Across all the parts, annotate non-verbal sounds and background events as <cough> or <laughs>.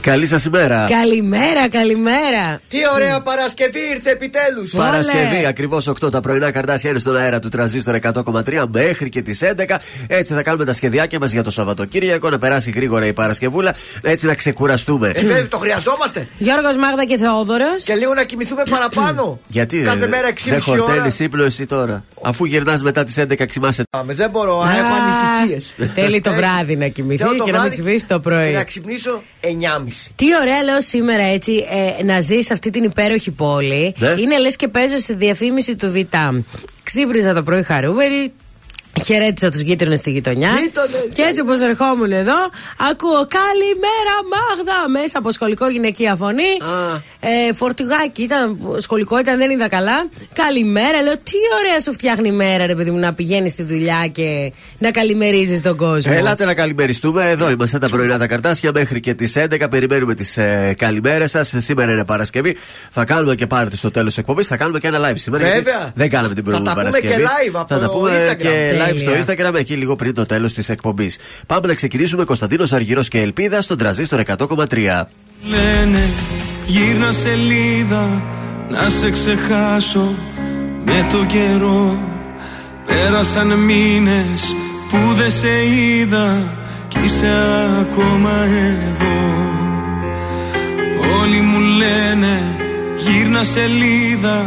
Καλή σας ημέρα. Καλημέρα, καλημέρα. Τι ωραία Παρασκευή ήρθε επιτέλους. Παρασκευή, ακριβώς 8 τα πρωινά καρτάσια είναι στον αέρα του τραζίστορ 100,3 μέχρι και τις 11. Έτσι θα κάνουμε τα σχεδιάκια μας για το Σαββατοκύριακο, να περάσει γρήγορα η Παρασκευούλα, έτσι να ξεκουραστούμε. Ε, βέβαια, το χρειαζόμαστε. Γιώργος Μάγδα και Θεόδωρος. Και λίγο να κοιμηθούμε παραπάνω. Γιατί Κάθε μέρα 6,5 δεν χορτέλει ύπνο εσύ τώρα; Αφού γυρνάς μετά τις 11 ξημάσαι. δεν μπορώ, έχω ανησυχίες. Θέλει το βράδυ να κοιμηθεί και να μην ξυπνήσεις το πρωί. να ξυπνήσω 9.30. Τι ωραία λέω σήμερα έτσι ε, να ζεις σε αυτή την υπέροχη πόλη. Ναι. Είναι λες και παίζω στη διαφήμιση του Βιτάμ. Ξύπριζα το πρωί χαρούμενη, Χαιρέτησα τους γείτονες στη γειτονιά. Γείτονες, και έτσι όπως ερχόμουν εδώ, ακούω Καλημέρα Μάγδα! Μέσα από σχολικό γυναικεία φωνή. Ε, φορτηγάκι ήταν, σχολικό ήταν, δεν είδα καλά. Καλημέρα, λέω τι ωραία σου φτιάχνει η μέρα, ρε παιδί μου, να πηγαίνεις στη δουλειά και να καλημερίζεις τον κόσμο. Ελάτε να καλημεριστούμε. Εδώ είμαστε τα πρωινά τα καρτάσια μέχρι και τις 11. Περιμένουμε τις ε, καλημέρες σας. Σήμερα είναι Παρασκευή. Θα κάνουμε και πάρτι στο τέλος της εκπομπής. Θα κάνουμε και ένα live σήμερα. γιατί Βέβαια. Δεν κάναμε την προηγούμενη Θα τα πούμε Παρασκευή. και live από θα τα το πούμε Instagram. και live στο Τέλεια. Instagram εκεί λίγο πριν το τέλος της εκπομπής. Πάμε να ξεκινήσουμε Κωνσταντίνος Αργυρός και Ελπίδα στον τραζίστορ 100,3. Λένε γύρνα σελίδα να σε ξεχάσω με το καιρό Πέρασαν μήνες που δεν σε είδα κι είσαι ακόμα εδώ Όλοι μου λένε γύρνα σελίδα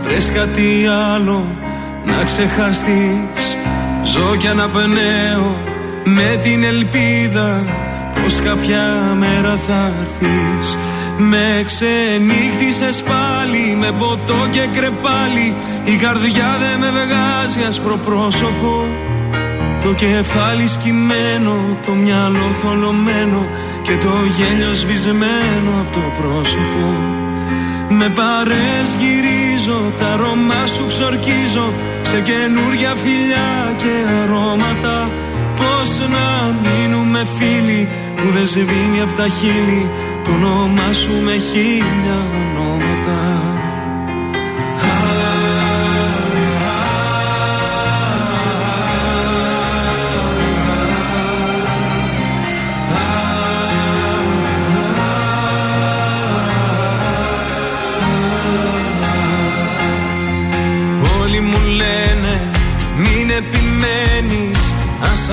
βρες κάτι άλλο να ξεχαστείς Ζω κι αναπνέω με την ελπίδα πως κάποια μέρα θα έρθεις Με ξενύχτησες πάλι με ποτό και κρεπάλι Η καρδιά δεν με βγάζει άσπρο πρόσωπο το κεφάλι σκυμμένο, το μυαλό θολωμένο και το γέλιο σβησμένο από το πρόσωπο. Με παρές γυρίζω, τα αρώμα σου ξορκίζω σε καινούρια φιλιά και αρώματα. Πώς να μείνουμε φίλοι που δεν σβήνει από τα χείλη το όνομά σου με χίλια ονόματα.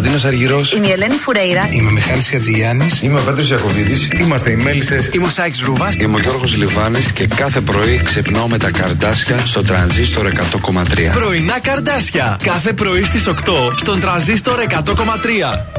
Κωνσταντίνος Αργυρός. Είμαι η Ελένη Φουρέιρα. Είμαι ο Μιχάλης Χατζηγιάννης. Είμαι ο Πέτρος Ιακοβίδης. Είμαστε οι Μέλισσες. Είμαι ο Σάιξ Ρούβα. Είμαι ο Γιώργος Λιβάνης και κάθε πρωί ξυπνάω με τα καρδάσια στο τρανζίστορ 100,3. Πρωινά καρδάσια. Κάθε πρωί στις 8 στον τρανζίστορ 100,3.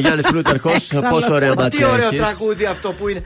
Και Γιάννης Πλούταρχος. Πόσο ωραία Μα τι μάτια ωραίο έχεις. τραγούδι αυτό που είναι.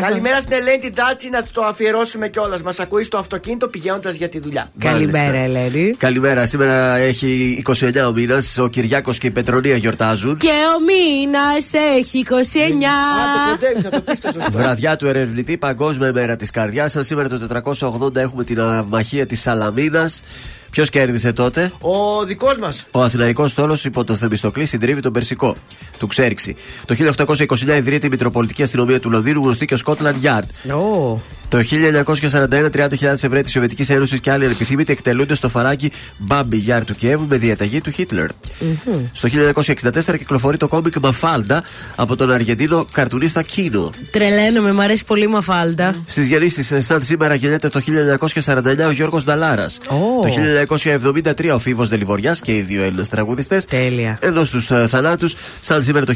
Καλημέρα στην Ελένη την Τάτσι να το αφιερώσουμε κιόλας. Μας ακούει στο αυτοκίνητο πηγαίνοντας για τη δουλειά. Καλημέρα, Ελένη. Καλημέρα. Σήμερα έχει 29 ο μήνας. Ο Κυριάκος και η Πετρονία γιορτάζουν. Και ο μήνας έχει 29. Α, το κοντεύεις, θα το πεις το σωστό. Βραδιά του ερευνητή, Παγκόσμια ημέρα της καρδιάς. Σαν σήμερα το 480 έχουμε την αυμαχία της Σαλαμίνας. Ποιος κέρδισε τότε; Ο δικός μας. Ο Αθηναϊκός στόλος υπό το Θεμιστοκλή συντρίβει τον Περσικό, του Ξέρξη. Το 1829 ιδρύεται η Μητροπολιτική Αστυνομία του Λονδίνου, γνωστή και ω Scotland Yard. Ω. Το 1941, 30.000 Εβραίοι της Σοβιετικής Ένωσης και άλλοι ανεπιθύμητοι εκτελούνται στο φαράκι Μπάμπι Γιάρ του Κιέβου με διαταγή του Χίτλερ. Στο 1964 κυκλοφορεί το κόμικ Μαφάλντα από τον Αργεντίνο καρτουνίστα Κίνο. Τρελαίνομαι, μου αρέσει πολύ η μαφάλτα. Στις γεννήσει, σαν σήμερα γεννιέται το 1949 ο Γιώργος Νταλάρας. Ω. Το 1973 ο Φίβος Δελιβοριά και οι δύο Έλληνες τραγουδιστές. Τέλεια. Ενώ στους θανάτους, σαν σήμερα το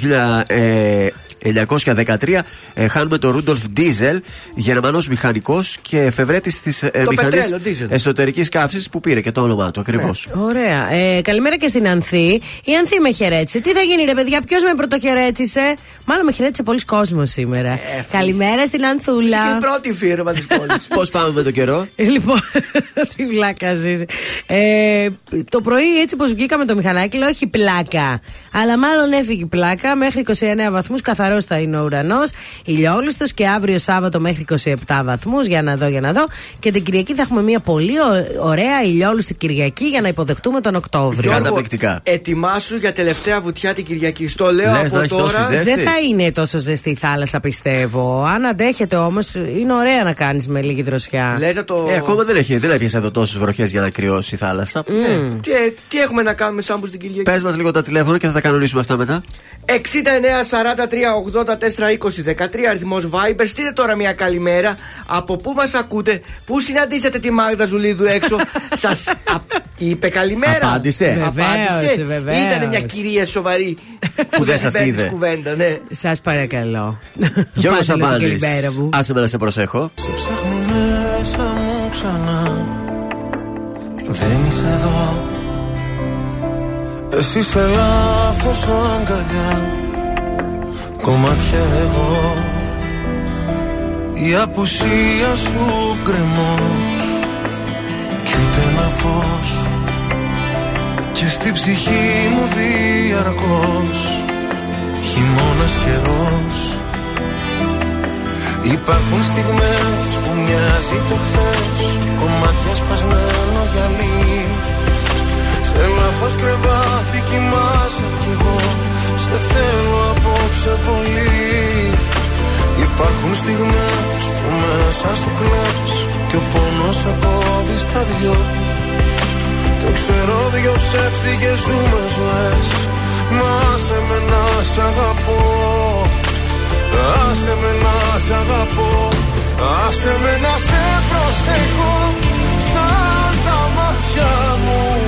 1913, ε, χάνουμε τον Ρούντολφ Ντίζελ, Γερμανός μηχανικός και εφευρέτης της ε, Το μηχανής πετρέλαιο, diesel. εσωτερικής καύσης που πήρε και το όνομά του ακριβώς. Ωραία. Ε, καλημέρα και στην Ανθή. Η Ανθή με χαιρέτησε. Τι θα γίνει, ρε παιδιά, ποιος με πρωτοχαιρέτησε; Μάλλον με χαιρέτησε πολλοί κόσμος σήμερα. καλημέρα στην Ανθούλα. Και η πρώτη φίρμα της πόλης. <laughs> Πώς πάμε με τον καιρό; Ε, Λοιπόν, <laughs> τι βλάκα ζεις. Ε, το πρωί έτσι πως βγήκαμε το μηχανάκι, λέω όχι πλάκα. Αλλά μάλλον έφυγε η πλάκα μέχρι 29 βαθμούς, καθαρό καθαρό θα είναι ο ουρανός, ηλιόλουστο και αύριο Σάββατο μέχρι 27 βαθμούς. Για να δω, για να δω. Και την Κυριακή θα έχουμε μια πολύ ω- ωραία ηλιόλουστη Κυριακή για να υποδεχτούμε τον Οκτώβριο. Γιώργο, Καταπληκτικά. Ετοιμάσου για τελευταία βουτιά την Κυριακή. Στο λέω Λες από να έχει τόση τώρα. ζέστη. Δεν θα είναι τόσο ζεστή η θάλασσα, πιστεύω. Αν αντέχετε όμως, είναι ωραία να κάνεις με λίγη δροσιά. Λες να το. Ε, ακόμα δεν, έχει, δεν έπιασε εδώ τόσες βροχές για να κρυώσει η θάλασσα. Τι, ε, τι έχουμε να κάνουμε σαν την Κυριακή; Πες μας λίγο τα τηλέφωνα και θα τα κανονίσουμε αυτά μετά. 69 43 84 20 13 αριθμό Viber. Στείλτε τώρα μια καλημέρα. Από πού μα ακούτε, πού συναντήσατε τη Μάγδα Ζουλίδου έξω. Σα είπε καλημέρα. Απάντησε. Βεβαίως, βεβαίως. Ήταν μια κυρία σοβαρή που δεν σας μπαίνει είδε. κουβέντα, ναι. Σα παρακαλώ. Γιώργο Πάτε λίγο την Σαμπάνη. καλημέρα μου. Άσε με να σε προσέχω. Σε ψάχνω μέσα μου ξανά Δεν είσαι εδώ Εσύ σε λάθος αγκαλιά Κομμάτια εγώ. Η απουσία σου κρεμός Κι ούτε ένα φως. Και στην ψυχή μου διαρκώς. Χειμώνας καιρός. Υπάρχουν στιγμές που μοιάζει το χθες. Κομμάτια σπασμένο γυαλί Σε λάθος κρεβάτι κοιμάσαι κι εγώ. Σε θέλω απόψε πολύ. Υπάρχουν στιγμές που μέσα σου κλαις Κι ο πόνος σε κόβει στα δυο. Το ξέρω δυο ψεύτικες ζούμε ζωές. Μα σε με να σ' αγαπώ. Άσε με να σ' αγαπώ. Άσε με να σε προσέχω Σαν τα μάτια μου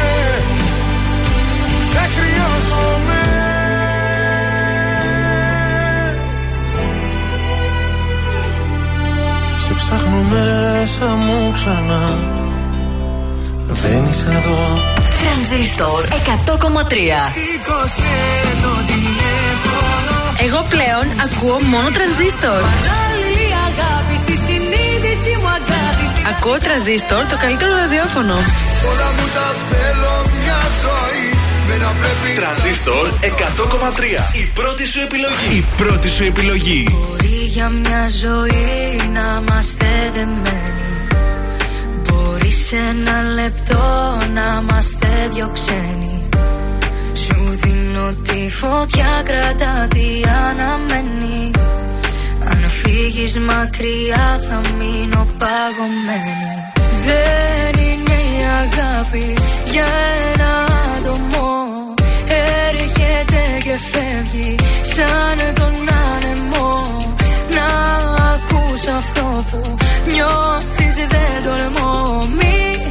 Σε χρειάζομαι. Σε ψάχνω μέσα μου ξανά. Δεν είσαι εδώ. Τρανζίστορ 100,3 Σήκωσε το τηλέφωνο. Εγώ πλέον ακούω μόνο τρανζίστορ. Άλλη αγάπη στη συνείδηση μου αγάπη στη Ακούω τρανζίστορ το καλύτερο ραδιόφωνο. Όλα μου τα θέλω Τρανζίστορ 100,3. Η πρώτη σου επιλογή. Η πρώτη σου επιλογή. Μπορεί για μια ζωή να είμαστε δεμένοι Μπορεί σε ένα λεπτό να είμαστε δυο ξένοι Σου δίνω τη φωτιά κρατά τι αναμένει Αν φύγεις μακριά θα μείνω παγωμένη Δεν είναι η αγάπη για ένα άτομο. Έρχεται και φεύγει σαν τον άνεμο. Να ακούς αυτό που νιώθεις δεν τολμώ. Μη, μη,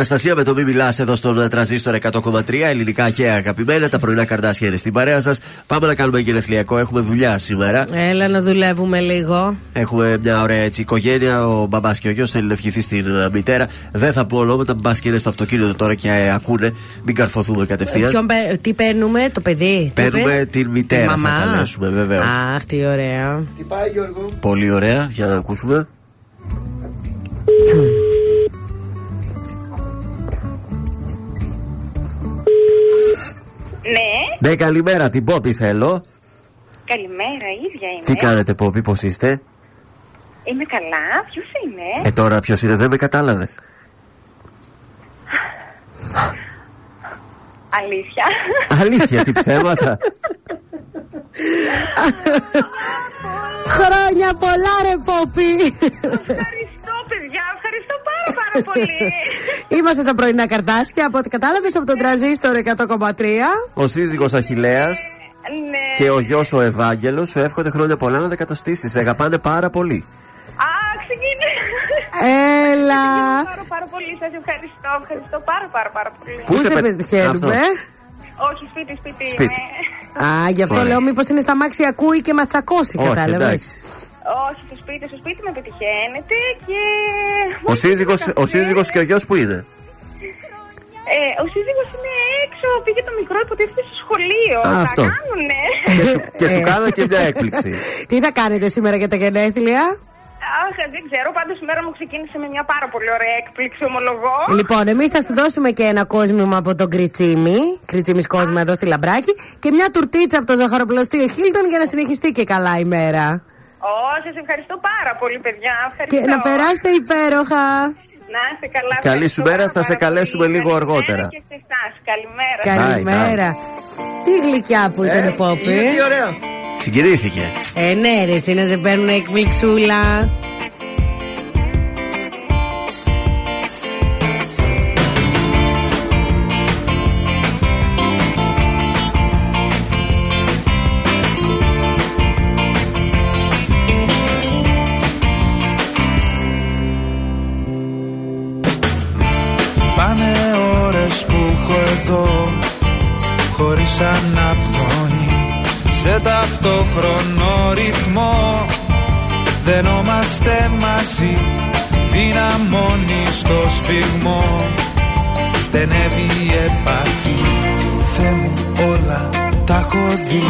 Αναστασία με το Μη Μιλάς εδώ στον τραζίστορ 100,3 ελληνικά και αγαπημένα. Τα πρωινά καρτάσια είναι στην παρέα σας. Πάμε να κάνουμε γενεθλιακό. Έχουμε δουλειά σήμερα. Έλα να δουλεύουμε λίγο. Έχουμε μια ωραία έτσι οικογένεια. Ο μπαμπάς και ο γιος θέλει να ευχηθεί στην ε, μητέρα. Δεν θα πω ονόματα. Μπα και είναι στο αυτοκίνητο τώρα και ε, ακούνε. Μην καρφωθούμε κατευθείαν. Ποιον παί- τι παίρνουμε, το παιδί. τι Παίρνουμε είπες; την μητέρα, Τη θα μαμά. καλέσουμε, βεβαίως. Αχ, τι ωραία. Τι πάει, Γιώργο; Πολύ ωραία. Για να ακούσουμε. Ναι, Ναι, καλημέρα. Την Πόπη θέλω. καλημέρα, ίδια είμαι. Τι κάνετε, Πόπη, πώς είστε; Είμαι καλά, ποιος είναι; Ε, τώρα ποιος είναι, δεν με κατάλαβες. Αλήθεια. Αλήθεια, τι <laughs> ψέματα. Χρόνια πολλά, ρε Πόπι. Ευχαριστώ, παιδιά, ευχαριστώ πάρα πάρα πολύ. Είμαστε τα πρωινά καρτάσια από ό,τι κατάλαβες από τον τραζίστορ 100,3. Ο σύζυγος Αχηλέα ναι. και ο γιος ο Ευάγγελος σου εύχονται χρόνια πολλά να δεκατοστήσεις. Σε αγαπάνε πάρα πολύ. Α, ξεκίνησε. Έλα. Πάρα, πάρα πολύ, σας ευχαριστώ. Ευχαριστώ πάρα, πάρα, πάρα πολύ. Πού σε πε- πετυχαίνουμε; Όχι, σπίτι, σπίτι. Σπίτι. είμαι. Α, γι' αυτό Ωραία. λέω μήπως είναι στα μάξι ακούει και μας τσακώσει, Όχι, κατάλαβες; Εντάξει. Όχι, στο σπίτι, στο σπίτι με πετυχαίνετε και. Ο σύζυγος, ο σύζυγος και ο γιος που είναι; Ε, ο σύζυγος είναι έξω, πήγε το μικρό υποτίθεται στο σχολείο. Α, Τα αυτό. κάνουνε. και σου, και σου Ε. κάνω και μια έκπληξη. <laughs> Τι θα κάνετε σήμερα για τα γενέθλια; Αχ, δεν ξέρω, πάντως η μέρα μου ξεκίνησε με μια πάρα πολύ ωραία έκπληξη, ομολογώ. Λοιπόν, εμείς θα σου δώσουμε και ένα κόσμημα από τον Κριτσίμη. Κριτσίμης κόσμο εδώ στη Λαμπράκη. Και μια τουρτίτσα από το ζαχαροπλαστείο Χίλτον για να συνεχιστεί και καλά η μέρα. Ω, σας ευχαριστώ πάρα πολύ, παιδιά. Και Ευχαριστώ. να περάσετε υπέροχα. Να είστε καλά. Καλή ευχαριστώ σου μέρα, πάρα θα σε πάρα καλέσουμε πολύ. λίγο Καλημέρα αργότερα. Και σε εσάς. Καλημέρα. Καλημέρα. Τι γλυκιά που ήταν, Ε, Πόπι. είναι τι ωραία. Συγκινήθηκε. Ε, ναι, ρε, εσύ να σε παίρνουν εκπληξούλα. Ταυτόχρονο ρυθμό. Δενόμαστε μαζί Δυναμώνει στο σφιγμό στενεύει η επαφή. Θεέ μου όλα τα έχω δει.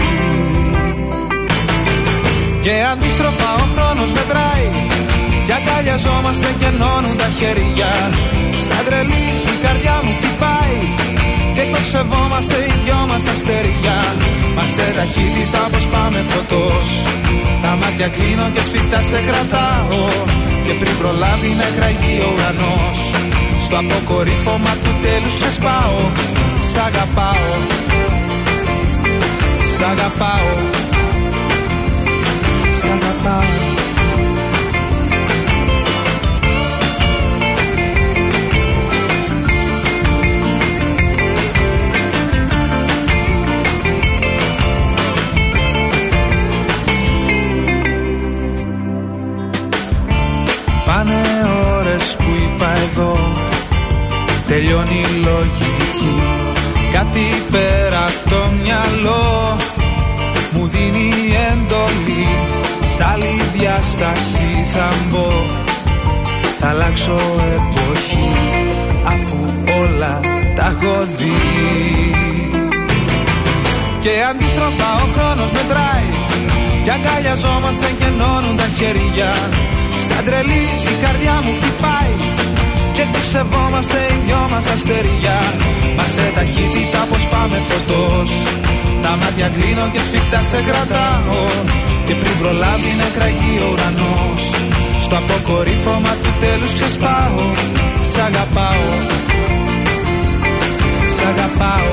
Και αντίστροφα ο χρόνος μετράει. Κι αγκαλιαζόμαστε και ενώνουν τα χέρια. Σαν τρελή η καρδιά μου χτυπάει. Και εκτοξευόμαστε οι δυο μας αστεριά Μας σε ταχύτητα πως πάμε φωτός. Τα μάτια κλείνω και σφιχτά σε κρατάω. Και πριν προλάβει με κραγεί ο ουρανός. Στο αποκορύφωμα του τέλους ξεσπάω. Σ' αγαπάω. Σ' αγαπάω. Σ' αγαπάω Τελειώνει η λογική. Κάτι πέρα από το μυαλό Μου δίνει εντολή Σ' άλλη διάσταση θα μπω. Θα αλλάξω εποχή Αφού όλα τα έχω δει. Και αντίστροφα ο χρόνος μετράει. Κι αγκαλιαζόμαστε και ενώνουν τα χέρια. Σαν τρελή η καρδιά μου χτυπάει Και ξεβόμαστε οι δυο μας αστεριά. Μας σε ταχύτητα πως πάμε φωτός. Τα μάτια κλείνω και σφιχτά σε κρατάω. Και πριν προλάβει να κραγεί ο ουρανός Στο αποκορύφωμα του τέλους ξεσπάω. Σ' αγαπάω. Σ' αγαπάω.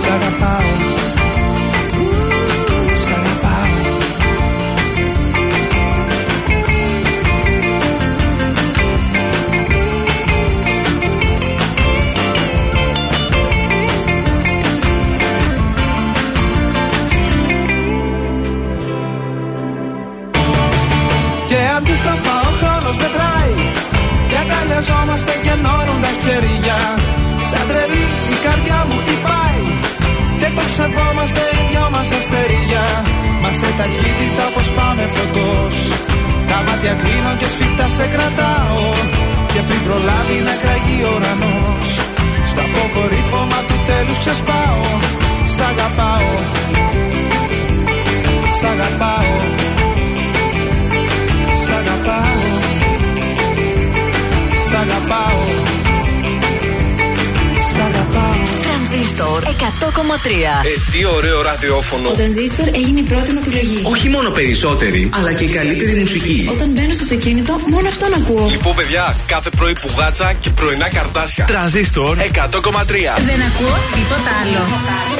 Σ' αγαπάω σε ταχύτητα πως πάμε φωτός. Τα μάτια κλείνω και σφιχτά σε κρατάω. Και πριν προλάβει να κραγεί ο ουρανός Στο αποκορύφωμα του τέλους ξεσπάω. Σ' αγαπάω. Σ' αγαπάω. Σ' αγαπάω. Σ' αγαπάω Τρανζίστορ 100,3 Ε, τι ωραίο ραδιόφωνο. Ο Τρανζίστορ έγινε η πρώτη μου επιλογή. Όχι μόνο περισσότερη, αλλά και η καλύτερη μουσική. Όταν μπαίνω στο αυτοκίνητο, μόνο αυτόν ακούω. Λοιπόν, παιδιά, κάθε πρωί πουγάτσα και πρωινά καρτάσια. Τρανζίστορ 100,3. Δεν ακούω τίποτα άλλο.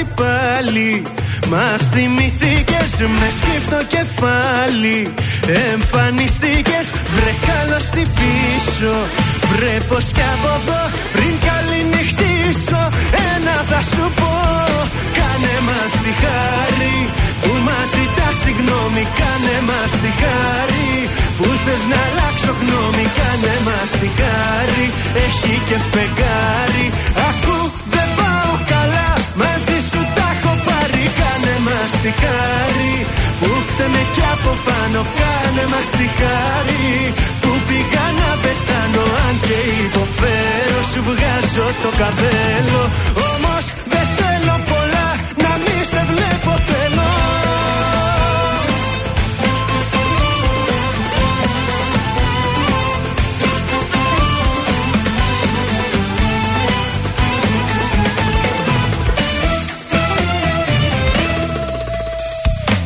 καλώς τι πάλι. Μας θυμηθήκες με σκύφτο κεφάλι. Εμφανιστήκες βρε καλώς τι πίσω. Βρε πως κι από εδώ πριν καληνυχτήσω Ένα θα σου πω. Κάνε μας τη χάρη που μας ζητάς συγγνώμη. Κάνε μας τη χάρη που θες να αλλάξω γνώμη. Κάνε μας τη χάρη έχει και φεγγάρι. Ακού δεν πάω καλά μαζί Κάνε μας τη χάρη που φταίμε κι από πάνω Κάνε μας τη χάρη που πήγα να πεθάνω Αν και υποφέρω σου βγάζω το καπέλο. Όμως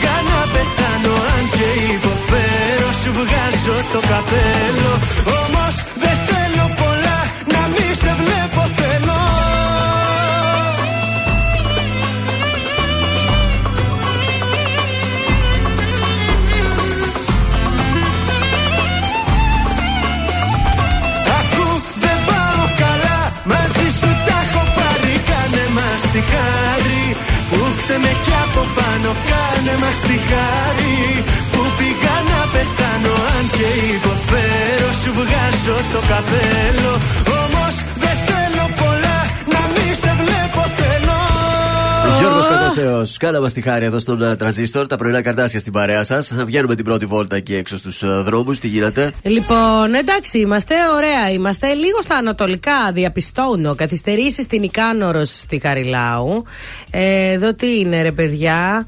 πήγα να πεθάνω Αν και υποφέρω σου βγάζω το καπέλο. Όμως δεν θέλω πολλά να μη σε βλέπω θέλω. Ακού δεν πάω καλά Μαζί σου τα έχω πάρει Κάνε μας τη χάρη Που φταίμε κι από πάνω Κάνε μας τη χάρη Που πήγα να πεθάνω Αν και υποφέρω Σου βγάζω το καπέλο. Όμως δεν θέλω πολλά Να μη σε βλέπω θέλω Γιώργος Κατάσεω, κάνα μας τη χάρη εδώ στον uh, τραζίστορ. Τα πρωινά καρτάσια στην παρέα σας. Θα βγαίνουμε την πρώτη βόλτα εκεί έξω στους uh, δρόμους. Τι γίνεται; Λοιπόν, εντάξει, είμαστε ωραία. Είμαστε λίγο στα ανατολικά. Διαπιστώνω καθυστερήσεις στην Ικάνορο στη Χαριλάου. Ε, εδώ τι είναι, ρε παιδιά;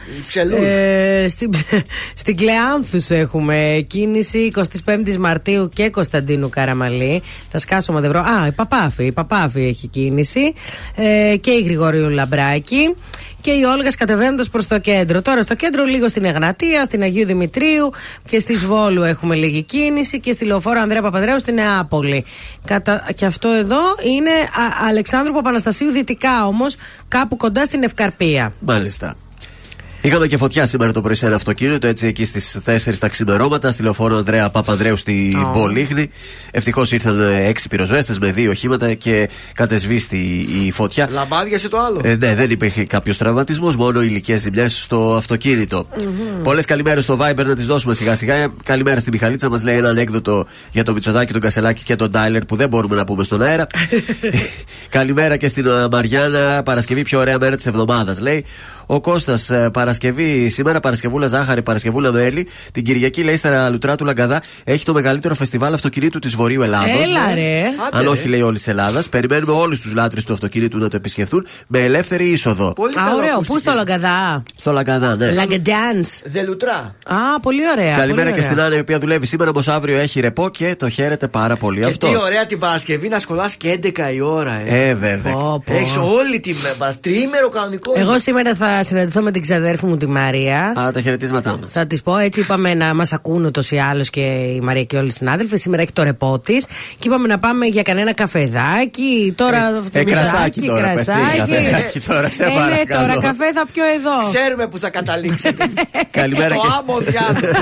Ε, στην, <laughs> στην Κλεάνθους έχουμε κίνηση 25η Μαρτίου και Κωνσταντίνου Καραμαλή. Θα σκάσω μαδευρό. Α, η Παπάφη. Η Παπάφη έχει κίνηση. Ε, και η Γρηγορίου Λαμπράκη και οι Όλγας κατεβαίνοντας προς το κέντρο. Τώρα στο κέντρο λίγο στην Εγνατία, στην Αγίου Δημητρίου και στη Σβόλου έχουμε λίγη κίνηση και στη λεωφόρο Ανδρέα Παπαδρέου στην Νεάπολη. Κατα... Και αυτό εδώ είναι Α, Αλεξάνδρου Παπαναστασίου δυτικά όμως, κάπου κοντά στην Ευκαρπία. Μάλιστα. Είχαμε και φωτιά σήμερα το πρωί σε ένα αυτοκίνητο, έτσι εκεί στις 4 τα ξημερώματα, στη λεωφόρο Ανδρέα Παπανδρέου στη oh. Πολύχνη. Ευτυχώς ήρθαν 6 πυροσβέστες με δύο οχήματα και κατεσβήστη η φωτιά. Λαμπάδιασε το άλλο. Ε, ναι, δεν υπήρχε κάποιος τραυματισμός, μόνο υλικέ ζημιές στο αυτοκίνητο. Mm-hmm. Πολλές καλημέρες στο Viber να τις δώσουμε σιγά σιγά. Καλημέρα στη Μιχαλίτσα, μας λέει ένα ανέκδοτο για τον Μητσοτάκη, τον Κασελάκη και τον Τάιλερ που δεν μπορούμε να πούμε στον αέρα. <laughs> καλημέρα και στην Μαριάννα, Παρασκευή πιο ωραία μέρα της εβδομάδας, λέει. Ο Κώστας Παρασκευή, σήμερα Παρασκευούλα Ζάχαρη, Παρασκευούλα Μέλη. Την Κυριακή λέει στα Λουτρά του Λαγκαδά έχει το μεγαλύτερο φεστιβάλ αυτοκινήτου της Βορείου Ελλάδος. Έλα, ρε. Αν όχι, λέει όλης της Ελλάδας. Περιμένουμε όλους τους λάτρε του αυτοκινήτου να το επισκεφθούν με ελεύθερη είσοδο. Πολύ Α, ωραίο. Πού στο Λαγκαδά; Στο Λαγκαδά, ναι. Λαγκαντάν. Δελουτρά. Α, πολύ ωραία. Καλημέρα πολύ και στην Άννα η οποία δουλεύει σήμερα, όπω αύριο έχει ρεπό και το χαίρεται πάρα πολύ και αυτό. Τι ωραία την Παρασκευή να σχολάς και 11 η ώρα, ε. Ε, βέβαια. Έχεις όλη την τριήμερο κανονικό. Εγώ σήμερα θα συναντηθώ με την ξαδέρφη μου τη Μαρία. Α, τα χαιρετίσματά μας. Θα της πω έτσι, είπαμε να μας ακούν ούτως ή άλλως και η Μαρία και όλοι οι συνάδελφοι. Σήμερα έχει το ρεπό της και είπαμε να πάμε για κανένα καφεδάκι. Τώρα ε, ε, κρασάκι τώρα, κρασάκι. Καφεδάκι τώρα, σε ε, παρακαλώ. Ναι, τώρα καφέ θα πιω εδώ. Ξέρουμε που θα καταλήξετε. <laughs> Καλημέρα. Στο άμμο διάλογο.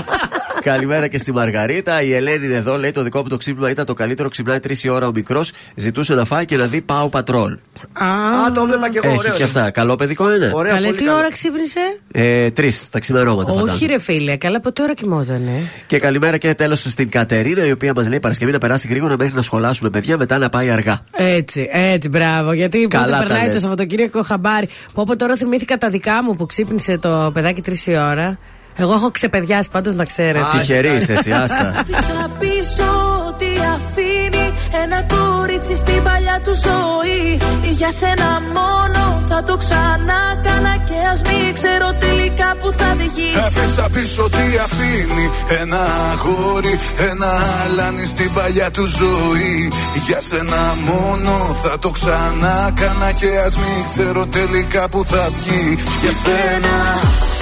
<laughs> Καλημέρα και στη Μαργαρίτα. Η Ελένη είναι εδώ. Λέει το δικό μου το ξύπνημα ήταν το καλύτερο. Ξυπνάει τρεις η ώρα ο μικρός. Ζητούσε να φάει και να δει πάω πατρόλ. Α, το βλέπα και εγώ. Έχει ωραίος, και αυτά. Καλό παιδικό είναι. Ωραία, Καλέ, πολύ τι καλό. ώρα ξύπνησε. Ε, Τρεις τα ξημερώματα. Όχι, φαντάζομαι. ρε φίλε, καλά από τώρα κοιμότανε. Και καλημέρα και τέλος στην Κατερίνα, η οποία μας λέει Παρασκευή να περάσει γρήγορα μέχρι να σχολάσουμε παιδιά, μετά να πάει αργά. Έτσι, έτσι, μπράβο. Γιατί Καλά πότε τα περνάει λες. το Σαββατοκύριακο χαμπάρι. Πω πω τώρα θυμήθηκα τα δικά μου που ξύπνησε το παιδάκι τρεις η ώρα. Εγώ έχω ξεπεδιάσει πάντως να ξέρετε. Τυχερή είσαι εσύ, <laughs> άστα. Άφησα πίσω ότι αφήνει ένα κορίτσι στην παλιά του ζωή. Για σένα μόνο θα το ξανά κάνα και ας μην ξέρω τελικά που θα βγει. Άφησα πίσω τι αφήνει Ένα αγόρι, ένα αλάνι στην παλιά του ζωή Για σένα μόνο θα το ξανά κάνα Και ας μην ξέρω τελικά που θα βγει Για σένα,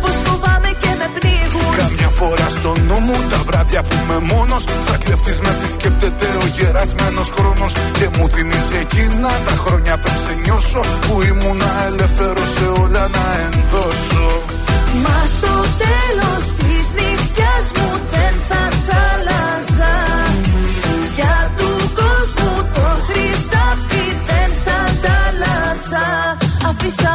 πως φοβάμαι και με πνίγουν. Καμιά φορά στο νου μου τα βράδια που είμαι μόνος. Σαν κλεφτής με επισκέπτεται ο γερασμένος χρόνος. Και μου θυμίζει εκείνα τα χρόνια πριν σε νιώσω Που ήμουνα ελεύθερος σε όλα να ενδώσω. Μα στο τέλος της νύχτιας μου δεν θα σ' άλλαζα. Για του κόσμου το χρυσάφι δεν σ' αντάλλαζα. Αφήσα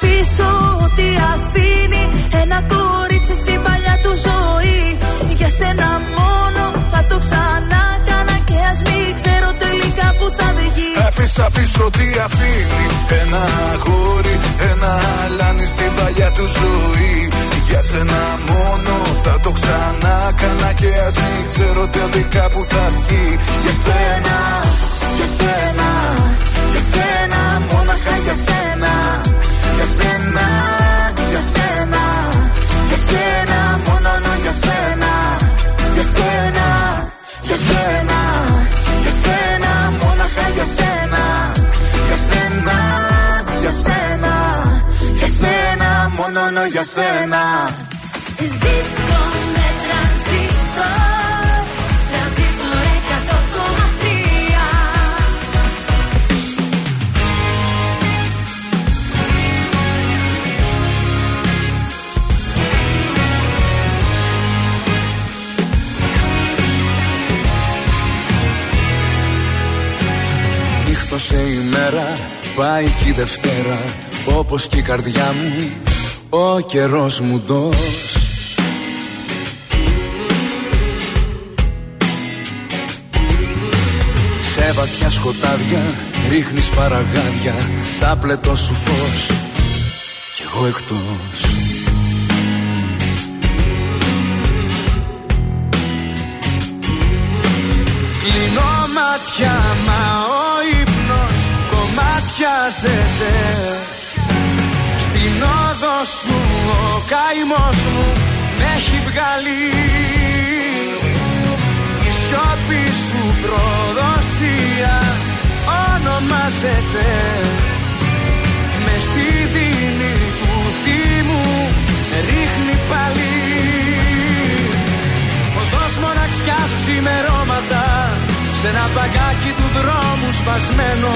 πίσω ό,τι αφήνει ένα κορίτσι στην παλιά του ζωή. Για σένα μόνο θα το ξανά κάνα και ας μην ξέρω τελικά που θα βγει Άφησα πίσω τι αφήνει Ένα αγόρι, ένα αλάνι στην παλιά του ζωή Για σένα μόνο θα το ξανά κάνα Και ας μην ξέρω τελικά που θα βγει Για σένα, για σένα, για σένα Μόναχα για σένα. Για σένα, για σένα Για σένα, μόνο για σένα. Για σένα, για σένα Για σένα, μόναχα για σένα Για σένα, για σένα Για σένα, μόνο για σένα. Ζήστο με τρανζίστορ Τρανζίστορ 100,3 Νύχτωσε η μέρα, πάει και η Δευτέρα Όπως και η καρδιά μου, ο καιρός μου ντος Σε βαθιά σκοτάδια ρίχνεις παραγάδια Τα πλετό σου φως. Κι εγώ εκτός. Κλείνω μάτια μα ο ύπνος κομμάτιαζεται Στην όδο σου ο καημός μου με έχει βγάλει. Η σιώπη σου προδοσία ονομάζεται. Με στη δίνη του θύμου ρίχνει πάλι. Οδός μοναξιάς ξημερώματα Σ' ένα παγκάκι του δρόμου σπασμένο.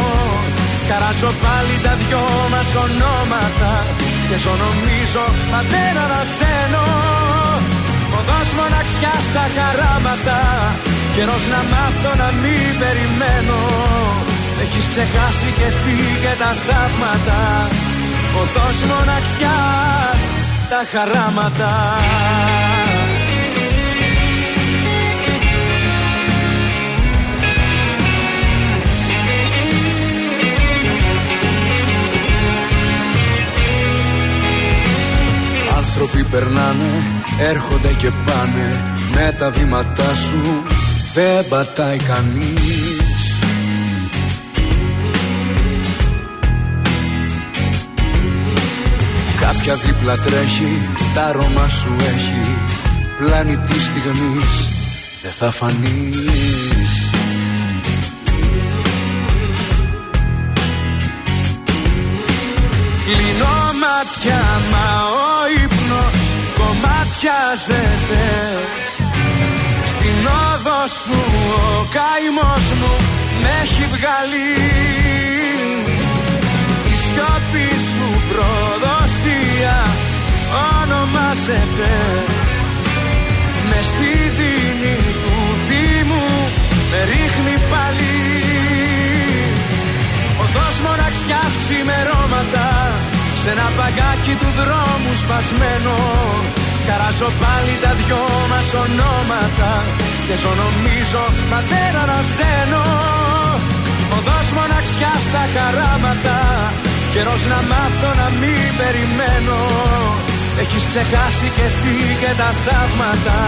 Καράζω πάλι τα δυο μας ονόματα Και ζω νομίζω μα δεν ανασένω. Οδός μοναξιάς στα χαράματα Καιρός να μάθω να μην περιμένω. Έχεις ξεχάσει κι εσύ και τα θαύματα Οδός μοναξιάς τα χαράματα Άνθρωποι περνάνε, έρχονται και πάνε Με τα βήματά σου. Δεν πατάει κανείς. Κάποια δίπλα τρέχει, τα αρώμα σου έχει. Πλάνη τη στιγμής δεν θα φανείς. Κλείνω μάτια μα ο ματιάζεται Στην όδο σου ο καημός μου με έχει βγάλει. Η σιώπη σου προδοσία ονομάζεται. Με στη σε ένα παγκάκι του δρόμου σπασμένο. Χαράζω πάλι τα δυο μας ονόματα Και ζω νομίζω μα δεν αναζένω Οδός μοναξιά στα χαράματα Καιρός να μάθω να μην περιμένω. Έχεις ξεχάσει κι εσύ και τα θαύματα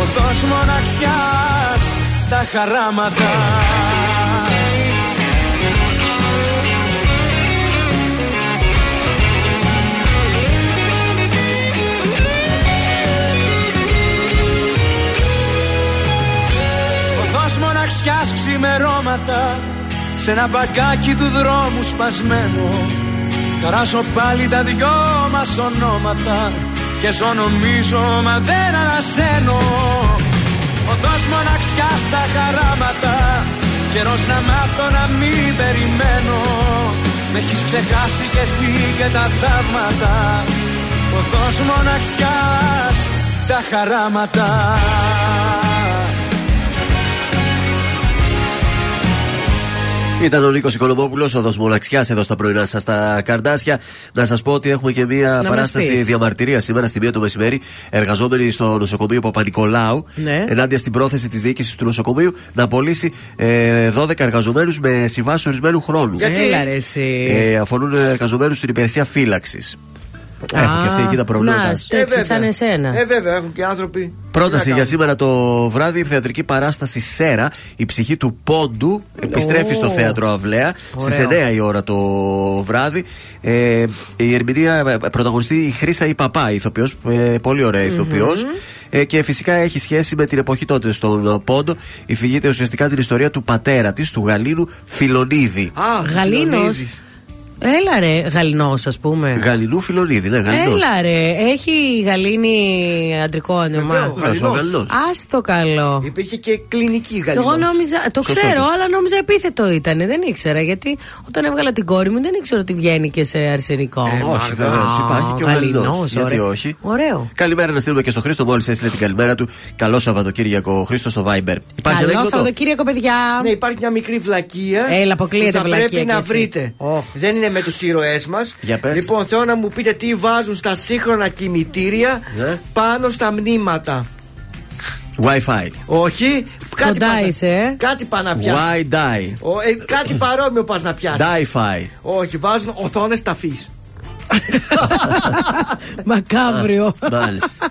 Οδός μοναξιάς τα χαράματα μοναξιάς ξημερώματα Σε ένα μπαγκάκι του δρόμου σπασμένο. Καράσω πάλι τα δυο μας ονόματα Και ζω νομίζω μα δεν ανασένω. Οδός μοναξιάς στα χαράματα Καιρός να μάθω να μην περιμένω. Με έχεις ξεχάσει κι εσύ και τα θαύματα. Οδός μοναξιάς τα χαράματα Ήταν ο Νίκος Οικονομόπουλος, ο Δοσμολαξιά εδώ στα πρωινά σας τα καρδάσια. Να σας πω ότι έχουμε και μία Να παράσταση μας πεις. διαμαρτυρία σήμερα στη μία το μεσημέρι. Εργαζόμενοι στο νοσοκομείο Παπα-Νικολάου, Ναι. ενάντια στην πρόθεση της διοίκησης του νοσοκομείου να απολύσει ε, 12 εργαζομένους με συμβάσεις ορισμένου χρόνου. Έλα ρε εσύ. Ε, αφορούν εργαζομένους στην υπηρεσία φύλαξης. Έχουν και αυτοί εκεί τα προβλήματα. Να, τέτοιοι σαν εσένα. Ε, βέβαια, έχουν και άνθρωποι. Πρόταση Τι να για κάνουμε. σήμερα το βράδυ, η θεατρική παράσταση Σέρα. Η ψυχή του Πόντου επιστρέφει Ω. στο θέατρο Αυλαία στις Ωραίο. 9 η ώρα το βράδυ. Ε, η ερμηνεία ε, πρωταγωνιστεί η Χρήσα η Παπά, ηθοποιός, ε, πολύ ωραία ηθοποιός. Ε, και φυσικά έχει σχέση με την εποχή τότε στον Πόντο. Υφηγείται ουσιαστικά την ιστορία του πατέρα της, του Γαλήνου Φιλονίδη. Α, Γαλήνος. Φιλονίδη. Έλα ρε, γαλινός, ας πούμε. Γαλινού Φιλονίδη, ναι, Γαλινός. Έλα ρε, έχει γαλήνη αντρικό όνομα. Βεβαίως, Βεβαίως, ο Γαλινός. Γαλινός. Α το καλό. Υπήρχε και κλινική γαλλική. Εγώ νόμιζα, το Σωστό ξέρω, το. αλλά νόμιζα επίθετο ήταν. Δεν ήξερα. Γιατί όταν έβγαλα την κόρη μου δεν ήξερα ότι βγαίνει και σε αρσενικό. Ε, Όχι, Μάγδα. βεβαίως. Υπάρχει και ο Γαληνός, Γαλινός. Γιατί ωραίο. όχι. Ωραίο. Καλημέρα να στείλουμε και στο Χρήστο, μόλις έστειλε την καλημέρα του. Καλό Σαββατοκύριακο, Χρήστο στο Viber. Υπάρχει Καλό ανέκδοτο; Σαββατοκύριακο, παιδιά. Ναι, υπάρχει μια μικρή βλακεία. Έλα, αποκλείεται που θα βλακεία πρέπει κι να εσύ. βρείτε. Οχ. Δεν είναι με τους ήρωές μας. Για πες. Λοιπόν, θέλω να μου πείτε τι βάζουν στα σύγχρονα κημητήρια Ναι. πάνω στα μνήματα. Wi-Fi. Όχι, κάτι Κοντά πας να- είσαι, ε. Κάτι πά να πιάσεις. Why die? κάτι παρόμοιο πας να πιάσεις. Die-fi. Όχι, βάζουν οθόνες ταφής. <laughs> Μακάβριο. Μάλιστα.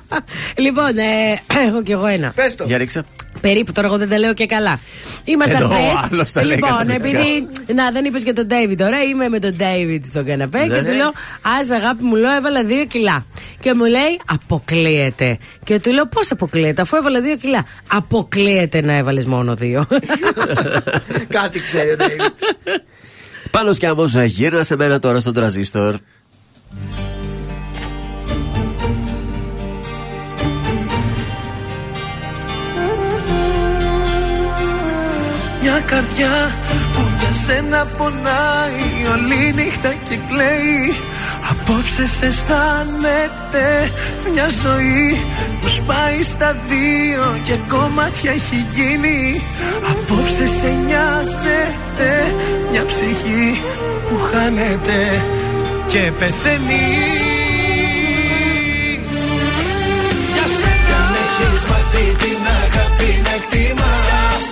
λοιπόν, ε, έχω κι εγώ ένα. Πες το. Για ρίξα. Περίπου τώρα εγώ δεν τα λέω και καλά. Είμαστε Εδώ ο χθες- άλλος τα λέει Λοιπόν, καταπληκτικά. επειδή. Να, δεν είπες και τον Ντέιβιτ. Ωραία, είμαι με τον Ντέιβιτ στον καναπέ Ναι, και ναι. του λέω Α, αγάπη μου, λέω, έβαλα δύο κιλά. Και μου λέει Αποκλείεται. Και του λέω Πώς αποκλείεται, αφού έβαλα δύο κιλά. Αποκλείεται να έβαλες μόνο δύο. Κάτι ξέρει ο David. Πάνω κι άμμο γύρνα σε μένα τώρα στον τραζίστορ. Μια καρδιά που για σένα πονάει όλη νύχτα και κλαίει. Απόψε σε αισθάνεται μια ζωή που σπάει στα δύο και κομμάτια έχει γίνει. Απόψε σε νοιάζεται μια ψυχή που χάνεται και πεθαίνει. Για σένα. Αν έχεις μάθει την αγάπη να εκτιμάς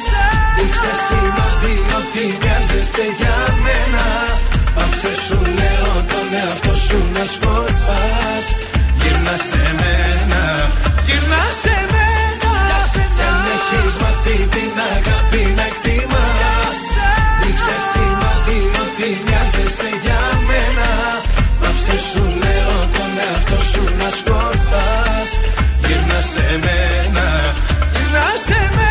Δείξε σημάδι ότι μοιάζεσαι για μένα. Πάψε σου λέω τον εαυτό σου να σκορπάς. Γύρνα σε μένα, γύρνα σε μένα Κι αν έχεις μάθει την αγάπη να εκτιμάς Δείξε σημάδι ότι μοιάζεσαι για μένα Πάψε σου λέω τον εαυτό σου να σκορπάς Γύρνα σε μένα, γύρνα σε μένα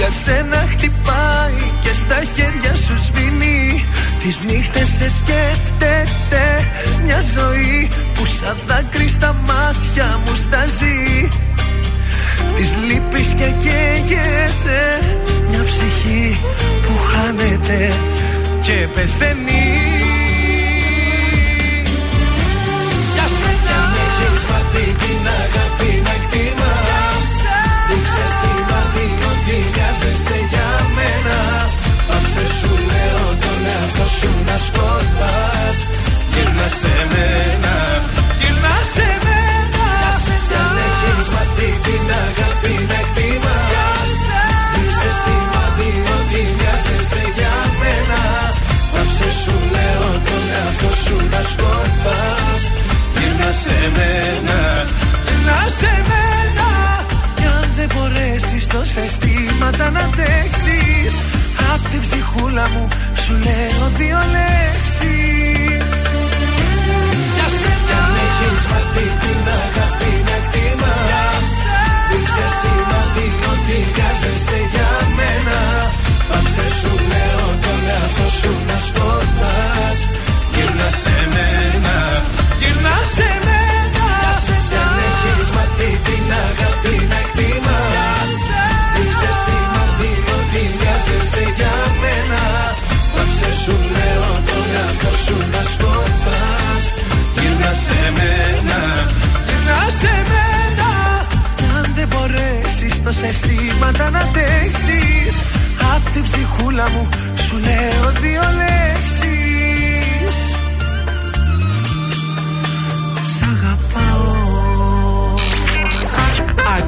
για σένα χτυπάει και στα χέρια σου σβήνει. Τις νύχτες σε σκέφτεται μια ζωή που σαν δάκρυ στα μάτια μου στάζει. Της λύπης και καίγεται μια ψυχή που χάνεται και πεθαίνει. Για σένα με έχεις την Πάψε σου λέω τον εαυτό σου να σκορπάς. Γυρνά σε μένα, γυρνά σε μένα Κι αν έχεις μάθει την αγάπη να εκτιμάς. Δείξε σημάδι ότι μοιάζεσαι για μένα. Πάψε σου λέω τον εαυτό σου να σκορπάς. Γυρνά σε μένα, γυρνά σε μένα. Κι αν δεν μπορέσεις τόσα αισθήματα να αντέξεις Απ' την ψυχούλα μου σου λέω δύο λέξεις. Για σένα Αν έχεις μάθει την αγάπη να εκτιμάς Δείξε σημάδι ότι μοιάζεσαι για μένα. Πάψε σου λέω τον εαυτό σου να σκοτάς. Γυρνά σε μένα, γυρνά σε μένα. Κι αν έχεις μάθει την αγάπη να εκτιμάς ότι μοιάζεσαι για μένα. Πάψε σου λέω τον εαυτό σου να σκοτάς Γυρνάς σε μένα, γυρνάς σε μένα Κι αν δεν μπορέσεις τόσα αισθήματα να αντέξεις. Απ' την ψυχούλα μου σου λέω δύο λέξεις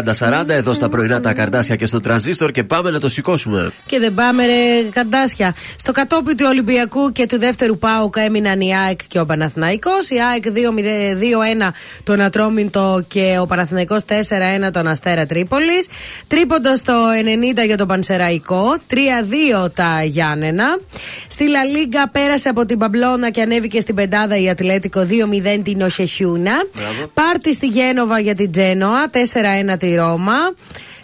30-40 εδώ στα πρωινά τα καρτάσια και στο τρανζίστορ και πάμε να το σηκώσουμε. Και δεν πάμε, ρε καρτάσια. Στο κατόπι του Ολυμπιακού και του δεύτερου Πάουκ έμειναν η ΑΕΚ και ο Παναθηναϊκός Η ΑΕΚ 2-1 τον Ατρόμιντο και ο Παναθηναϊκός 4-1 τον Αστέρα Τρίπολης. Τρίποντα στο 90 για τον Πανσεραϊκό. 3-2 τα Γιάννενα. Στη Λα Λίγκα πέρασε από την Παμπλώνα και ανέβηκε στην πεντάδα η Ατλέτικο 2-0 την Οσεσιούνα. Πάρτι στη Γένοβα για την Τζένοα, 4-1 τη Ρώμα.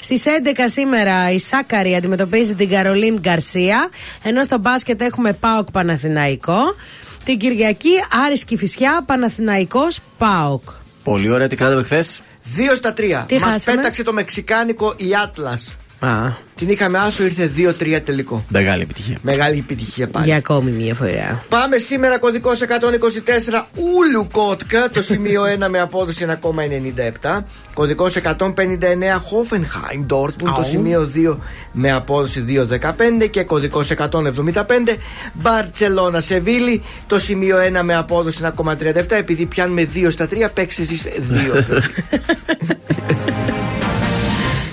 Στις 11 σήμερα η Σάκαρη αντιμετωπίζει την Καρολίν Γκαρσία. Ενώ στο μπάσκετ έχουμε Πάοκ Παναθηναϊκό. Την Κυριακή Άρης Κηφισιά Παναθηναϊκός Πάοκ. Πολύ ωραία, τι κάναμε χθες; 2 στα 3. Τι Μας χάσαμε; πέταξε το μεξικάνικο η Άτλα. Α, Την είχαμε άσο, ήρθε 2-3 τελικό. μεγάλη επιτυχία. Μεγάλη επιτυχία πάλι. Για ακόμη μια φορά. Πάμε σήμερα κωδικό 124 Ούλου Κότκα, το σημείο 1 με απόδοση 1,97. Κωδικός 159 Hoffenheim Dortmund, το Αου. σημείο 2 με απόδοση 2,15. Και κωδικός 175 Barcelona Σεβίλη, το σημείο 1 με απόδοση 1,37. Επειδή πιάνουμε 2 στα 3, παίξτε εσεί 2.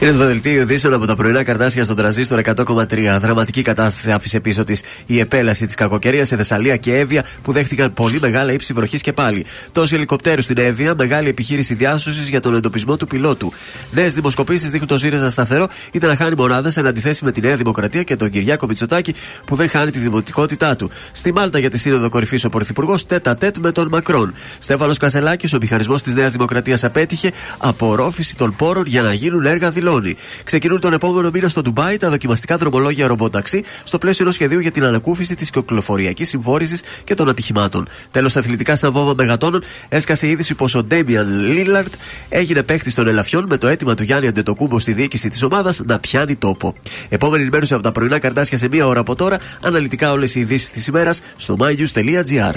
Είναι το δελτίο ειδήσεων από τα πρωινά καρτάσια στον τραζίστορ 100,3. Δραματική κατάσταση άφησε πίσω της η επέλαση της κακοκαιρίας σε Θεσσαλία και Εύβοια που δέχτηκαν πολύ μεγάλα ύψη βροχής και πάλι. Τόσοι ελικοπτέρους στην Εύβοια, μεγάλη επιχείρηση διάσωσης για τον εντοπισμό του πιλότου. Νέες δημοσκοπήσεις δείχνουν το ΣΥΡΙΖΑ σταθερό είτε να χάνει μονάδες εν αντιθέσεις με τη Νέα Δημοκρατία και τον Κυριάκο Μητσοτάκη που δεν χάνει τη δημοτικότητά του. Στη Μάλτα για τη Σύνοδο Κορυφής ο Πρωθυπουργός τέτα τέτ με τον Μακρόν. Στέφανος Κασελάκης, ο μηχανισμός της Νέας Δημοκρατίας απέτυχε απορρόφηση των πόρων για να γίνουν έργα δηλώνει. Ξεκινούν τον επόμενο μήνα στο Ντουμπάι τα δοκιμαστικά δρομολόγια ρομποταξί στο πλαίσιο ενός σχεδίου για την ανακούφιση της κυκλοφοριακή συμφόρησης και των ατυχημάτων. Τέλος, στα αθλητικά σαν βόμβα μεγατόνων έσκασε η είδηση πως ο Ντέμιαν Λίλαρτ έγινε παίχτη των ελαφιών με το αίτημα του Γιάννη Αντετοκούμπο στη διοίκηση της ομάδας να πιάνει τόπο. Επόμενη ενημέρωση από τα πρωινά καρτάσια σε μία ώρα από τώρα. Αναλυτικά όλες οι ειδήσεις της ημέρας στο mynews.gr.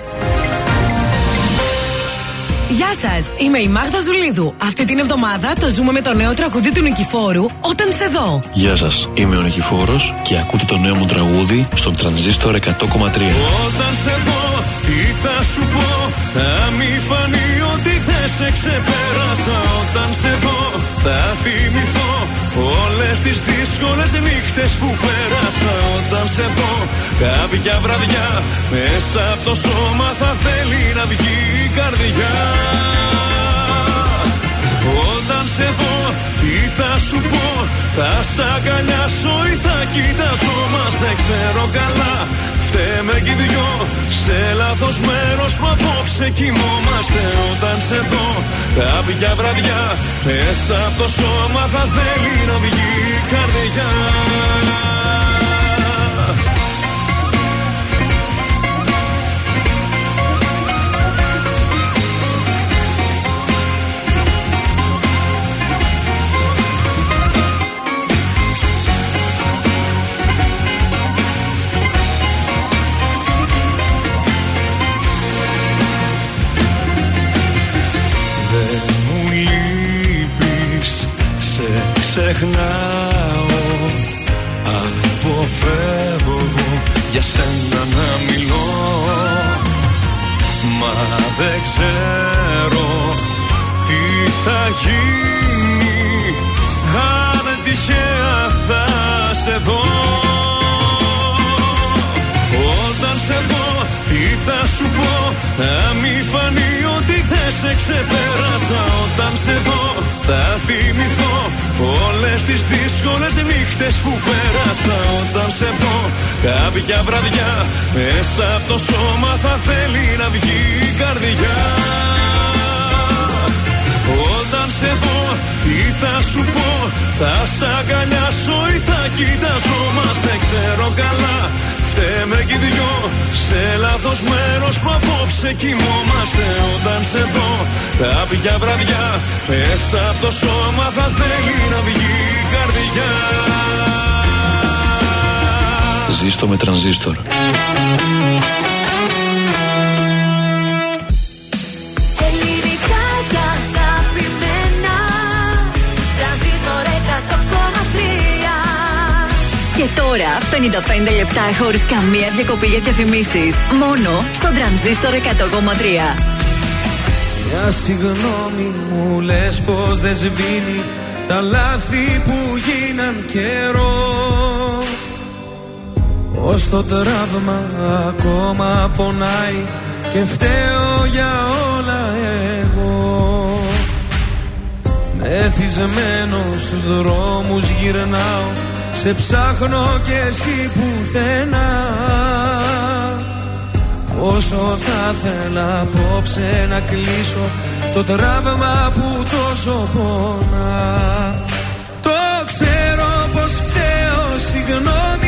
Γεια σας, είμαι η Μάγδα Ζουλίδου. Αυτή την εβδομάδα το ζούμε με το νέο τραγουδί του Νικηφόρου Όταν σε δω. Γεια σας, είμαι ο Νικηφόρος και ακούτε το νέο μου τραγούδι στον τρανζίστορ 100,3. Όταν σε δω, τι θα σου πω Θα μη φανεί ότι δεν σε ξεπέρασα Όταν σε δω, θα θυμηθώ Όλες τις δύσκολες νύχτες που πέρασα Όταν σε δω, κάποια βραδιά Μέσα από το σώμα θα θέλει να βγει η καρδιά. Όταν σε δω, τι θα σου πω Θα σ' αγκαλιάσω ή θα κοιταζόμαστε Δεν ξέρω καλά, φταίμε κι οι δυο Σε λάθος μέρος που απόψε κοιμόμαστε. Όταν σε δω, κάποια βραδιά Μέσα από το σώμα θα θέλει να βγει η καρδιά ξεχνάω. Αποφεύγω για σένα να μιλώ. Μα δεν ξέρω τι θα γίνει Αν τυχαία θα σε δω. Όταν σε δω, τι θα σου πω Θα μη φανεί. ότι δεν σε ξεπέρασα Όταν σε δω, θα θυμηθώ Όλες τις δύσκολες νύχτες που πέρασα Όταν σε δω, κάποια βραδιά Μέσα από το σώμα θα θέλει να βγει η καρδιά. Όταν σε δω, τι θα σου πω Θα σ' αγκαλιάσω ή θα κοιταζόμαστε Ξέρω καλά, φταίμε κι οι δυο. Σε λάθος μέρος που απόψε κοιμόμαστε. Όταν σε δω, κάποια βραδιά Μέσα από το σώμα θα θέλει να βγει η καρδιά. Ζήστο με τρανζίστορ. Τώρα 55 λεπτά χωρίς καμία διακοπή για διαφημίσεις. Μόνο στο τρανζίστορ 100,3. Μια συγγνώμη μου λες πως δεν σβήνει τα λάθη που γίναν καιρό Ως το τραύμα ακόμα πονάει και φταίω για όλα εγώ Μεθυσμένο στους δρόμους γυρνάω σε ψάχνω και εσύ πουθενά. Όσο θα θέλα απόψε να κλείσω Το τραύμα που τόσο πονά. Το ξέρω πως φταίω Συγγνώμη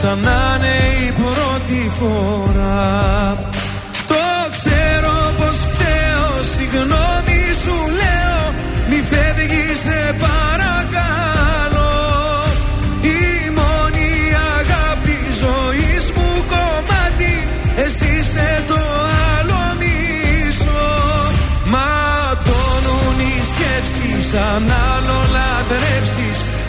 σαν να είναι η πρώτη φορά. Το ξέρω πως φταίω, συγγνώμη σου λέω Μη φεύγεις σε παρακαλώ. Η μόνη αγάπη ζωής μου κομμάτι Εσύ είσαι το άλλο μισό. Ματώνουν οι σκέψεις αν άλλο λατρέψεις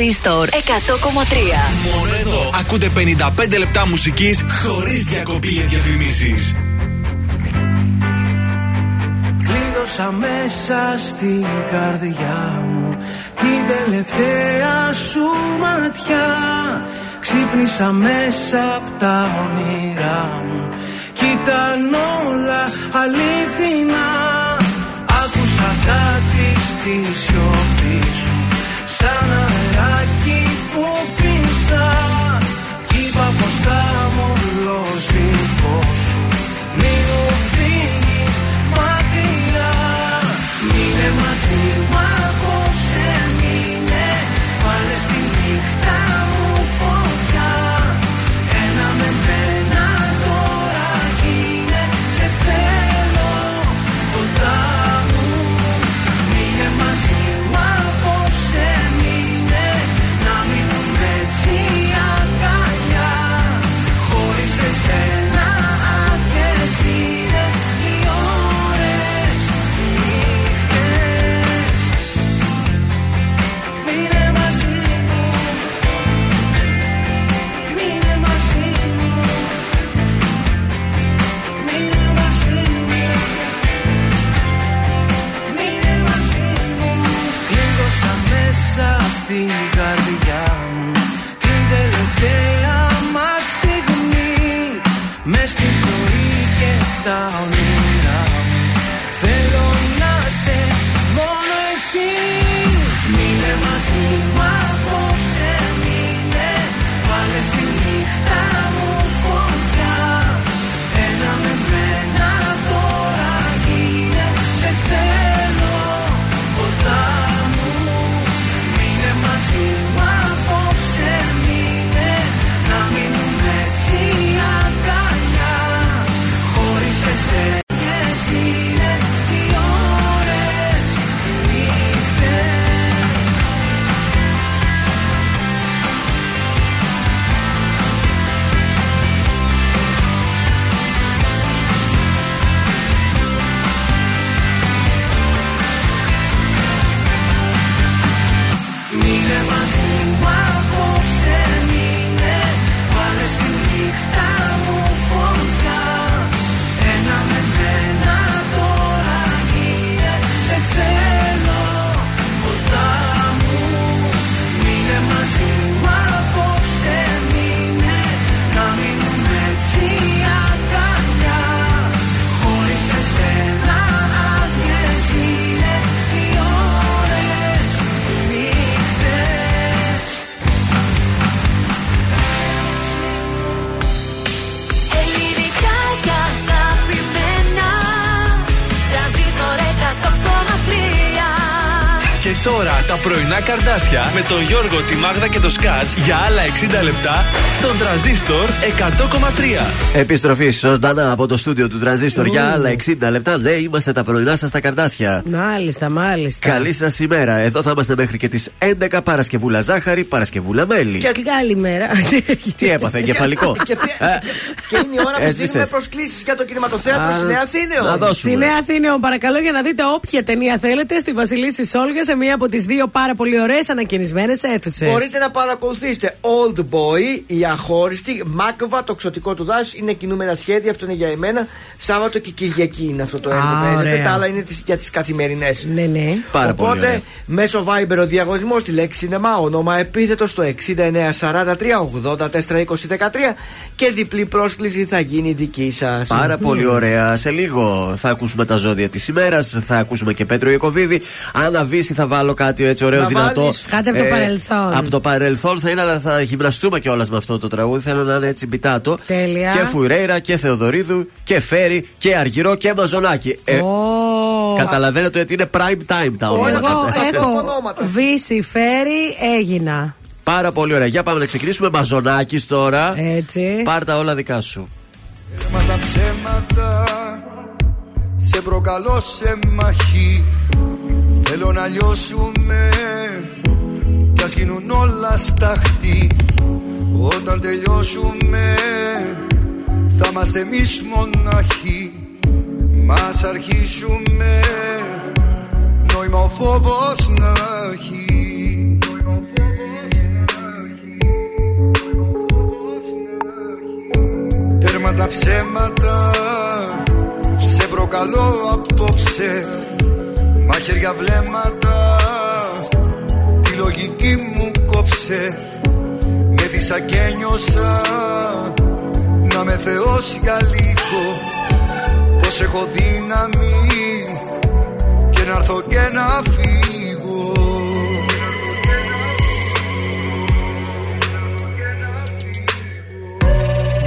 Τρανζίστορ 100,3. Μόνο εδώ. Ακούτε 55 λεπτά μουσικής χωρίς διακοπή για διαφημίσεις. Κλείδωσα μέσα στην καρδιά μου την τελευταία σου ματιά. Ξύπνησα μέσα από τα όνειρά μου. Κι ήταν όλα αλήθινα Άκουσα κάτι στη σιωπή. σου Σαν αεράκι που φύσα. Κι είπα πως θα μου όλος δικός σου Μην μου φύγεις μακριά Μείνε μαζί μου καρδάσια με τον Γιώργο, τη Μάγδα και το Σκάτς για άλλα 60 λεπτά στον τραζίστορ 100,3. Επιστροφή ζωντανά από το στούντιο του Τραζίστορ για άλλα 60 λεπτά. Ναι, είμαστε τα πρωινά σας τα καρδάσια. Μάλιστα, μάλιστα. Καλή σας ημέρα. Εδώ θα είμαστε μέχρι και τις 11 Παρασκευούλα ζάχαρη, Παρασκευούλα μέλι. Και καλημέρα. Τι έπαθε, εγκεφαλικό; Και, και είναι η ώρα που Έσβησες. δίνουμε προσκλήσεις για το κινηματοθέατρο Α, στη Νέα Αθήνεο. να δώσουμε. Στη Νέα Αθήνεο, παρακαλώ για να δείτε όποια ταινία θέλετε στη Βασιλίση Σόλγα σε μία από τις δύο πάρα πολύ ωραίες ανακαινισμένες αίθουσες. Μπορείτε να παρακολουθήσετε Old Boy, η αχώριστη, Μάκβα, το ξωτικό του δάσους. Είναι κινούμενα σχέδια, αυτό είναι για εμένα. Σάββατο και Κυριακή είναι αυτό το έργο Α, που παίζεται. ωραία. Τα άλλα είναι τις- για τις καθημερινές. Ναι, ναι. Πάρα πολύ ωραία. Οπότε μέσω Viber ο διαγωνισμός στη λέξη σινεμά, όνομα επίθετος στο 6943-842013 και διπλή πρόσκληση θα γίνει δική σας. Πάρα πολύ ωραία. Σε λίγο θα ακούσουμε τα ζώδια της ημέρας. Θα ακούσουμε και Πέτρο Ιακοβίδη. Αν αβήσει, θα βάλω κάτι έτσι ωραίο, Να δυνατό. Βάλεις κάτι από το παρελθόν. Από το παρελθόν θα είναι, αλλά θα γυμναστούμε κιόλας με αυτό το τραγούδι. Θέλω να είναι έτσι μπιτάτο. Τέλεια. Και Φουρέιρα και Θεοδωρίδου και Φέρι και Αργυρό και Μαζονάκι. Ε, Ω. Καταλαβαίνετε ότι είναι prime time τα ονόματα. Εγώ αυτά. έχω ονόματα. βύση, φέρει, έγινα. Πάρα πολύ ωραία. Για πάμε να ξεκινήσουμε. Μαζονάκι τώρα. Έτσι. Πάρτα όλα δικά σου. Μα τα ψέματα Σε προκαλώ σε μαχή Θέλω να λιώσουμε Κι ας γίνουν όλα σταχτή Όταν τελειώσουμε Θα είμαστε εμείς μοναχοί Μας αρχίσουμε Νόημα ο φόβος να έχει. Τέρμα τα ψέματα Σε προκαλώ απόψε. Μαχαίρια βλέμματα Τη λογική μου κόψε. Με δίσα και νιώσα Να με θεώσει για λίγο. Πως έχω δύναμη Και να έρθω και να φύγω.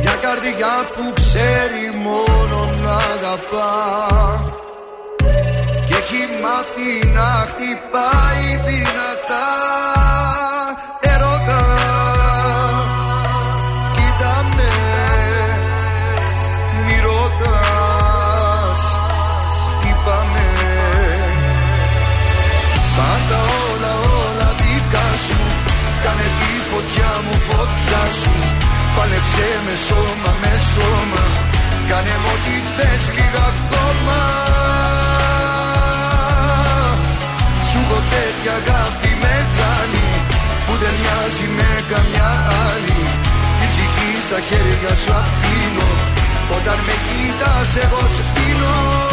Μια καρδιά που ξέρει μόνο να αγαπά. Και έχει μάθει να χτυπάει δυνατά. Ερώτα Κοίτα με Μη ρωτάς Χτύπαμε Πάντα όλα όλα δικά σου Κάνε τη φωτιά μου φωτιά σου. Πάλεψε με σώμα με σώμα Κάνε μου ό,τι θες λίγα ακόμα τέτοια αγάπη μεγάλη Που δεν μοιάζει με καμιά άλλη. Την ψυχή στα χέρια σου αφήνω Όταν με κοίτας εγώ σου πίνω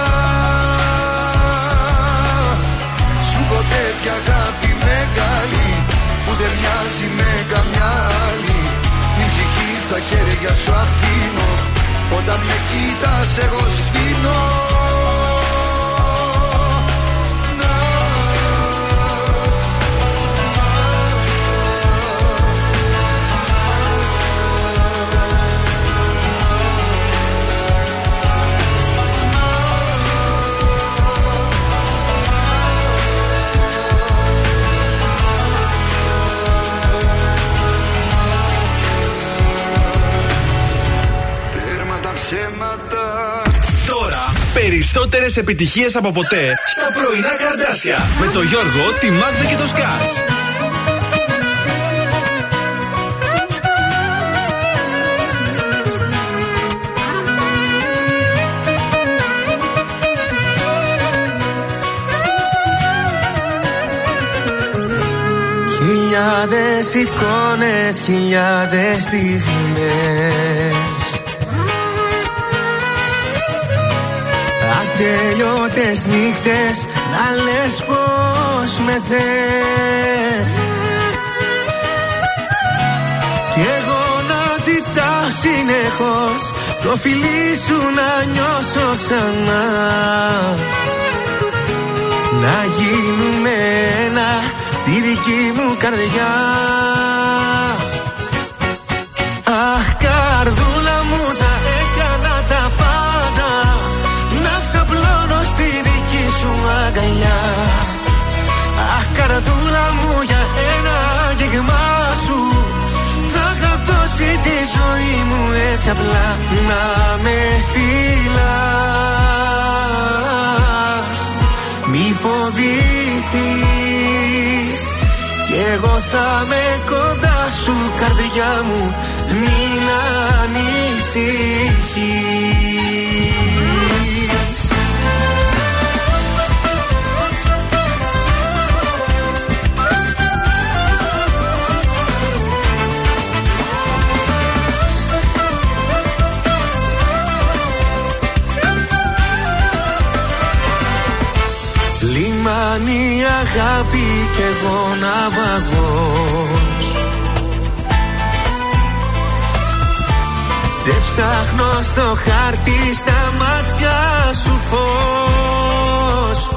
στα χέρια σου αφήνω. Όταν με κοίτας εγώ σπίνω περισσότερες επιτυχίες από ποτέ στα πρωινά καρδάσια. Με τον Γιώργο, τη Μάγδα και το Σκάτ. Χιλιάδες εικόνες, χιλιάδες στιγμές Ατελειώτες νύχτες να λες πως με θες. Κι εγώ να ζητάω συνεχώς το φιλί σου να νιώσω ξανά. Να γίνουμε ένα στη δική μου καρδιά καρδούλα μου για ένα άγγιγμά σου. Θα είχα δώσει τη ζωή μου έτσι απλά Να με φυλάς Μη φοβηθείς Κι εγώ θα με κοντά σου καρδιά μου Μην ανησυχείς Λιμάνι αγάπη και εγώ ναυαγός Σε ψάχνω στο χάρτη στα μάτια σου φως.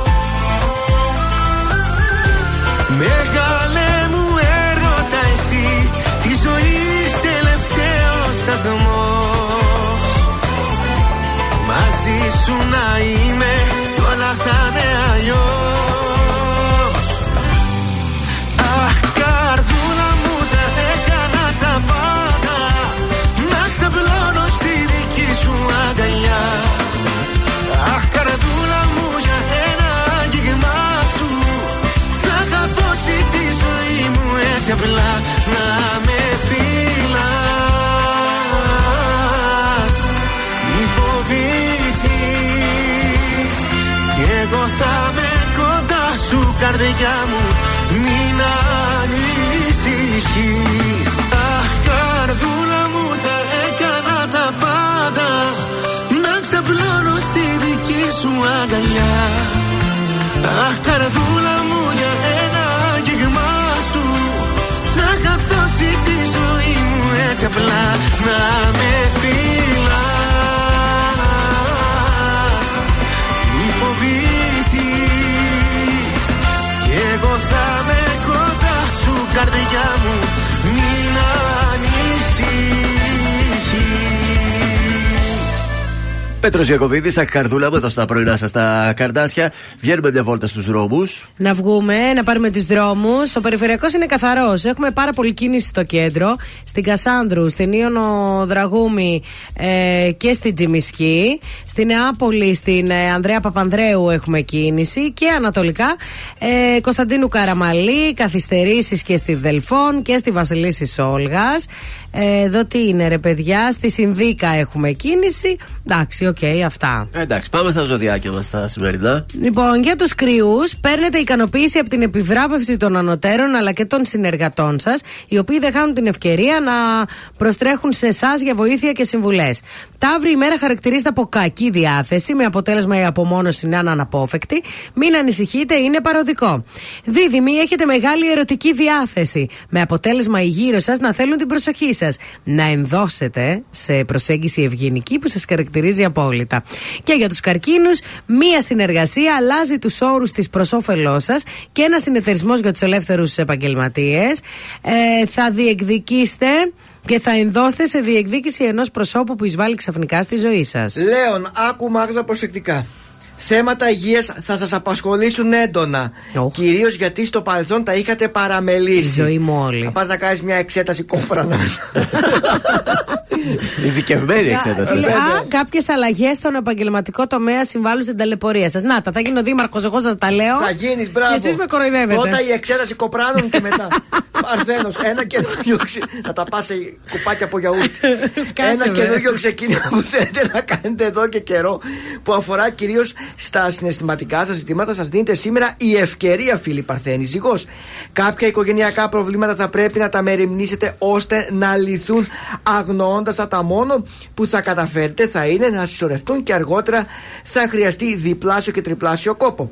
Μεγάλε μου έρωτα εσύ Τη ζωής τελευταίος σταθμός. Μαζί σου να είμαι κι όλα θα είναι αλλιώς ξαπλώνω στη δική σου αγκαλιά Αχ καρδούλα μου για ένα άγγιγμά σου Θα είχα δώσει τη ζωή μου έτσι απλά Να με φυλάς Μη φοβηθείς Κι εγώ θα με κοντά σου καρδιά μου Μην ανησυχείς Αχ καρδούλα μου θα έκανα τα πάντα. Να ξαπλώνω στη δική σου αγκαλιά. Αχ καρδούλα μου για ένα άγγιγμά σου. Θα είχα δώσει τη ζωή μου έτσι απλά. Να με φυλάς Πέτρος Ιακοβίδη, αχ καρδούλα μου εδώ στα πρωινά σας τα καρδάσια. Βγαίνουμε μια βόλτα στους δρόμους. Να βγούμε, να πάρουμε τους δρόμους. Ο περιφερειακός είναι καθαρός. Έχουμε πάρα πολύ κίνηση στο κέντρο. Στην Κασάνδρου, στην Ίωνος Δραγούμη ε, και στην Τζιμισκή. Στην Νεάπολη, στην ε, Ανδρέα Παπανδρέου έχουμε κίνηση. Και ανατολικά, ε, Κωνσταντίνου Καραμαλή, καθυστερήσεις και στη Δελφών και στη Βασιλίσσης Όλγας. Ε, εδώ τι είναι, ρε παιδιά, στη Συνδίκα έχουμε κίνηση. Εντάξει, οκ, αυτά. Ε, εντάξει, πάμε στα ζωδιάκια μας τα σημερινά. Λοιπόν, για τους κριούς, παίρνετε ικανοποίηση από την επιβράβευση των ανωτέρων αλλά και των συνεργατών σας, οι οποίοι δεν χάνουν την ευκαιρία να προστρέχουν σε εσάς για βοήθεια και συμβουλές. Ταύρη ημέρα χαρακτηρίζεται από κακή διάθεση, με αποτέλεσμα η απομόνωση να είναι αναπόφευκτη. Μην ανησυχείτε, είναι παροδικό. Δίδυμοι, έχετε μεγάλη ερωτική διάθεση, με αποτέλεσμα οι γύρω σας να θέλουν την προσοχή σας. Να ενδώσετε σε προσέγγιση ευγενική που σας χαρακτηρίζει απόλυτα. Και για τους καρκίνους, μία συνεργασία αλλάζει τους όρους της προς όφελός σας και ένας συνεταιρισμός για τους ελεύθερους επαγγελματίες. Ε, θα διεκδικήσετε και θα ενδώσετε σε διεκδίκηση ενός προσώπου που εισβάλλει ξαφνικά στη ζωή σας. Λέων, άκου Μάγδα προσεκτικά. Θέματα υγείας θα σας απασχολήσουν έντονα. Oh. Κυρίως γιατί στο παρελθόν τα είχατε παραμελήσει. Η ζωή μου όλη. Θα πας να κάνεις μια εξέταση κόπρανα. <laughs> Ειδικευμένη εξέταση. Α, κάποιες αλλαγές στον επαγγελματικό τομέα συμβάλλουν στην ταλαιπωρία σας. Να, τα θα γίνει ο Δήμαρχος, εγώ σας τα λέω. Θα γίνεις, μπράβο. Και εσείς με κοροϊδεύετε. Πρώτα η εξέταση κοπράνων και μετά. <laughs> Παρθένος, ένα καινούριο. ξε- Να τα πας σε κουπάκια από γιαούρτι. Σκάσε, ένα βρε. καινούριο ξεκίνημα που θέλετε να κάνετε εδώ και καιρό. Που αφορά κυρίως στα συναισθηματικά σας ζητήματα. Σας δίνεται σήμερα η ευκαιρία, φίλοι Παρθένη. Ζυγός. Κάποια οικογενειακά προβλήματα θα πρέπει να τα μεριμνήσετε ώστε να λυθούν αγνοώντας τα. Τα μόνο που θα καταφέρετε θα είναι να συσσωρευτούν και αργότερα θα χρειαστεί διπλάσιο και τριπλάσιο κόπο.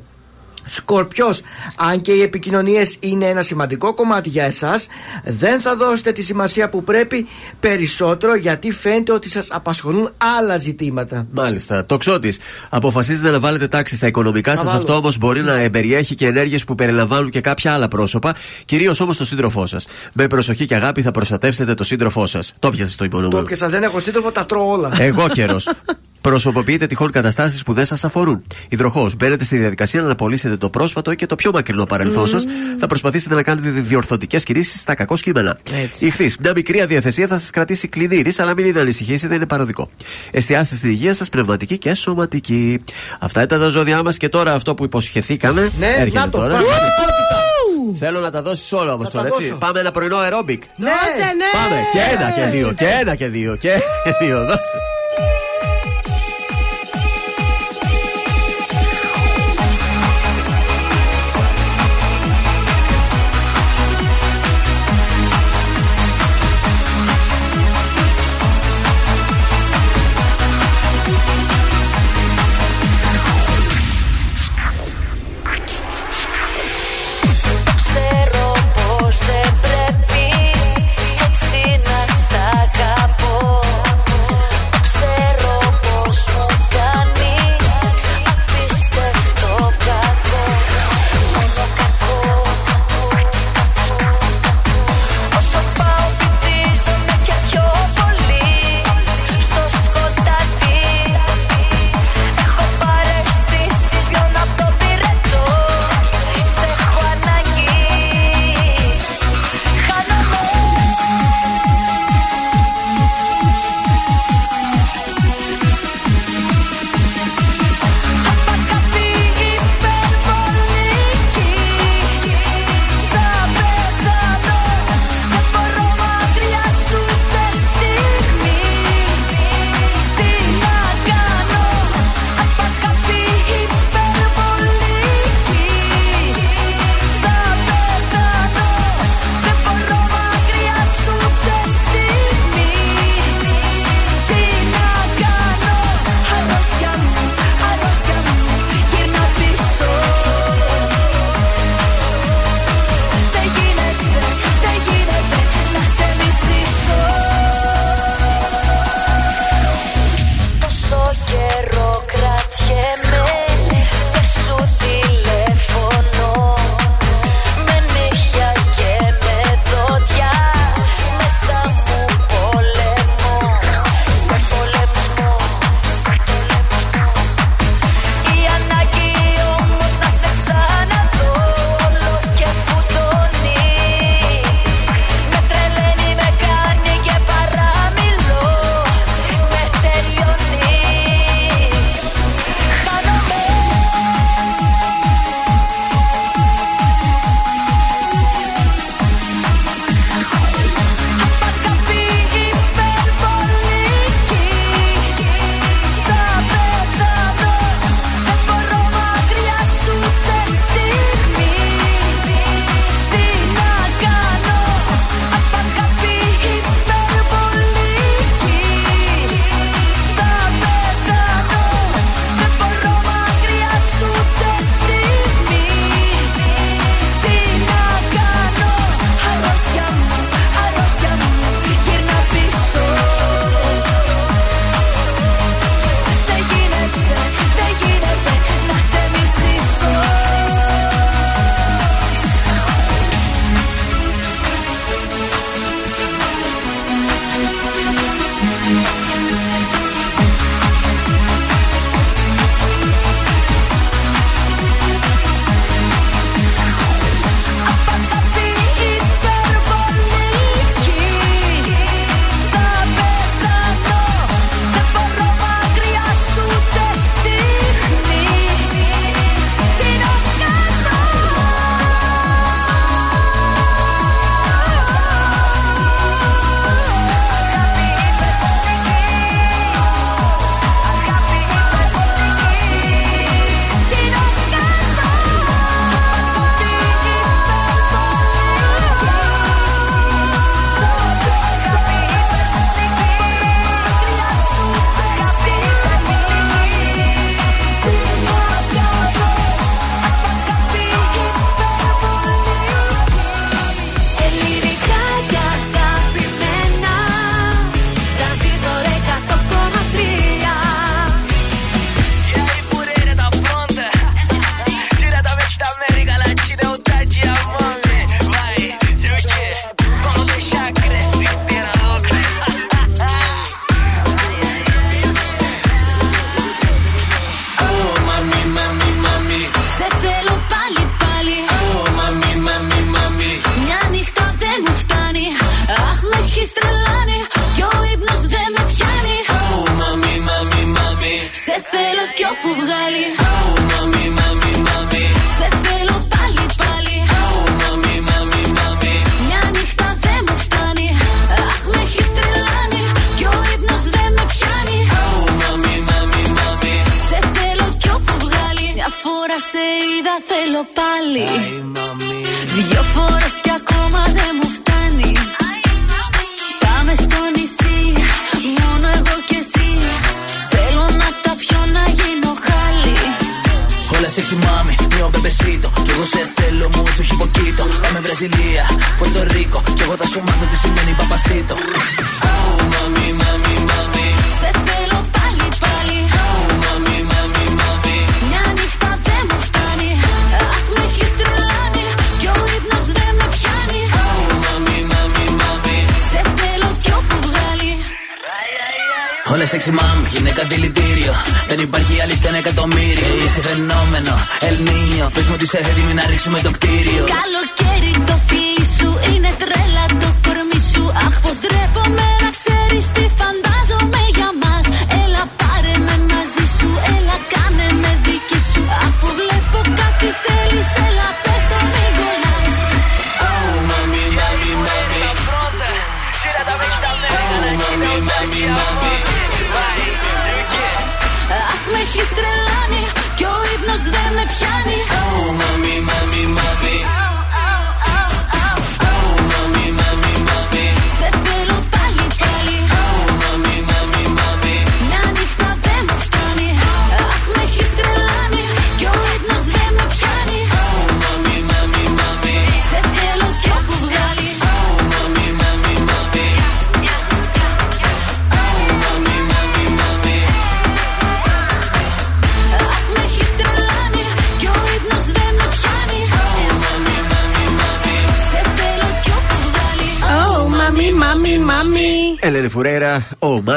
Σκορπιός, αν και οι επικοινωνίες είναι ένα σημαντικό κομμάτι για εσάς, δεν θα δώσετε τη σημασία που πρέπει περισσότερο γιατί φαίνεται ότι σας απασχολούν άλλα ζητήματα. Μάλιστα. Το ξώτη. Αποφασίζετε να βάλετε τάξη στα οικονομικά σας. βάλω. Αυτό όμως μπορεί να εμπεριέχει και ενέργειες που περιλαμβάνουν και κάποια άλλα πρόσωπα, κυρίως όμως τον σύντροφό σας. Με προσοχή και αγάπη θα προστατεύσετε τον σύντροφό σας. Το πιασε το Το υπονούμερο. και σα δεν έχω σύντροφο, τα τρώω όλα. Εγώ καιρός. <laughs> Προσωποποιείτε τυχόν καταστάσεις που δεν σας αφορούν. Υδροχός, μπαίνετε στη διαδικασία να αναπολύσετε το πρόσφατο και το πιο μακρινό παρελθόν σας. Θα προσπαθήσετε να κάνετε διορθωτικές κινήσει στα κακό κείμενα. Ηχθείς, μια μικρή αδιαθεσία θα σας κρατήσει κλινήρη, αλλά μην ανησυχήσετε, είναι παροδικό. Εστιάστε στην υγεία σας, πνευματική και σωματική. Αυτά ήταν τα ζώδιά μας και τώρα αυτό που υποσχεθήκαμε. Ναι, έρχεται να το, τώρα. πραγματικότητα. Θέλω να τα δώσεις όλα όμως Θα τώρα, τα έτσι. δώσω. Πάμε ένα πρωινό αερόμπικ. Δώσε, ναι! Πάμε και ένα και δύο, και ένα και δύο, και δύο. Δώσε.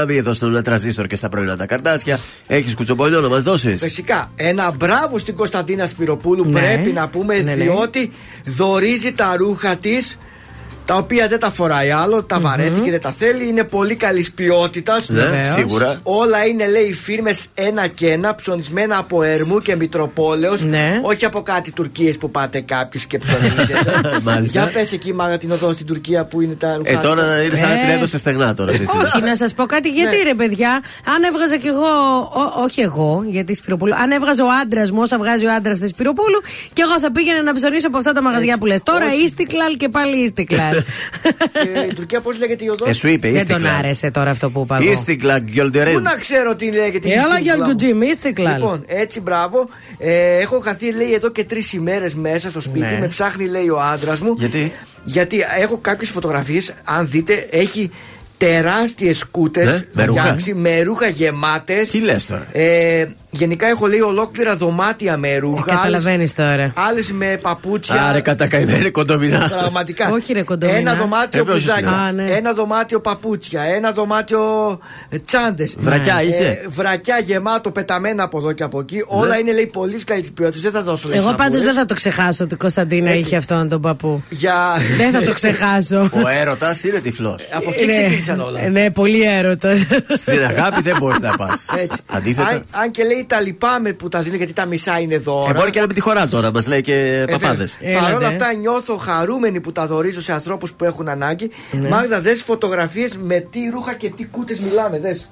Ο Μάμι εδώ στον Τραζίστορ και στα πρωινά τα καρτάσια. Έχεις κουτσομπολιό να μας δώσεις; Φυσικά. Ένα μπράβο στην Κωνσταντίνα Σπυροπούλου Ναι. πρέπει να πούμε Ναι, ναι. διότι δορίζει τα ρούχα της. Τα οποία δεν τα φοράει άλλο, τα βαρέθηκε, δεν τα θέλει. Είναι πολύ καλής ποιότητας. Ναι, Βεβαίως. σίγουρα. Όλα είναι, λέει, φίρμες ένα και ένα, ψωνισμένα από Ερμού και Μητροπόλεως. Ναι. Όχι από κάτι Τουρκίες που πάτε κάποιε και ψωνίζετε. <laughs> Μάλιστα. Για πες εκεί, μάγα την οδό στην Τουρκία που είναι τα ρούχα. Ε, τώρα είναι σαν να Ε. την έδωσε στεγνά τώρα. αυτή τη στιγμή. Όχι, να σας πω κάτι. Γιατί Ναι. ρε, παιδιά, αν έβγαζα κι εγώ. ό- όχι εγώ, γιατί Σπυροπούλου. Αν έβγαζε ο άντρας μου όσα βγάζει ο άντρας της Σπυροπούλου, και εγώ θα πήγαινα να ψωνίσω από αυτά τα μαγαζιά που λες. Τώρα Ιστικλάλ και πάλι Ιστικλάλ. Ε, η Τουρκία πώς λέγεται η οδό; Ε, σου είπε, Δεν τον Ιστικλάλ. άρεσε τώρα αυτό που είπα. εγώ. Ιστικλάλ, Πού Γκιολντερέν. να ξέρω τι λέγεται. η Έλα Ιστικλάλ. για Αλκουτζίμ, Ιστικλάλ. Λοιπόν, έτσι μπράβο. Ε, έχω χαθεί, λέει, εδώ και τρεις ημέρες μέσα στο σπίτι. Ναι. Με ψάχνει, λέει, ο άντρας μου. Γιατί; Γιατί έχω κάποιες φωτογραφίες. Αν δείτε, έχει τεράστιες κούτες Ναι, με ρούχα. με ρούχα γεμάτες. Τι λες τώρα; Ε, γενικά έχω λέει ολόκληρα δωμάτια με ρούχα. Καταλαβαίνεις τώρα. Άλλες με παπούτσια. Άρε κατακαημένη κοντομινά. Πραγματικά. Όχι, ρε, κοντομινά. Ένα δωμάτιο Ε, ποιος μπουζάκια. είναι; Α, ναι. Ένα δωμάτιο παπούτσια. Ένα δωμάτιο τσάντες. Βρακιά είχε; βρακιά γεμάτο πεταμένα από εδώ και από εκεί. Όλα είναι λέει πολύ καλή ποιότητα. Δεν θα δώσω λέει Εγώ πάντως σαπούρες. δεν θα το ξεχάσω ότι η Κωνσταντίνα Έτσι. είχε αυτόν τον παππού. Για... Δεν θα το ξεχάσω. Ο έρωτας είναι τυφλός. από εκεί ξεκίνησαν όλα. Ναι, ναι, πολύ έρωτας. Στην αγάπη δεν μπορείς να πας. Έτσι. Αντίθετα. Αν, αν και λέει τα λυπάμαι που τα δίνει γιατί τα μισά είναι δώρα. Ε, μπορεί και να μην τη χωρά τώρα, μας λέει και Ε, παπάδες. βέβαια. Παρ' όλα Έλατε. αυτά νιώθω χαρούμενη που τα δωρίζω σε ανθρώπους που έχουν ανάγκη. Ναι. Μάγδα, δες φωτογραφίες με τι ρούχα και τι κούτες μιλάμε. Δες.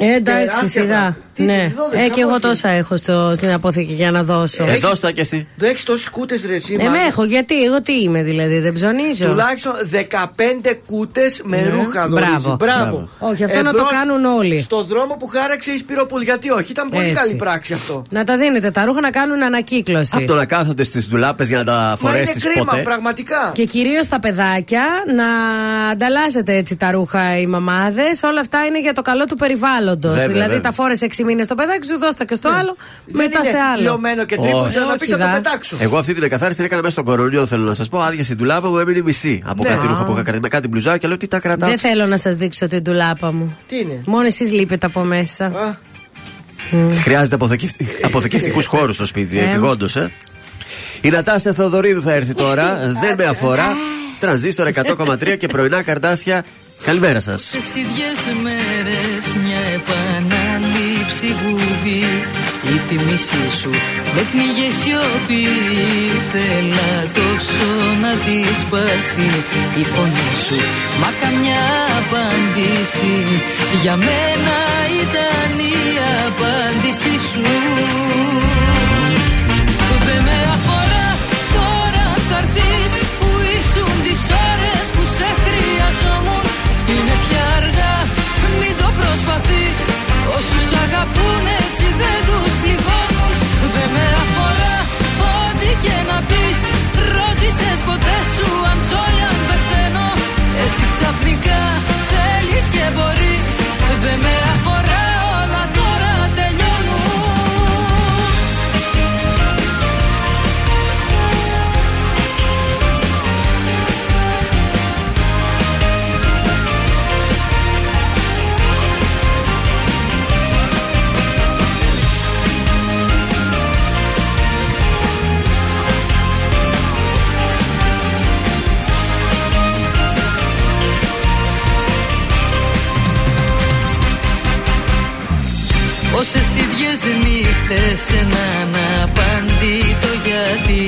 Ε, εντάξει, Τεράστια σιγά. πράγματα. Τι, Ναι. τι δώδες, Ε, και εγώ κάπως τόσα έχω στο, στην αποθήκη για να δώσω. Ε, δώσ' τα κι εσύ. Δεν έχει τόσε κούτε, ρε εσύ. Ε, Μάγδα. με έχω, γιατί εγώ τι είμαι δηλαδή, δεν ψωνίζω. Τουλάχιστον 15 κούτε με Ναι. ρούχα Μπράβο. δωρίζει. Μπράβο. Όχι, αυτό να το κάνουν όλοι. Στο δρόμο που χάραξε η Σπυροπούλ. Γιατί όχι, ήταν πολύ Έτσι. καλή πράξη αυτό. Να τα δίνετε τα ρούχα να κάνουν ανακύκλωση. Από το να κάθονται στι ντουλάπε για να τα Μα είναι φορέσει κρίμα, ποτέ. πραγματικά. Και κυρίω τα παιδάκια να ανταλλάσσετε έτσι τα ρούχα οι μαμάδε. Όλα αυτά είναι για το καλό του περιβάλλοντο. Βέβαια, Δηλαδή βέβαια. τα φόρεσε 6 μήνες στο παιδάκι σου, δώστα και στο άλλο, Δεν μετά είναι σε άλλο. λιωμένο και τρίποντο Όχι. να πεις Όχι, να το δα. πετάξω. Εγώ αυτή την εκαθάριση την έκανα μέσα στον κορονοϊό, θέλω να σας πω. Άδεια στην ντουλάπα μου έμεινε μισή από Ναι. κάτι Α. ρούχα που είχα κρατήσει με κάτι μπλουζάκια. Λέω τι τα κρατάω; Δεν θέλω να σας δείξω την τουλάπα μου. Τι είναι; Μόνο εσείς λείπετε από μέσα. Α, Χρειάζεται αποθηκευτικού <laughs> χώρους στο σπίτι, Ε. επιγόντως, ε. Η Νατάσια Θεοδωρίδου θα έρθει τώρα. <laughs> Δεν με αφορά. Τρανζίστορ 100,3 και πρωινά καρτάσια. Καλημέρα σας. Τις ίδιες μέρες μια επανάληψη βουβή Η θυμίσή σου με πνίγε σιωπή. Θέλα τόσο να της σπάσει η φωνή σου. Μα καμιά απάντηση Για μένα ήταν η απάντησή σου αγαπούν έτσι δεν τους πληγώνουν. Δεν με αφορά ό,τι και να πεις. Ρώτησες ποτέ σου αν ζω αν πεθαίνω. Έτσι ξαφνικά θέλεις και μπορείς. Δεν με θες έναν απαντήτο γιατί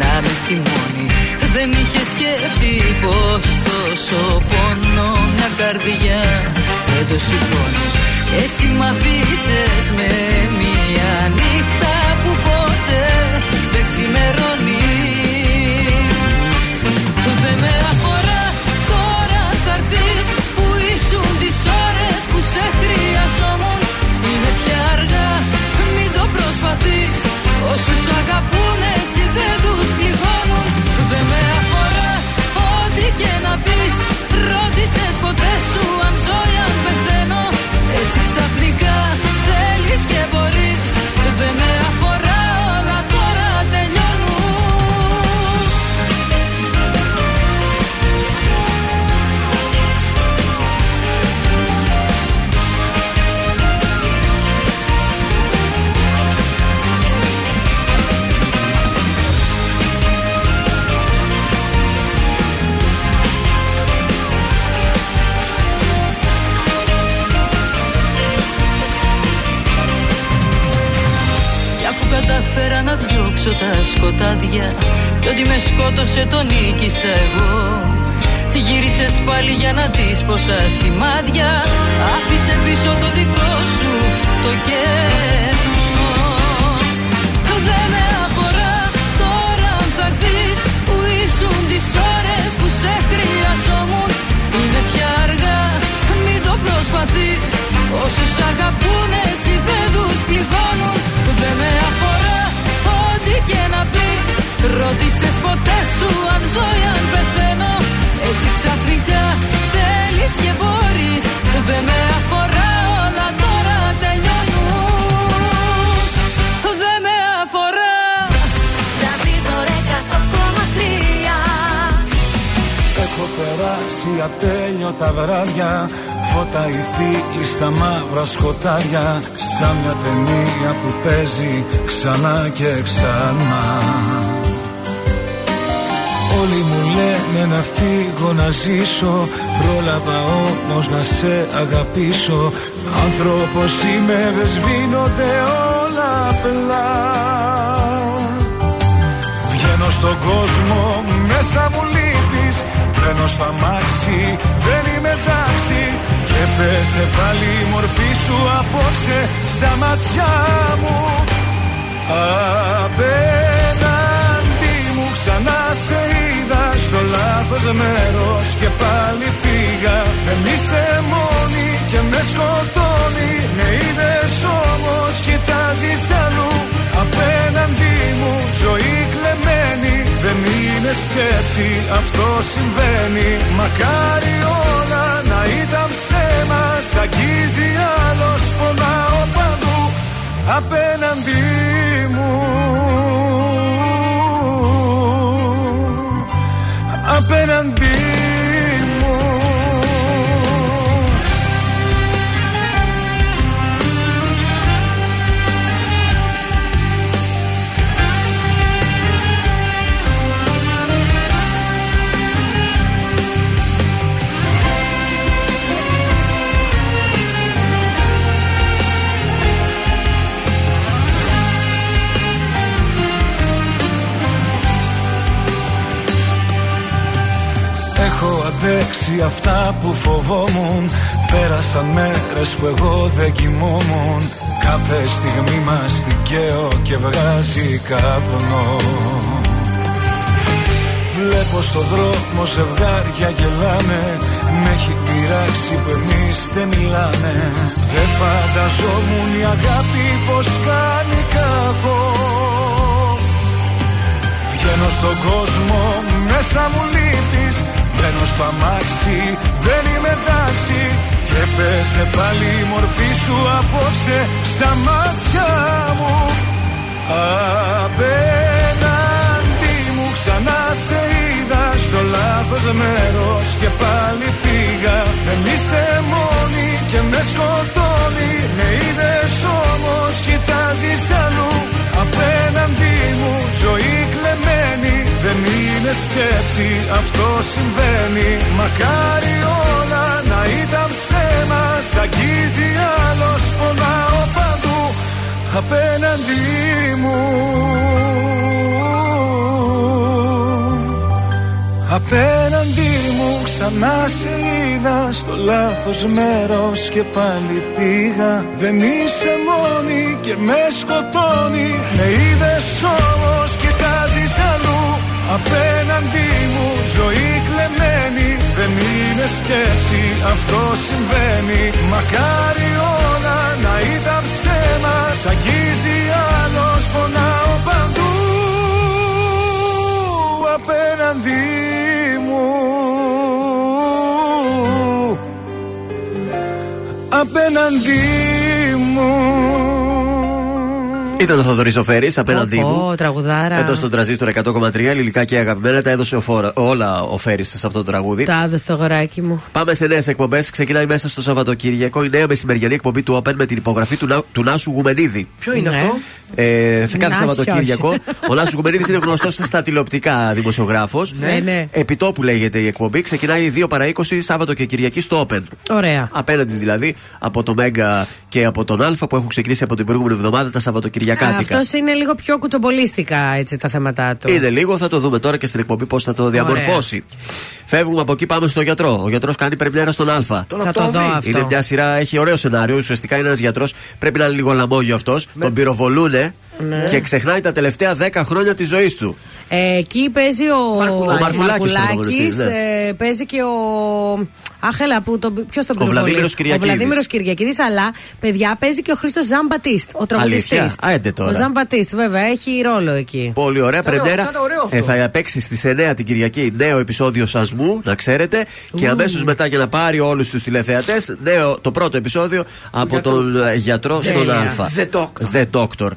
να μην θυμώνει. Δεν είχε σκεφτεί πως τόσο πόνο μια καρδιά δεν το σηκώνει. Έτσι μ' αφήσες με μια νύχτα που ποτέ δεν ξημερώνει ό,τι και να αφού καταφέρα να διώξω τα σκοτάδια Κι ότι με σκότωσε τον νίκησα εγώ. Γύρισες πάλι για να δεις πόσα σημάδια σου αν ζω ή αν πεθαίνω. Έτσι ξαφνικά θέλεις και μπορείς. Δεν με αφορά όλα τώρα τελειώνουν. Δεν με αφορά. Τρανζίστορ 100,3 Έχω περάσει ατέλειωτα βράδια. Φώτα οι φίλοι στα μαύρα σκοτάδια. Σαν μια ταινία που παίζει ξανά και ξανά Όλοι μου λένε να φύγω να ζήσω. Πρόλαβα όμως να σε αγαπήσω. Άνθρωπος είμαι δεν σβήνονται όλα απλά. Βγαίνω στον κόσμο, μέσα μου λείπεις. Μπαίνω στο αμάξι, δεν είμαι εντάξει. Και πέσε πάλι η μορφή σου απόψε στα μάτια μου. Απέναντι μου ξανά σε είδα στο λάθος μέρος Και πάλι πήγα, δεν είσαι μόνη και με σκοτώνει. Με είδες όμως, κοιτάζεις αλλού. Απέναντι μου ζωή κλεμμένη. Δεν είναι σκέψη αυτό συμβαίνει. Μακάρι όλα να ήταν ψέμα. Σ' αγγίζει άλλος πονάω παντού. Απέναντι μου Απέναντι Έχω αντέξει αυτά που φοβόμουν. Πέρασαν μέρες που εγώ δεν κοιμόμουν. Κάθε στιγμή μας δικαίω και βγάζει καπνό. Βλέπω στο δρόμο ζευγάρια γελάνε. Μ' έχει πειράξει που εμείς δεν μιλάνε Δεν φανταζόμουν η αγάπη πως κάνει κακό Βγαίνω στον κόσμο, μέσα μου λείπεις Μπαίνω στο αμάξι, δεν είμαι εντάξει. Και πέσε πάλι η μορφή σου απόψε στα μάτια μου. Απέναντι μου ξανά σε είδα στο λάθος μέρος Και πάλι πήγα, δεν είσαι μόνη και με σκοτώνει Με είδες όμως, κοιτάζεις αλλού. Απέναντι μου ζωή κλεμμένη Δεν είναι σκέψη αυτό συμβαίνει. Μακάρι όλα να ήταν ψέμα Σ' αγγίζει άλλος πονάω παντού. Απέναντί μου. Απέναντί μου ξανά σε είδα. Στο λάθος μέρος και πάλι πήγα. Δεν είσαι μόνη και με σκοτώνει. Με είδες όμως κοιτάζεις αλλού Απέναντί μου ζωή κλεμμένη Δεν είναι σκέψη αυτό συμβαίνει. Μακάρι όλα να ήταν ψέμα Σ' αγγίζει άλλος πονάω παντού. Απέναντί μου. Απέναντί μου Ήταν ο Θοδωρής Οφέρης απέναντί μου. Ω, τραγουδάρα. Εδώ στον τραζίστρο 100,3 ελληνικά και αγαπημένα τα έδωσε ο φόρα, όλα ο Φέρης σε αυτό το τραγούδι. Τα έδωσε το αγοράκι μου. Πάμε σε νέες εκπομπές. Ξεκινάει μέσα στο Σαββατοκύριακο η νέα μεσημεριανή εκπομπή του Open με την υπογραφή του, Να- του Νάσου Γουμενίδη. Ποιο είναι Ναι. αυτό; Ε, σε κάθε Νάσιος. Σαββατοκύριακο. ο Νάσου Γουμενίδης είναι γνωστός στα τηλεοπτικά δημοσιογράφος. Ναι, ναι. Επιτόπου λέγεται η εκπομπή. Ξεκινάει 2 παρα 20 Σάββατο και Κυριακή στο Open. Ωραία. Απέναντι δηλαδή από το Μέγκα και από τον Α που έχουν ξεκινήσει από την προηγούμενη εβδομάδα τα Σαββατοκυριακάτικα. Αυτός είναι λίγο πιο κουτσομπολίστικα έτσι τα θέματα του. Είναι λίγο, θα το δούμε τώρα και στην εκπομπή πώς θα το διαμορφώσει. Φεύγουμε από εκεί, πάμε στο γιατρό. Ο γιατρός κάνει πρεμιέρα στον Α. Θα το δω αυτό. Είναι μια σειρά, έχει ωραίο σενάριο. Ουσιαστικά είναι ένας γιατρός, πρέπει να είναι λίγο λαμόγιο αυτός. Τον πυροβολούνε Ναι. και ξεχνάει τα τελευταία 10 χρόνια της ζωής του. Ε, εκεί παίζει ο, Μαρκουλάκης. Ο Μαρκουλάκης Μαρκουλάκης, πρωταγωνιστής, ναι. ε, παίζει και ο. Άχελα, που τον, ποιος τον Ο πυροβολεί; Βλαδίμηρος Κυριακίδης. Ο Βλαδίμηρος Κυριακίδης, αλλά παιδιά παίζει και ο Χρήστος Ζαν Μπατίστ, ο τραγουδιστής. Αλήθεια; Α, έντε τώρα. Ο Ζαν Μπατίστ, βέβαια, έχει ρόλο εκεί. Πολύ ωραία. Θα είναι- Πρεμιέρα θα είναι ωραίο αυτό. ε, θα παίξει στις 9 την Κυριακή νέο επεισόδιο Σασμού, να ξέρετε. Και αμέσως μετά για να πάρει όλους τους τηλεθεατές, το πρώτο επεισόδιο από Γιατρού. τον ε, γιατρό στον Τέλεια. Α. The Doctor. The Doctor.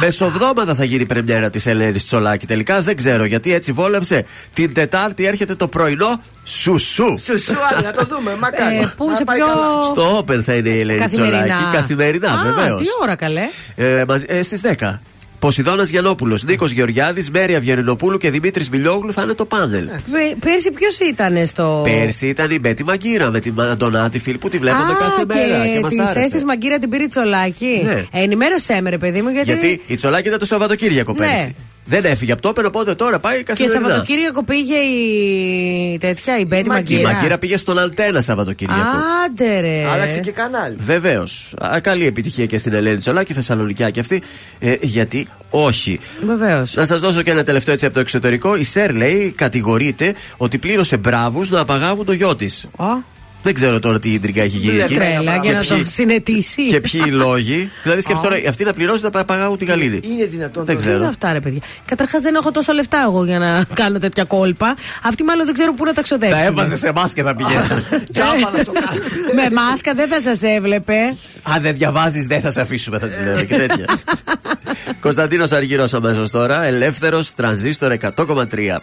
Μεσοβδόμαδα θα γίνει η πρεμιέρα της Ελένης Τσολάκη. Τελικά δεν ξέρω γιατί έτσι βόλεψε. Την Τετάρτη έρχεται το πρωινό σουσού. Σου σου, άντε, να το δούμε. Μακάρι. Ε, πού, Να σε πάει ποιο- καλά. Στο Open θα είναι η Ελένη Καθημερινά. Τσολάκη. Καθημερινά, Α, βεβαίως. Τι ώρα καλέ. Ε, μαζί- ε, Στις 10. Ποσειδώνας Γιανόπουλο, Νίκος Γεωργιάδης, Μέρια Βιερινοπούλου και Δημήτρης Μιλιόγλου θα είναι το πάνελ. Πε- Πέρσι ποιος ήταν στο. Πέρσι ήταν η Μπέτη Μαγκύρα με την Αντωνάτη Φίλ που τη βλέπαμε Α, κάθε μέρα και, και μας τη θέση άρεσε. της Μαγκύρα την πήρε η Τσολάκη. Ναι. Ε, ενημέρωσέ με, ρε παιδί μου, γιατί. Γιατί η Τσολάκη ήταν το Σαββατοκύριακο Ναι. πέρσι. Δεν έφυγε από το Open, οπότε τώρα πάει Και καθημερινά. Σαββατοκύριακο πήγε η τέτοια, η Μπέτη Η Μαγκύρα. Μαγκύρα πήγε στον Αλτένα Σαββατοκύριακο. Άντε ρε. Άλλαξε και κανάλι. Βεβαίως. Καλή επιτυχία και στην Ελένη Τσολάκη, Θεσσαλονικιά και αυτή. Ε, γιατί όχι. Βεβαίως. Να σας δώσω και ένα τελευταίο έτσι από το εξωτερικό. Η Σερ λέει κατηγορείται ότι πλήρωσε μπράβους να απαγάγουν το γιο της. Δεν ξέρω τώρα τι ίντρικα έχει γίνει εκεί. Τρέλα, Και για να ποιοι- τον συνετίσει. Και ποιοι οι λόγοι. δηλαδή σκέψτε τώρα αυτή να πληρώσει να απαγάγουν τη γαλήνη. Είναι δυνατόν Δεν Τι είναι ξέρω. αυτά, ρε παιδιά. Καταρχάς δεν έχω τόσο λεφτά εγώ για να <laughs> κάνω τέτοια κόλπα. Αυτοί μάλλον δεν ξέρω πού να τα ξοδέψουν. Θα έβαζε σε εμά και θα πηγαίνει. <laughs> <laughs> Με μάσκα δεν θα σας έβλεπε. Αν δεν διαβάζεις, δεν θα σε αφήσουμε, θα τη λέμε και τέτοια. Κωνσταντίνος Αργυρό αμέσως τώρα. Ελεύθερος τρανζίστορ 100,3.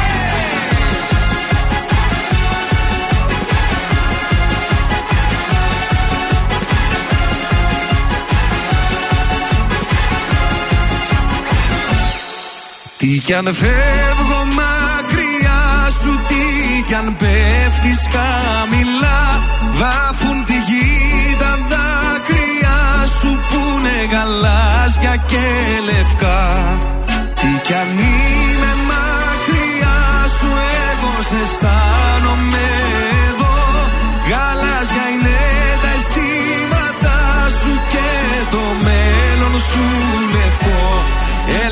Τι κι αν φεύγω μακριά σου Τι κι αν πέφτεις χαμηλά Βάφουν τη γη τα δάκρυα σου Που είναι γαλάζια και λευκά. Τι κι αν είμαι μακριά σου Εγώ σε αισθάνομαι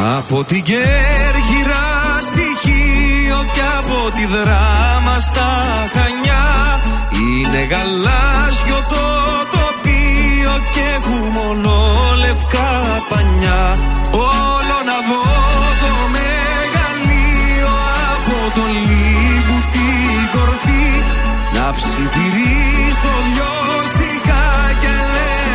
Από την Κέρκυρα στοιχείο και από τη δράμα στα Χανιά. Είναι γαλάζιο το τοπίο και έχουμε λευκά πανιά. Όλο να δω το μεγαλείο από το λίγο την κορφή. Να ψιθυρίσω λιώστηκα και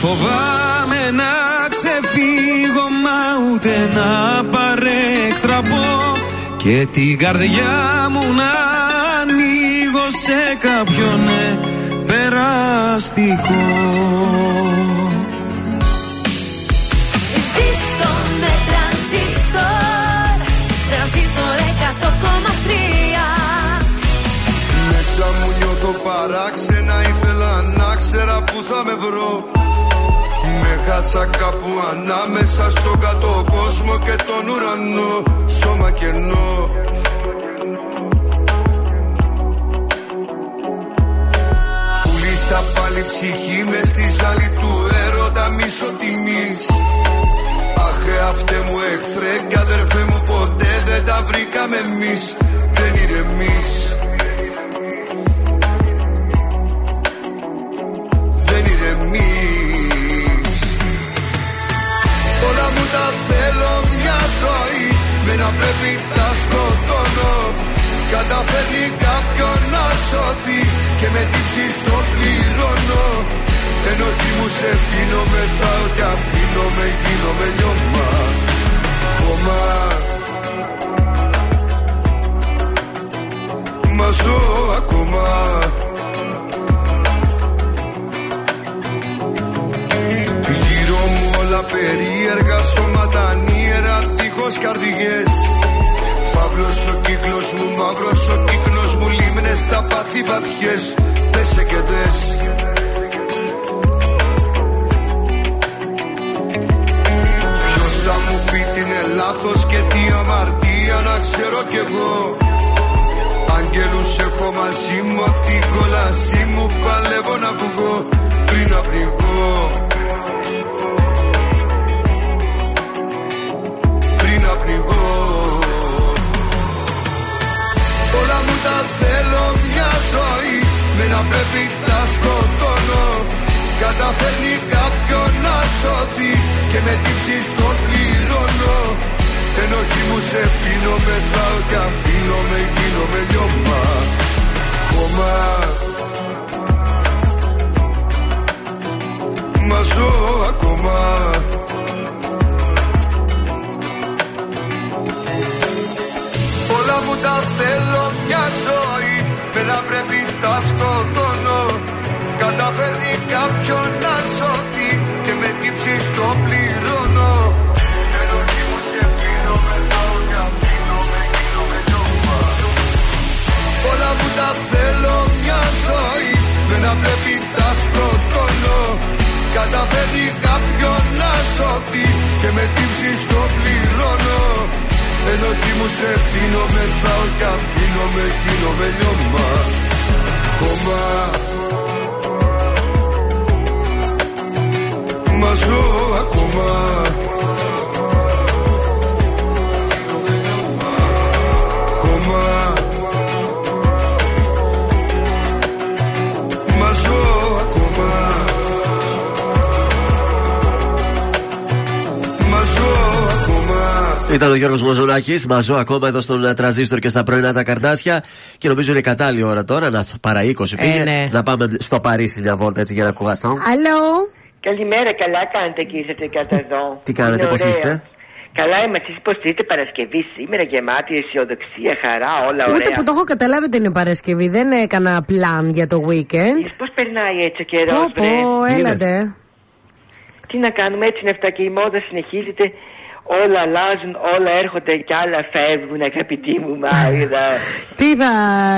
φοβάμαι να ξεφύγω μα ούτε να παρέκτραπω και την καρδιά μου να ανοίγω σε κάποιον ναι, περαστικό. Ζήστο με τρανζίστορ, τρανζίστορ 100,3 Μέσα μου νιώθω παράξενα, ήθελα να ξέρα που θα με βρω χάσα κάπου ανάμεσα στον κάτω κόσμο και τον ουρανό. Σώμα κενό. Πουλήσα πάλι ψυχή μες στη ζάλη του έρωτα μίσο τιμής. Αχ αυτέ μου εχθρέ και αδερφέ μου ποτέ δεν τα βρήκαμε εμείς. Δεν ηρεμείς θέλω ζωή Με να πρέπει τα σκοτώνω. Καταφέρνει κάποιον να σωθεί Και με τύψεις το πληρώνω. Ενώ τι μου σε πίνω μετράω και αφήνω με γίνομαι λιώμα. Χώμα. Μα ζω ακόμα. Όλα περίεργα σώματα νύερα δίχως καρδιές. Φαύλος ο κύκλος μου, μαύρος ο κύκνος μου Λίμνες στα πάθη βαθιές. Πέσε και δες. Ποιος θα μου πει τι είναι λάθος και τι αμαρτία να ξέρω κι εγώ. Αγγέλους έχω μαζί μου απ' την κόλασή μου Παλεύω να βγω. Πριν να πνιγώ ζωή Με να πρέπει τα σκοτώνω. Καταφέρνει κάποιον να σωθεί Και με τύψεις το πληρώνω. Ενοχή μου σε πίνω μετράω και αφήνω με γίνομαι λιώμα. Χώμα Μα ζω ακόμα. Όλα μου τα θέλω μια ζωή Με να πρέπει τα σκοτώνω Καταφέρνει κάποιον να σωθεί Και με τύψεις το πληρώνω. Ενοχή μου σε πίνω μετράω και αφήνω με γίνομαι λιώμα Όλα μου τα θέλω μια ζωή. Με να πρέπει τα σκοτώνω Καταφέρνει κάποιον να σωθεί Και με τύψεις το πληρώνω Ενοχή μου σε πίνω μεθάω και αφήνω με γίνομαι λιώμα. Κόμμα Μα ζω ακόμα Ήταν ο Γιώργος Μοζολάκη, μαζό ακόμα εδώ στον ε, τραζίστορ και στα πρωινά τα καρτάσια. Και νομίζω είναι κατάλληλη ώρα τώρα να παρά 20 πήγε. ναι. Να πάμε στο Παρίσι μια βόλτα έτσι για να κουβαστώ. Αλλό. Καλημέρα, καλά κάνετε και ήρθατε κάτω εδώ. <laughs> Τι κάνετε, Είναι πώ ωραία. είστε. Καλά είμαστε, εσείς πως είστε Παρασκευή σήμερα γεμάτη αισιοδοξία, χαρά, όλα ωραία. Ούτε που το έχω καταλάβει ότι είναι Παρασκευή. Δεν έκανα πλάν για το weekend. Πώς περνάει έτσι ο καιρός, Πω, πω, βρε; έλατε. Τι να κάνουμε, έτσι είναι αυτά και η μόδα συνεχίζεται. Όλα αλλάζουν, όλα έρχονται και άλλα φεύγουν, αγαπητή μου Μάγδα. <laughs> Τι θα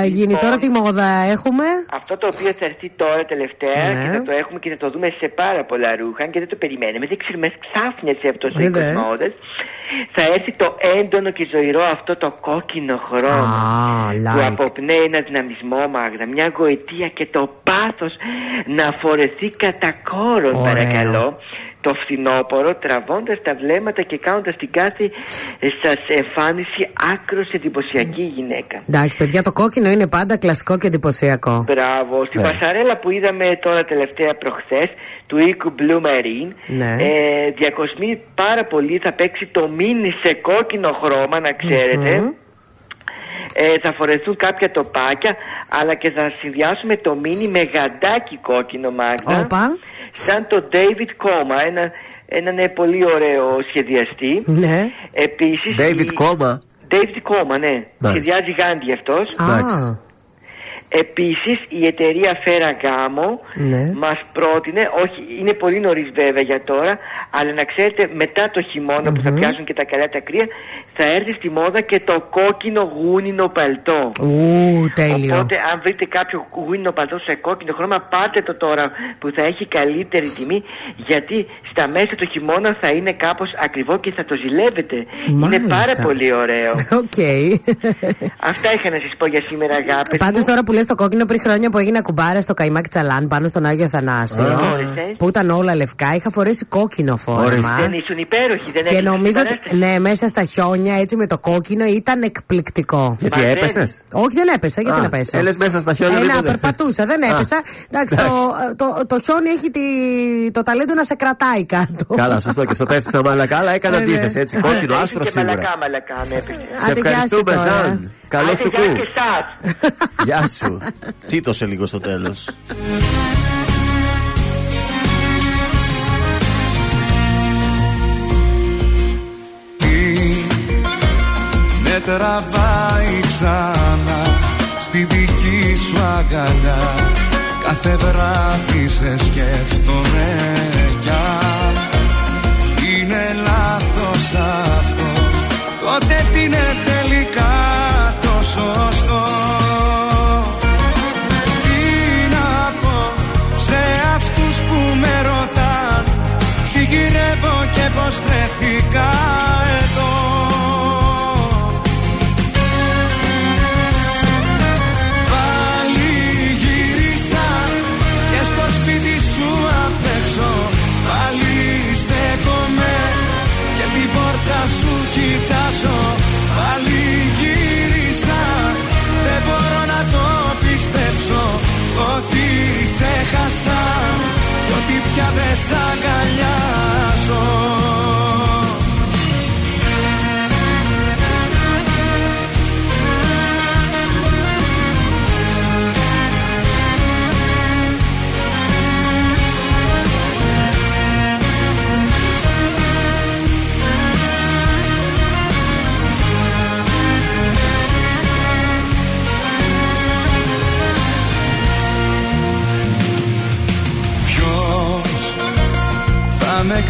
γίνει τώρα, τι μόδα έχουμε; Αυτό το οποίο θα έρθει τώρα τελευταία Ναι. και θα το έχουμε και θα το δούμε σε πάρα πολλά ρούχα και δεν το περιμένουμε. Δεν ξέρουμε, μας ξάφνιασε αυτός ο Ναι, οίκος ναι. μόδας. Θα έρθει το έντονο και ζωηρό αυτό το κόκκινο χρώμα Ah, που like. αποπνέει ένα δυναμισμό Μάγδα, μια γοητεία και το πάθος να φορεθεί κατά κόρον Ωραίο. παρακαλώ το φθινόπωρο τραβώντας τα βλέμματα και κάνοντας την κάθε ε, σας εμφάνιση άκρος εντυπωσιακή γυναίκα. Εντάξει, παιδιά, το κόκκινο είναι πάντα κλασικό και εντυπωσιακό. Μπράβο. Στην Ναι. πασαρέλα που είδαμε τώρα τελευταία προχθές του οίκου Blue Marine Ναι. ε, διακοσμεί πάρα πολύ θα παίξει το μίνι σε κόκκινο χρώμα να ξέρετε Μμμ. ε, θα φορεθούν κάποια τοπάκια αλλά και θα συνδυάσουμε το μίνι με γαντάκι κόκκινο Μάγδα Όπα. Σαν το David Coma ένα, έναν ε, πολύ ωραίο σχεδιαστή Ναι. επίσης David η- Κόμα. David Coma ναι Μάλιστα. σχεδιάζει γάντι αυτός Α, Επίσης η εταιρεία Ferragamo ναι. μας πρότεινε, όχι είναι πολύ νωρίς βέβαια για τώρα, αλλά να ξέρετε μετά το χειμωνα που θα πιάσουν και τα καλά τα κρύα θα έρθει στη μόδα και το κόκκινο γούνινο παλτό. Ου, τέλειο. Οπότε αν βρείτε κάποιο γούνινο παλτό σε κόκκινο χρώμα πάρτε το τώρα που θα έχει καλύτερη τιμή γιατί στα μέσα του χειμώνα θα είναι κάπως ακριβό και θα το ζηλεύετε. Είναι Μάλιστα. πάρα πολύ ωραίο. Οκ. Αυτά είχα να σας πω για σήμερα αγάπη. Πάντως τώρα που λες το κόκκινο πριν χρόνια που έγινα κουμπάρα στο Καϊμακτσαλάν πάνω στον Άγιο Θανάσιο. Ορίστε. που ήταν όλα λευκά, είχα φορέσει κόκκινο φόρμα. Δεν ήσουν υπέροχοι, δεν Και έχεις νομίζω ότι παράσταση. ναι, μέσα στα χιόνια έτσι με το κόκκινο ήταν εκπληκτικό. Γιατί Μα δεν- έπεσες; Όχι, δεν έπεσα. Γιατί Α, να πέσω; έλες μέσα στα χιόνια, Ε, δεν να, είπε. περπατούσα, δεν Α, έπεσα. Εντάξει, το, το, το χιόνι έχει τη, το ταλέντο να σε κρατάει κάτω. Καλά, σωστό και στο πέσει στα μαλακά, αλλά έκανα Ναι, ναι. αντίθεση έτσι. Κόκκινο, Ήσουν άσπρο και σίγουρα. μαλακά, μαλακά, με έπαιξε. Σε Άντε, γεια σου ευχαριστούμε, τώρα. Ζαν. Καλό Άντε, σου γεια κου. και εσάς. Γεια σου. Τσίτωσε λίγο στο τέλος. Τραβάει ξανά στη δική σου αγκαλιά. Κάθε βράδυ σε σκέφτομαι κι αν. Είναι λάθος αυτό. Τότε τι είναι πια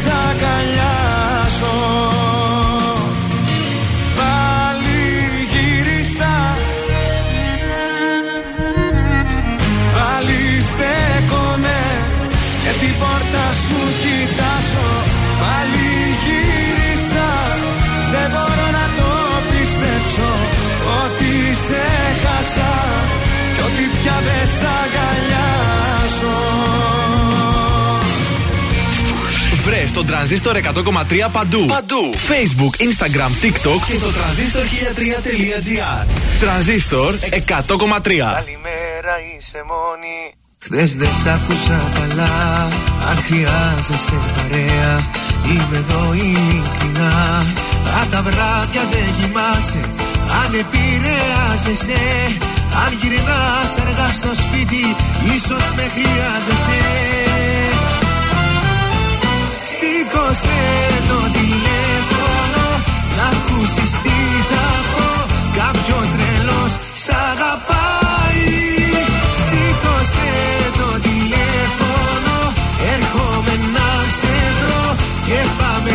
σ' αγκαλιάσω. Πάλι γύρισα. Πάλι στέκομαι και την πόρτα σου κοιτάσω Πάλι γύρισα. Δεν μπορώ να το πιστέψω Ότι σε χάσα. Κι ότι πια δεν σ' αγκαλιάσω Βρες τον τρανζίστορ 100,3 παντού. Παντού. Facebook, Instagram, TikTok και στο τρανζίστορ 1003.gr. Τρανζίστορ 100,3. Καλημέρα είσαι μόνη Χθες δεν σ' άκουσα καλά Αν χρειάζεσαι παρέα Είμαι εδώ ειλικρινά Αν τα βράδια δεν κοιμάσαι Αν επηρεάζεσαι Αν γυρνάς αργά στο σπίτι Ίσως με χρειάζεσαι Σήκωσε το τηλέφωνο Να ακούσεις τι θα πω. Κάποιος τρελός σ' αγαπάει. Σήκωσε το τηλέφωνο Έρχομαι να σε βρω Και πάμε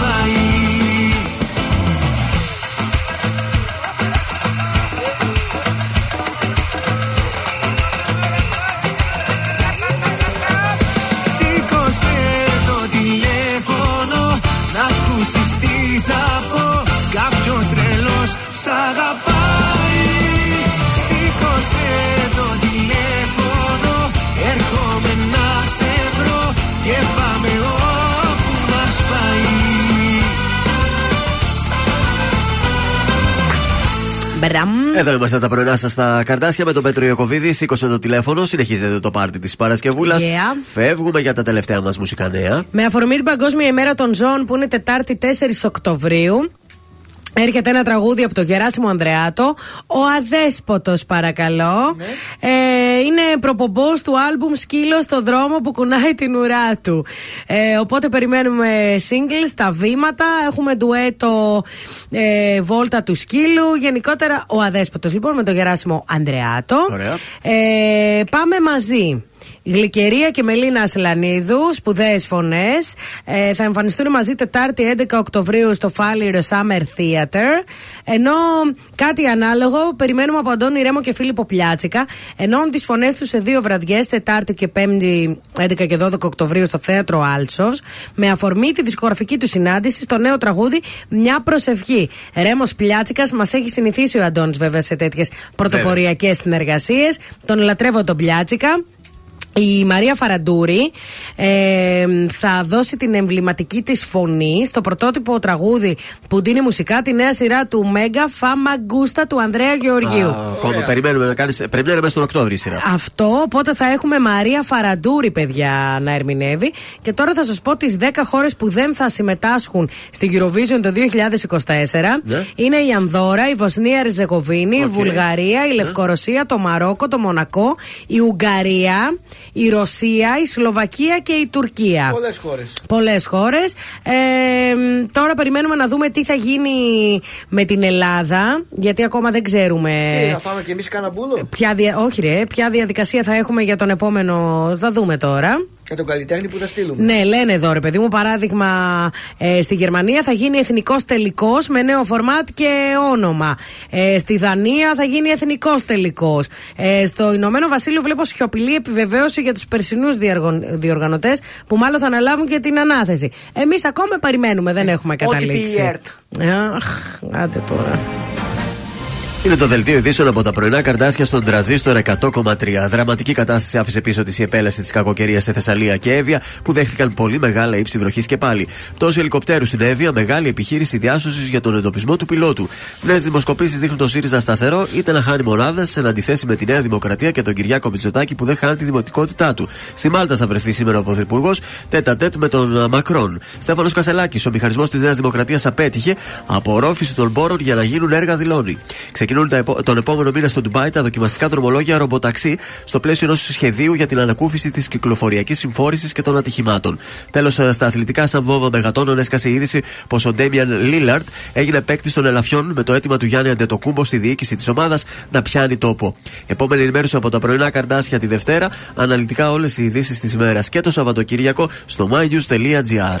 μας Μπραμ. Εδώ είμαστε τα πρωινά σας στα καρτάσια με τον Πέτρο Ιακοβίδη. Σήκωσε το τηλέφωνο, συνεχίζεται το πάρτι της Παρασκευούλας. Yeah. Φεύγουμε για τα τελευταία μας μουσικά νέα. Με αφορμή την Παγκόσμια ημέρα των ζώων που είναι Τετάρτη 4 Οκτωβρίου. Έρχεται ένα τραγούδι από τον Γεράσιμο Ανδρεάτο. Ο Αδέσποτος παρακαλώ. Ε, είναι προπομπός του άλμπουμ Σκύλο στο δρόμο που κουνάει την ουρά του. Ε, οπότε περιμένουμε singles, τα βήματα. Έχουμε ντουέτο ε, Βόλτα του Σκύλου. Γενικότερα ο Αδέσποτος λοιπόν με τον Γεράσιμο Ανδρεάτο. Ωραία. Ε, πάμε μαζί. Γλυκερία και Μελίνα Ασλανίδους, σπουδαίες φωνές. Ε, θα εμφανιστούν μαζί Τετάρτη 11 Οκτωβρίου στο Φάλιρο Summer Theater. Ενώ κάτι ανάλογο περιμένουμε από Αντώνη Ρέμο και Φίλιππο Πλιάτσικα. Ενώνουν τις φωνές τους σε δύο βραδιές, Τετάρτη και Πέμπτη 11 και 12 Οκτωβρίου στο Θέατρο Άλσος. Με αφορμή τη δισκογραφική του συνάντηση στο νέο τραγούδι Μια προσευχή. Ρέμος Πλιάτσικας μας έχει συνηθίσει ο Αντώνης βέβαια σε τέτοιες πρωτοποριακές συνεργασίες. Τον λατρεύω τον Πλιάτσικα. Η Μαρία Φαραντούρη ε, θα δώσει την εμβληματική της φωνή στο πρωτότυπο τραγούδι που δίνει μουσικά τη νέα σειρά του Μέγκα Φαμαγκούστα του Ανδρέα Γεωργίου. Α, Ακόμα περιμένουμε να κάνεις. Πρεμιέρα μέσα στον Οκτώβριο η σειρά. Αυτό, οπότε θα έχουμε Μαρία Φαραντούρη, παιδιά, να ερμηνεύει. Και τώρα θα σας πω τις 10 χώρες που δεν θα συμμετάσχουν στη Eurovision το 2024. Ναι. Είναι η Ανδώρα, η Βοσνία-Ερζεγοβίνη, η Οκ. Βουλγαρία, η Λευκορωσία, το Μαρόκο, το Μονακό, η Ουγγαρία, η Ρωσία, η Σλοβακία και η Τουρκία. Πολλές χώρες. Πολλές χώρες. Ε, μ, τώρα περιμένουμε να δούμε τι θα γίνει με την Ελλάδα, γιατί ακόμα δεν ξέρουμε. Τι, να φάμε κι εμείς κάνα μπούλο; Ποια δια... Όχι, ρε, ποια διαδικασία θα έχουμε για τον επόμενο. Θα δούμε τώρα. Και τον καλλιτέχνη που θα στείλουμε. Ναι, λένε εδώ ρε παιδί μου, παράδειγμα ε, στη Γερμανία θα γίνει εθνικός τελικός με νέο φορμάτ και όνομα. Ε, στη Δανία θα γίνει εθνικός τελικός. Ε, στο Ηνωμένο Βασίλειο βλέπω σιωπηλή επιβεβαίωση για τους περσινούς διοργανωτές που μάλλον θα αναλάβουν και την ανάθεση. Εμείς ακόμα περιμένουμε, δεν έχουμε καταλήξει. Αχ, άντε τώρα. Είναι το δελτίο ειδήσεων από τα πρωινά καρτάσια στον τραζίστορ 100,3. Δραματική κατάσταση άφησε πίσω της η επέλαση της κακοκαιρίας σε Θεσσαλία και Εύβοια που δέχτηκαν πολύ μεγάλα ύψη βροχής και πάλι. Τόσο ελικοπτέρους στην Εύβοια, μεγάλη επιχείρηση διάσωσης για τον εντοπισμό του πιλότου. Νέες δημοσκοπήσεις δείχνουν το ΣΥΡΙΖΑ σταθερό είτε να χάνει μονάδες σε αντιθέσει με τη Νέα Δημοκρατία και τον Κυριάκο Μητσοτάκη που δεν χάνει τη δημοτικότητά του. Στη Μάλτα θα βρεθεί σήμερα ο Πρωθυπουργός τέτα τέτ με τον Μακρόν. Στέφανος Κασελάκης, ο μηχανισμός της Νέας Δημοκρατίας απέτυχε απορρόφηση των πόρων για να γίνουν έργα δηλώνει. Ξεκινούν τον επόμενο μήνα στο Ντουμπάι τα δοκιμαστικά δρομολόγια ρομποταξί στο πλαίσιο ενός σχεδίου για την ανακούφιση της κυκλοφοριακής συμφόρησης και των ατυχημάτων. Τέλος, ε, στα αθλητικά, σαν βόβα μεγατόνων έσκασε η είδηση πως ο Ντέμιαν Λίλαρτ έγινε παίκτη των ελαφιών με το αίτημα του Γιάννη Αντετοκούμπο στη διοίκηση της ομάδας να πιάνει τόπο. Επόμενη ενημέρωση από τα πρωινά καρτάσια τη Δευτέρα, αναλυτικά όλες οι ειδήσεις της ημέρας και το Σαββατοκύριακο στο mynews.gr.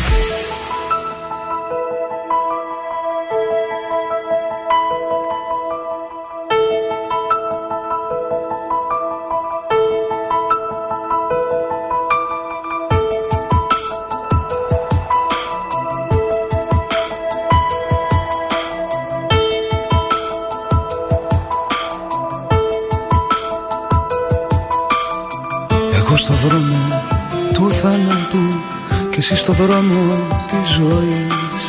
Στο δρόμο της ζωής.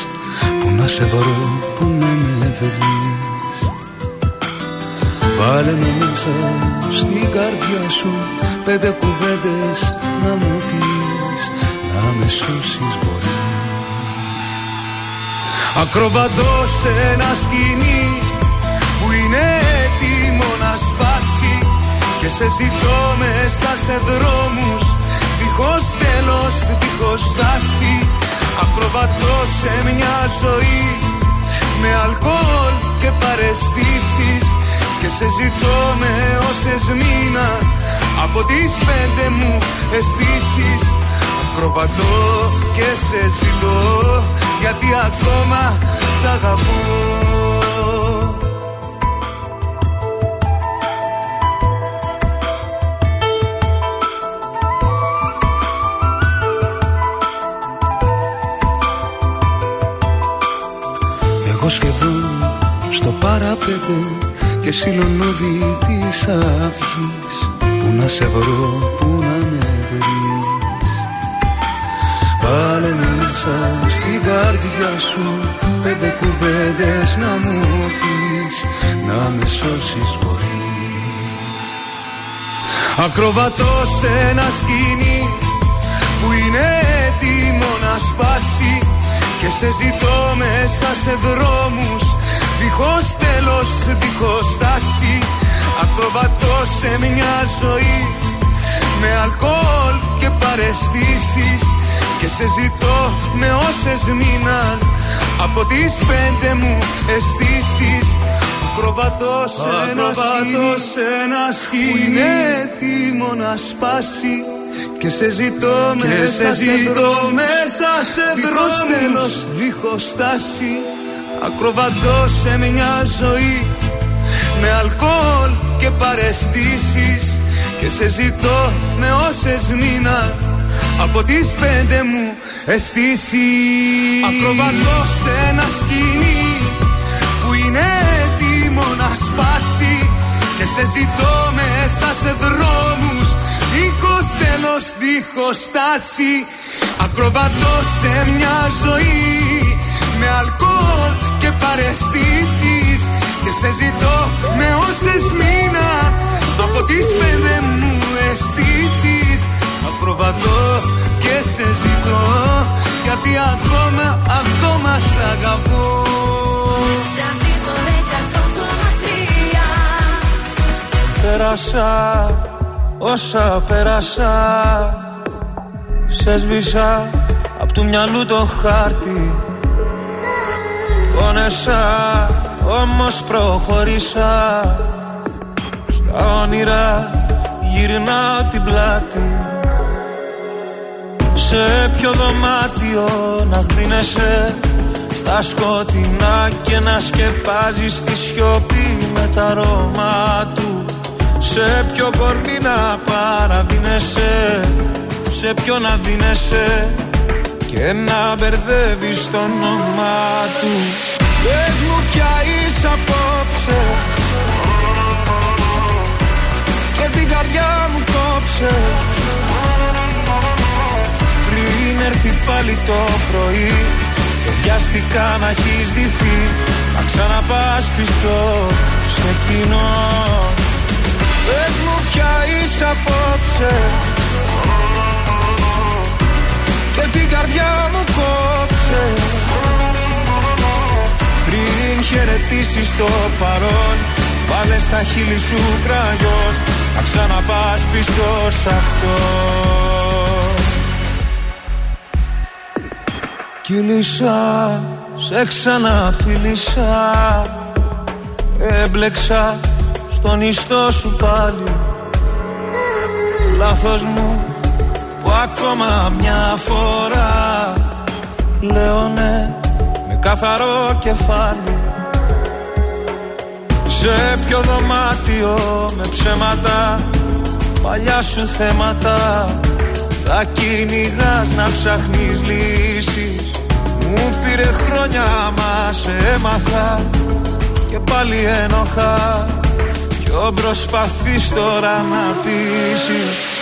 Που να σε βρω, που να με βρεις. Βάλε με μέσα στην καρδιά σου Πέντε κουβέντες να μου πεις. Να με σώσεις μπορείς. Ακροβατώ σε ένα σκηνή Που είναι έτοιμο να σπάσει. Και σε ζητώ μέσα σε δρόμους Δίχως τέλος, δίχως στάση. Ακροβατώ σε μια ζωή Με αλκοόλ και παρεστήσεις. Και σε ζητώ με όσες μήνα Από τις πέντε μου αισθήσεις. Ακροβατώ και σε ζητώ Γιατί ακόμα σ' αγαπώ παραπέντε και συλλονούδι της αυγής. Πού να σε βρω, πού να με βρεις. Βάλε μέσα στην καρδιά σου Πέντε κουβέντες να μου πεις. Να με σώσεις μπορείς. Ακροβατώ σε ένα σκηνή Που είναι έτοιμο να σπάσει. Και σε ζητώ μέσα σε δρόμους Δίχως τέλος, δίχως στάση. Ακροβατώ σε μια ζωή Με αλκοόλ και παρεστήσεις. Και σε ζητώ με όσες μήναν Από τις πέντε μου αισθήσεις. Ακροβατώ σε ένας σκηνή Που είναι έτοιμο να σπάσει και σε ζητώ και μέσα σε ζητώ μέσα σε δρόμους. δίχως στάση Ακροβατώ σε μια ζωή. Με αλκοόλ και παρεστήσεις Και σε ζητώ με όσες μήνα Από τις πέντε μου αισθήσεις. Ακροβατώ σε ένα σκηνή Που είναι έτοιμο να σπάσει Και σε ζητώ μέσα σε δρόμους. Δίχως τέλος, δίχως στάση. Ακροβατώ σε μια ζωή Με αλκοόλ και παρεστήσεις Και σε ζητώ με όσες μήνα. Από τις πέντε μου αισθήσεις. Ακροβατώ και σε ζητώ Γιατί ακόμα, ακόμα σ' αγαπώ. Πέρασα, όσα πέρασα. Σε σβήσα απ' του μυαλού το χάρτη Πόνεσα, όμως προχωρήσα Στα όνειρα γυρνάω την πλάτη. Σε ποιο δωμάτιο να δίνεσαι; Στα σκοτεινά και να σκεπάζεις τη σιωπή με τα αρώμα του. Σε ποιο κορμί να παραδίνεσαι Σε ποιο να δίνεσαι; Και να μπερδεύεις το όνομά του. Πες μου πια είσαι απόψε. Και την καρδιά μου κόψε. Πριν έρθει πάλι το πρωί και βιαστικά να έχεις δυθεί να ξαναπάς πίσω σε κοινό. Πες μου πια είσαι απόψε και την καρδιά μου κόψε. Πριν χαιρετήσεις το παρόν Βάλε στα χείλη σου κραγιόν. Να ξαναπάς πίσω σ' αυτό. Κύλησα, σε ξαναφίλησα. Έμπλεξα στον ιστό σου πάλι Λάθος μου που ακόμα μια φορά. Λέω ναι με καθαρό κεφάλι. Σε ποιο δωμάτιο με ψέματα. Παλιά σου θέματα. Θα κυνηγάς να ψάχνεις λύσεις. Μου πήρε χρόνια μα σε έμαθα. Και πάλι ένοχα. Ποιο προσπαθείς τώρα να πείσεις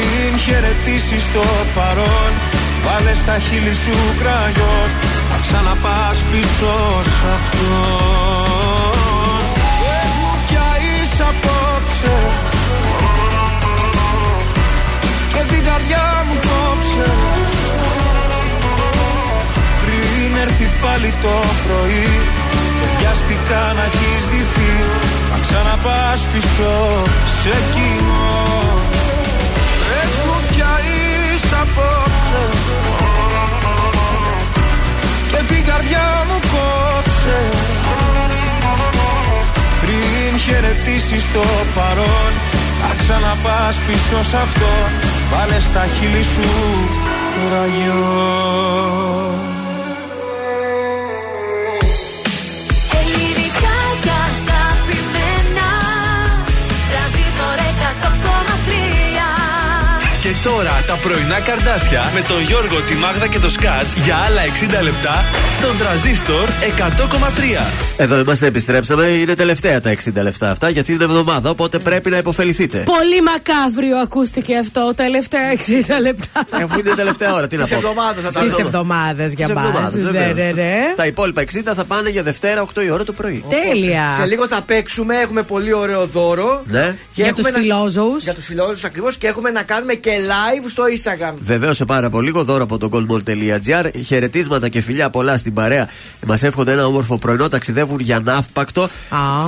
πριν χαιρετήσεις το παρόν Βάλε στα χείλη σου κραγιόν. Να ξαναπάς πίσω σ' αυτό Πες μου πια είσαι απόψε. Και την καρδιά μου κόψε. Πριν έρθει πάλι το πρωί Και βιαστικά να έχεις δυθεί Να ξαναπάς πίσω σε κοινό Πες μου πια είσαι απόψε. Και την καρδιά μου κόψε. Πριν χαιρετήσεις το παρόν Θα ξαναπάς πίσω σ' αυτό Βάλε στα χείλη σου ραγιό Και τώρα τα πρωινά καρδάσια με τον Γιώργο, τη Μάγδα και το Σκάτς για άλλα 60 λεπτά στον τραζίστορ 100,3. Εδώ είμαστε, επιστρέψαμε. Είναι τελευταία τα 60 λεπτά αυτά γιατί είναι εβδομάδα, οπότε πρέπει να υποφεληθείτε. Πολύ μακάβριο ακούστηκε αυτό, τελευταία 60 λεπτά. Αφού είναι τελευταία ώρα, τι να Τις πω. εβδομάδες θα τα Στι πούμε. εβδομάδες για Τις μα. εβδομάδες, Ναι, βεβαίως. ναι, ναι. Τα υπόλοιπα 60 θα πάνε για Δευτέρα 8 η ώρα το πρωί. Τέλεια. Σε λίγο θα παίξουμε, έχουμε πολύ ωραίο δώρο. Ναι. Για έχουμε τους να- φιλόζωους. Για τους φιλόζωους ακριβώς και έχουμε να κάνουμε και live στο Instagram. Βεβαίως σε πάρα πολύ λίγο δώρο από το goldmall.gr. Χαιρετίσματα και φιλιά πολλά στην παρέα. Μας εύχονται ένα όμορφο πρωινό. Ταξιδεύουν για ναύπακτο.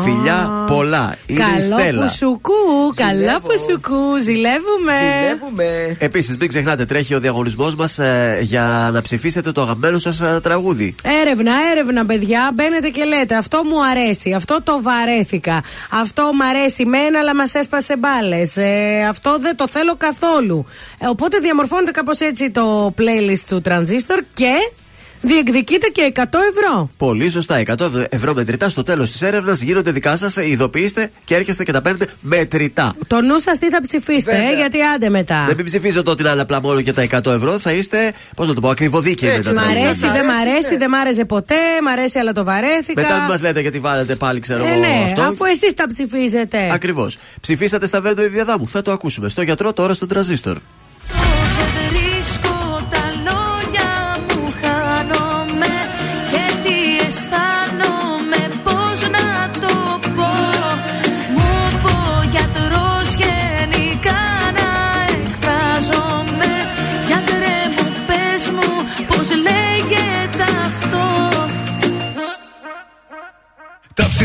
Φιλιά πολλά. Είναι η Καλό Στέλλα. πουσουκού, καλό Ζηλεύω. πουσουκού, ζηλεύουμε. Ζηλεύουμε. Επίσης, μην ξεχνάτε, τρέχει ο διαγωνισμός μας για να ψηφίσετε το αγαπημένο σας τραγούδι. Έρευνα, έρευνα, παιδιά. Μπαίνετε και λέτε αυτό μου αρέσει, αυτό το βαρέθηκα. Αυτό μου αρέσει μένα, αλλά μας έσπασε μπάλες. Ε, αυτό δεν το θέλω καθόλου. Ε, οπότε διαμορφώνεται κάπως έτσι το playlist του Transistor και διεκδικείτε και 100 ευρώ. Πολύ σωστά. 100 ευρώ μετρητά στο τέλος της έρευνας γίνονται δικά σας. Ειδοποιήστε και έρχεστε και τα παίρνετε μετρητά. Το νου σας τι θα ψηφίσετε, ε, γιατί άντε μετά. Δεν μην ψηφίζετε ότι είναι απλά μόνο και τα 100 ευρώ. Θα είστε, πώς να το πω, ακριβοδίκαιοι με τα Μ' αρέσει, δεν μ' αρέσει, δεν μ' άρεσε ποτέ, μ' αρέσει αλλά το βαρέθηκα. Μετά μην μας λέτε γιατί βάλετε πάλι, ξέρω Ε, εγώ ναι, αυτό. αφού εσείς τα ψηφίζετε. Ακριβώς. Ψηφίσατε στα Βέντο Ιδιαδάμου. Θα το ακούσουμε. Στο γιατρό τώρα στον τραζίστορ.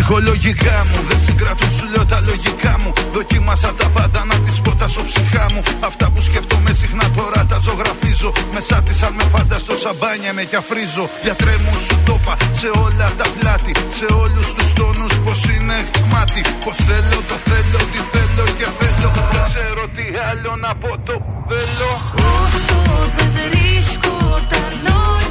Ψυχολογικά μου δεν συγκρατούν σου λέω τα λογικά μου. Δοκίμασα τα πάντα να τις πω τα ψυχά μου. Αυτά που σκέφτομαι συχνά τώρα τα ζωγραφίζω. Μέσα της αν με φανταστώ σαμπάνια με κι αφρίζω Γιατρέ μου σου το είπα σε όλα τα πλάτη. Σε όλους τους τόνους πως είναι κομμάτι. Πως θέλω το θέλω τι θέλω και θέλω. Δεν ξέρω τι άλλο να πω το θέλω. Όσο δεν βρίσκω τα λόγια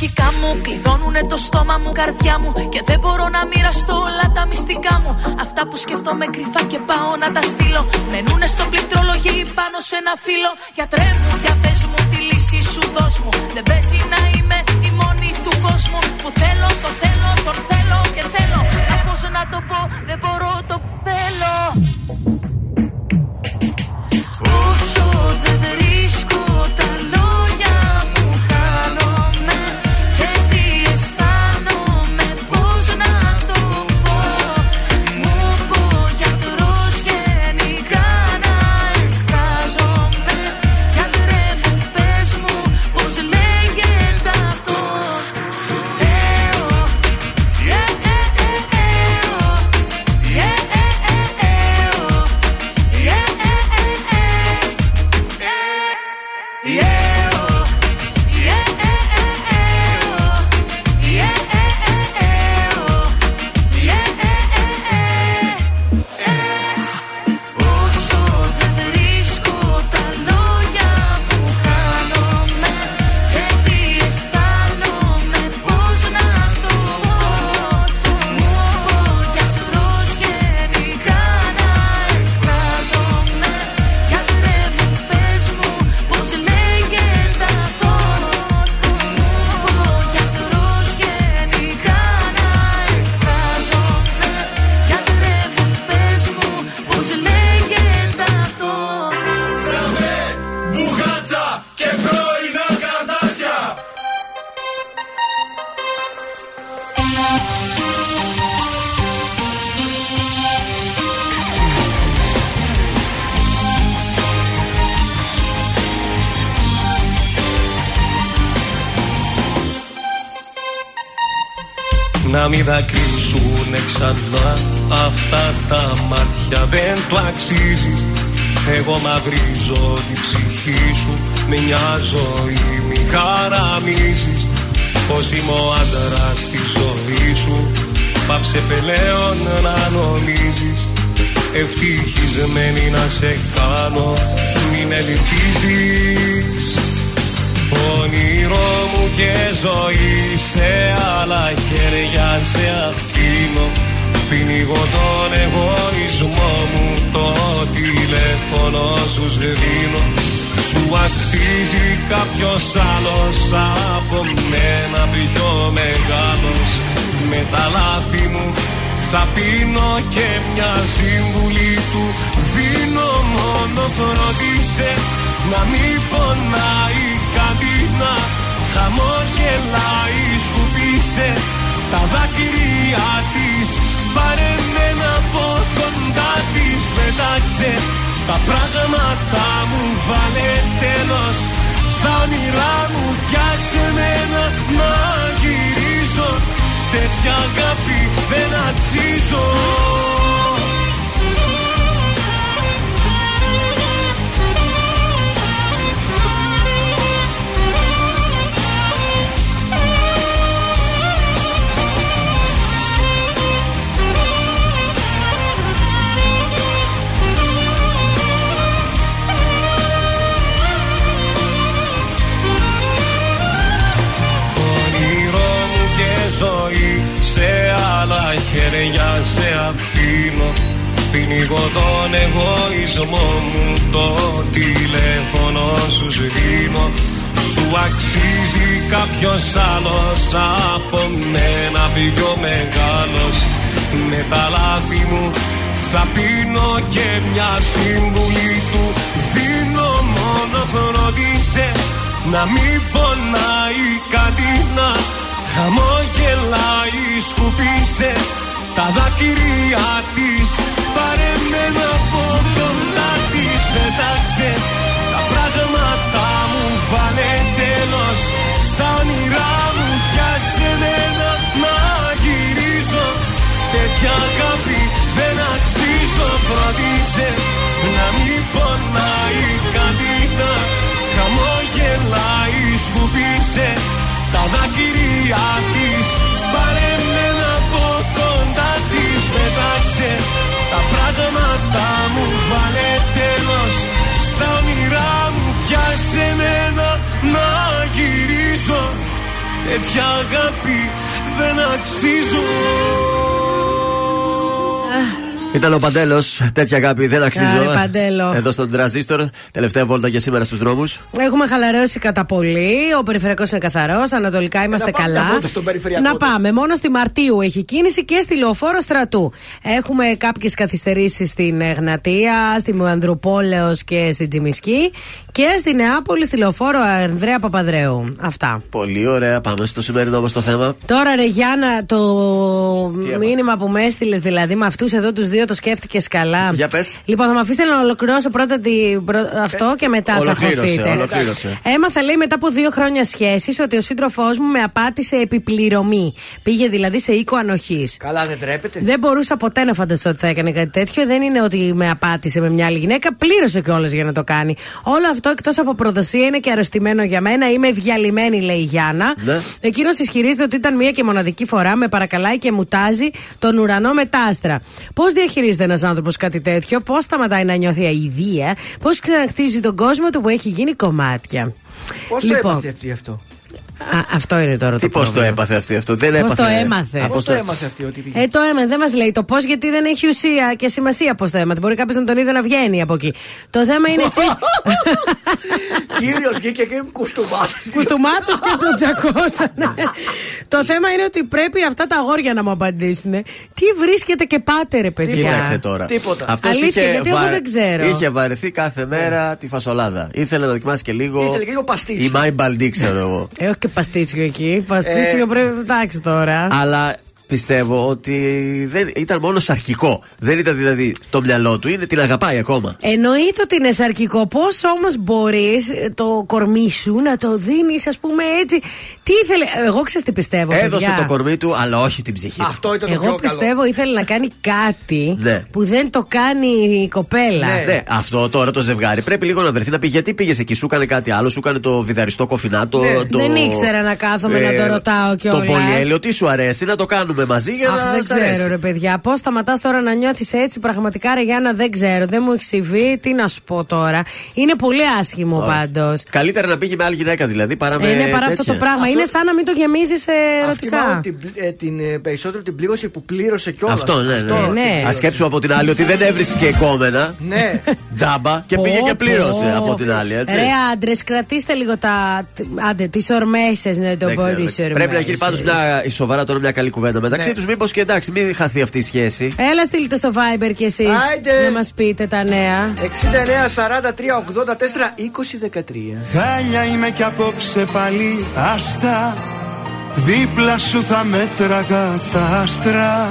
ψυχολογικά μου κλειδώνουνε το στόμα μου, καρδιά μου Και δεν μπορώ να μοιραστώ όλα τα μυστικά μου. Αυτά που σκέφτομαι κρυφά και πάω να τα στείλω. Μενούνε στο πληκτρολογή πάνω σε ένα φύλλο. Γιατρέ μου, για πες μου τη λύση σου δώσ' μου. Δεν παίζει να είμαι η μόνη του κόσμου. Που θέλω, το θέλω, τον θέλω και θέλω. Μα πώς να το πω, δεν μπορώ, το θέλω. Όσο δεν βρίσκω τα λόγια Να μην δακρύσουνε ξανά. Αυτά τα μάτια δεν το αξίζεις. Εγώ μαυρίζω την ψυχή σου. Με μια ζωή μη χαραμίζεις. Πως είμαι ο άντρας στη ζωή σου. Πάψε πελέον να νομίζεις. Ευτυχισμένη να σε κάνω. Μην ελπίζεις Όνειρό μου και ζωή σε άλλα χέρια σε αφήνω. Πνίγω τον εγωισμό μου το τηλέφωνο σου σβήνω. Σου αξίζει κάποιος άλλος από μένα πιο μεγάλος. Με τα λάθη μου θα πίνω και μια σύμβουλη του. Δίνω μόνο φροντίσε να μην πονάει κάτι να χαμογελάει σκουπίσε τα δάκρυα της. Πάρε μένα από κοντά της πετάξε Τα πράγματα μου βάλε τέλος. Στα όνειρά μου πιάσε μένα να γυρίζω Τέτοια αγάπη δεν αξίζω σε αφήνω. Πνίγω τον εγωισμό μου. Το τηλέφωνο σου σβήνω. Σου αξίζει κάποιος άλλος Από μένα. Πιο μεγάλος. Με τα λάθη μου θα πίνω και μια σύμβουλη του. Δίνω μόνο φρόντισε Να μην πονάει κάτι να Χαμογελάει. Σκουπίσε Τα δάκρυα της Πάρε με από κοντά της. Πετάξε τα πράγματα μου Βάλε τέλος. Στα όνειρά μου Πιάσε μένα να γυρίζω. Τέτοια αγάπη δεν αξίζω Φροντίσε να μην πονάει κάτι να Χαμογελάει σκουπίσε. Τα δάκρυα της τα πράγματα μου Βάλε τέλος. Στα όνειρά μου Πιάσε μένα να γυρίζω. Τέτοια αγάπη δεν αξίζω Ήταν ο Παντέλος. Τέτοια αγάπη δεν αξίζω. Άρε, Παντέλο. Εδώ στον τραζίστορ. Τελευταία βόλτα για σήμερα στους δρόμους. Έχουμε χαλαρώσει κατά πολύ. Ο περιφερειακός είναι καθαρός. Ανατολικά είμαστε πάμε καλά. μια βόλτα στον περιφερειακό να του. πάμε. Μόνο στη Μαρτίου έχει κίνηση και στη λεωφόρο στρατού. Έχουμε κάποιες καθυστερήσεις στην Εγνατία, στη Μουανδρουπόλεω και στη Τζιμισκή. Και στη Νεάπολη, στη λεωφόρο Ανδρέα Παπαδρέου. Αυτά. Πολύ ωραία. Πάμε στο σημερινό όμω το θέμα. Τώρα, ρε Γιάννα, το μήνυμα που με έστειλες, δηλαδή με αυτούς εδώ τους δύο το σκέφτηκες καλά. Για πες. Λοιπόν, θα με αφήσετε να ολοκληρώσω πρώτα την προ- αυτό και μετά θα Ολοκλήρωσε, χωθείτε. ολοκλήρωσε. Έμαθα, λέει, μετά από δύο χρόνια σχέσης ότι ο σύντροφός μου με απάτησε επιπληρωμή. Πήγε δηλαδή σε οίκο ανοχής. Καλά, δεν τρέπεται. Δεν μπορούσα ποτέ να φανταστώ ότι θα έκανε κάτι τέτοιο. Δεν είναι ότι με απάτησε με μια άλλη γυναίκα. Πλήρωσε κιόλας για να το κάνει. Όλο αυτό εκτός από προδοσία είναι και αρρωστημένο για μένα. Είμαι διαλυμένη, λέει η Γιάννα. Ναι. Εκείνος ισχυρίζεται ότι ήταν μία και μοναδική φορά. Με παρακαλάει και μου τάζει τον ουρανό με τα άστρα. Πώς διαχειρίζεται ένας άνθρωπος κάτι τέτοιο, πώς σταματάει να νιώθει αηδία, πώς ξαναχτίζει τον κόσμο του που έχει γίνει κομμάτια; Πώς το έπαθε αυτή αυτό; Α, αυτό είναι τώρα Τι το πώς το πρόβλημα. έπαθε αυτή αυτό. Δεν Πώς έπαθε; το έμαθε; Από Πώς το το- έμαθε αυτή ότι πήγε; Ε, το έμαθε, δεν μας λέει το πώς, γιατί δεν έχει ουσία και σημασία πώς το έμαθε. Μπορεί κάποιος να τον είδε να βγαίνει από εκεί. Το θέμα είναι <laughs> εσύ. Κύριος βγήκε και κουστούμάτι. Κουστούμάτος και τον τσακώσανε. το θέμα είναι ότι πρέπει αυτά τα αγόρια να μου απαντήσουν. Τι βρίσκεται και πάτε, ρε παιδιά; Κοίταξε τώρα. Τίποτα. Αυτός Αλήθεια, είχε, γιατί εγώ δεν ξέρω. είχε βαρεθεί κάθε μέρα τη φασολάδα. Ήθελε να δοκιμάσει και λίγο. Ήθελε και λίγο παστίτσιο. Η Μάι Μπαλντί, ξέρω εγώ. Ε, όχι και παστίτσιο εκεί. Παστίτσιο Ε, πρέπει. Εντάξει τώρα. Αλλά πιστεύω ότι δεν, ήταν μόνο σαρκικό. Δεν ήταν δηλαδή το μυαλό του, είναι την αγαπάει ακόμα. Εννοείται ότι είναι σαρκικό. Πώς όμως μπορείς το κορμί σου να το δίνεις, ας πούμε έτσι. Τι ήθελε. Εγώ ξέρω τι πιστεύω. Έδωσε παιδιά. το κορμί του, αλλά όχι την ψυχή του. Αυτό ήταν το Εγώ πιο πιστεύω καλό. ήθελε να κάνει κάτι Ναι. που δεν το κάνει η κοπέλα. Ναι, αυτό τώρα το ζευγάρι πρέπει λίγο να βρεθεί να πει γιατί πήγες εκεί, σου έκανε κάτι άλλο, σου έκανε το βιδαριστό κοφινάτο. Ναι. Το, ε, Δεν ήξερα να κάθομαι να το ρωτάω κιόλας. Το πολυέλαιο, τι σου αρέσει, να το κάνουμε μαζί για Αχ, να δεν σ' αρέσει. ξέρω, ρε παιδιά. Πώς σταματάς τώρα να νιώθεις έτσι, πραγματικά, ρε Γιάννα, δεν ξέρω. Δεν μου έχει συμβεί. Τι να σου πω τώρα. Είναι πολύ άσχημο πάντως. Καλύτερα να πήγε με άλλη γυναίκα δηλαδή παρά με. είναι παρά αυτό τέτοια. το πράγμα. Αυτό- Είναι σαν να μην το γεμίζεις Αυτή ερωτικά. μάλλον την, πλ- ε, την ε, περισσότερο την πλήρωση που πλήρωσε κιόλας. Αυτό, ναι, ναι. ναι. Α σκέψουμε από την άλλη ότι δεν έβρισκε κόμενα. Ναι. Τζάμπα και Πω, πήγε και πω. πλήρωσε από την άλλη, έτσι. Ρε άντρες, κρατήστε λίγο τα. Άντε, τις ορμές σας να το Δεν πω ξέρω. τις Πρέπει να γίνει ορμές πάντως σας. μια η σοβαρά τώρα μια καλή κουβέντα μεταξύ Ναι. τους. Μήπως και εντάξει, μην χαθεί αυτή η σχέση. Έλα, στείλτε στο Viber κι εσείς Άιντε. να μας πείτε τα νέα. 69, 43, 84, 20, 13. Χάλια είμαι κι απόψε πάλι άστα Δίπλα σου θα μέτραγα τα άστρα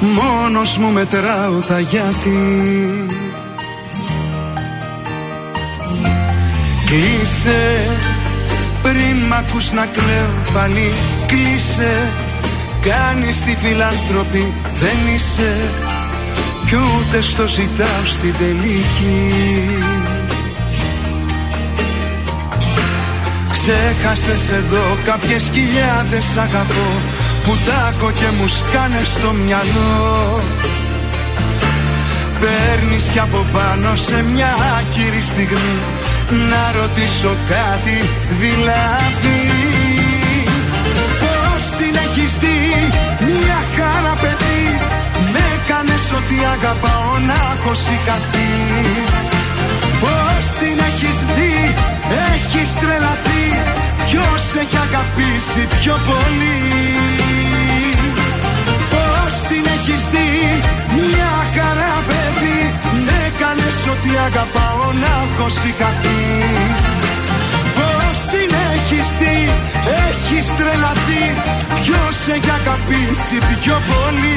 Μόνος μου μετράω τα γιατί Κλείσε πριν μ' ακούς να κλαίω πάλι Κλείσε Κάνεις τη φιλάνθρωπη δεν είσαι. Κι ούτε στο ζητάω στην τελική. Ξέχασες εδώ κάποιες χιλιάδες αγαπώ Που τάκω και μου σκάνε στο μυαλό. Παίρνεις κι από πάνω σε μια άκυρη στιγμή Να ρωτήσω κάτι δηλαδή ότι αγαπάω να έχω σηκαθεί Πώς την έχεις δει, έχεις τρελαθεί. Ποιος έχει αγαπήσει πιο πολύ; Πώς την έχεις δει, μια χαρά παιδί. Έκανες ότι αγαπάω να έχω σηκαθεί Πώς την έχεις δει, έχεις τρελαθεί. Ποιος έχει αγαπήσει πιο πολύ;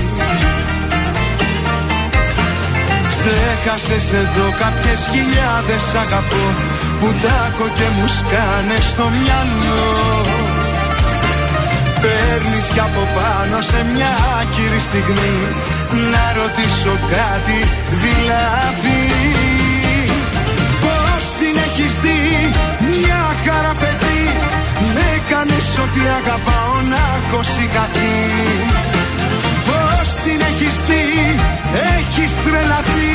Ξέχασες εδώ κάποιες χιλιάδες αγαπώ Που τάκω και μου σκάνε στο μυαλό. Παίρνεις κι από πάνω σε μια άκυρη στιγμή Να ρωτήσω κάτι δηλαδή. Πώς την έχεις δει μια χαρά παιδί Με έκανες ότι αγαπάω να έχω σιγαθεί Πώς την έχεις δει έχεις τρελαθεί.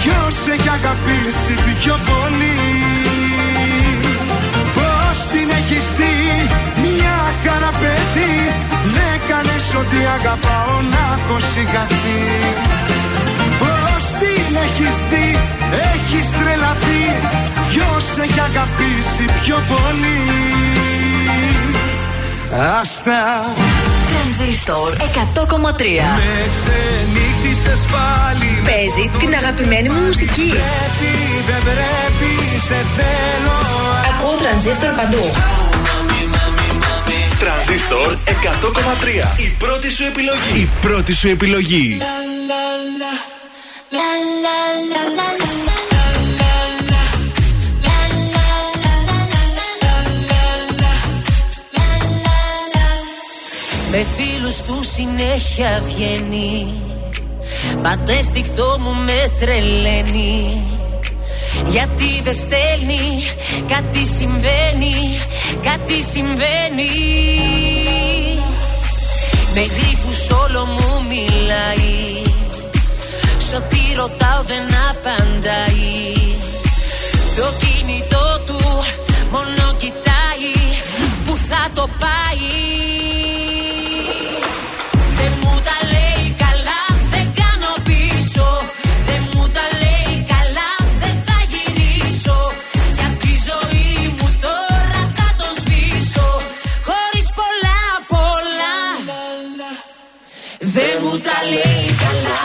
Ποιος έχει αγαπήσει πιο πολύ; Πώς την έχεις δει μια χαρά παιδί Με έκανες ότι αγαπάω να έχω σιγαθεί Πώς την έχεις δει έχεις τρελαθεί. Ποιος έχει αγαπήσει πιο πολύ; Άστα. Τρανζίστορ 100,3 Με ξενύχτησες πάλι. Παίζει την αγαπημένη μου μουσική. Πρέπει, δεν πρέπει, σε θέλω. Ακούω τρανζίστορ παντού. Τρανζίστορ 100,3 Η πρώτη σου επιλογή. Η πρώτη σου επιλογή Με φίλους του συνέχεια βγαίνει. Μα το αισθηκτό μου με τρελαίνει. Γιατί δεν στέλνει Κάτι συμβαίνει Κάτι συμβαίνει. Με γρήπους όλο μου μιλάει. Σ' ό,τι ρωτάω δεν απαντάει. Το κινητό του μόνο κοιτάει. Που θα το πάει Δεν μου τα λέει καλά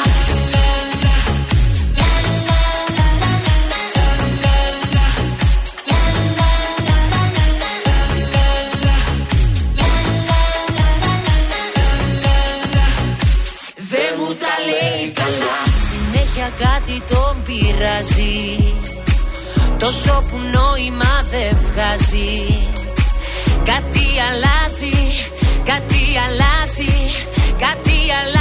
Δεν μου τα λέει καλά. Συνέχεια κάτι τον πειράζει. Τόσο που νόημα δεν βγάζει. Κάτι αλλάζει, κάτι αλλάζει, κάτι αλλάζει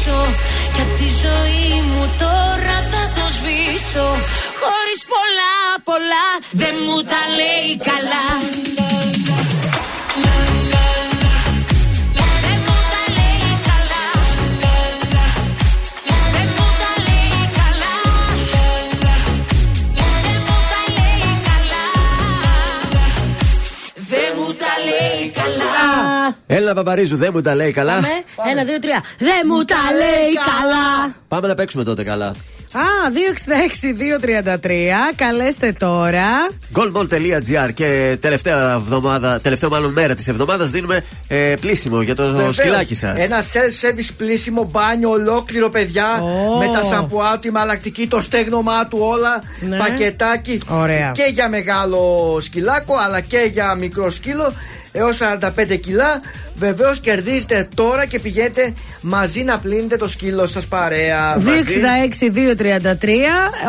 γυρίσω Για τη ζωή μου τώρα θα το σβήσω. Χωρίς πολλά πολλά Δεν μου τα λέει καλά Δεν μου τα λέει καλά Έλα Παπαρίζου, δεν μου τα λέει καλά. Πάμε. Ένα, δύο, τρία. Δεν μου τα λέει καλά. Πάμε να παίξουμε τότε καλά. Α, 266-233. Καλέστε τώρα. goldmall.gr και τελευταία εβδομάδα, τελευταίο μάλλον μέρα της εβδομάδας δίνουμε ε, πλήσιμο για το Βεβαίως. σκυλάκι σας. Ένα self-service πλήσιμο μπάνιο ολόκληρο, παιδιά. Ω. Με τα σαμπουά του, η μαλακτική, το στέγνωμά του, όλα. Ναι. Πακετάκι. Ωραία. Και για μεγάλο σκυλάκο, αλλά και για μικρό σκύλο. Έως 45 κιλά. Βεβαίως κερδίζετε τώρα και πηγαίνετε μαζί να πλύνετε το σκύλο σας παρέα. μαζί. 266-233.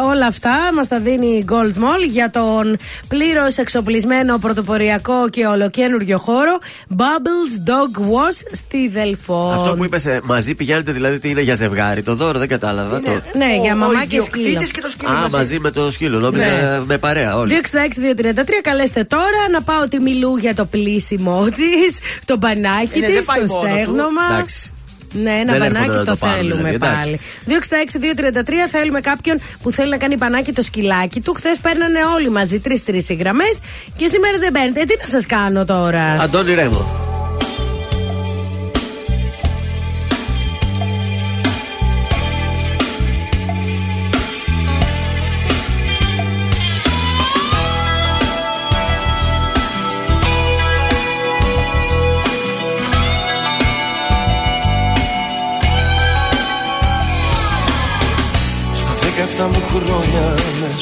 Όλα αυτά μας τα δίνει η Gold Mall για τον πλήρως εξοπλισμένο πρωτοποριακό και ολοκένουργιο χώρο Bubbles Dog Wash στη Δελφό. Αυτό που είπες μαζί πηγαίνετε δηλαδή τι είναι για ζευγάρι. Το δώρο δεν κατάλαβα. Είναι- το... ναι, για Ο- μαμά ο και σκύλο. ιδιοκτήτης και το σκύλο Α, μαζί. μαζί με το σκύλο. Νόμιζα Ναι. με παρέα όλοι. 266-233. Καλέστε τώρα να πάω τη μιλού για το πλήσιμό της, το μπανάκι Είναι, τη, δεν πάει το μόνο του. στέγνομα. Εντάξει. Ναι, ένα Δεν έρχονται μπανάκι να το, το πάρουν, θέλουμε δηλαδή, εντάξει. πάλι. 266-233 θέλουμε κάποιον που θέλει να κάνει μπανάκι το σκυλάκι του. Χθες παίρνανε όλοι μαζί τρει-τρει οι γραμμές και σήμερα δεν παίρνετε. Ε, τι να σας κάνω τώρα; Αντώνη Ρέμο.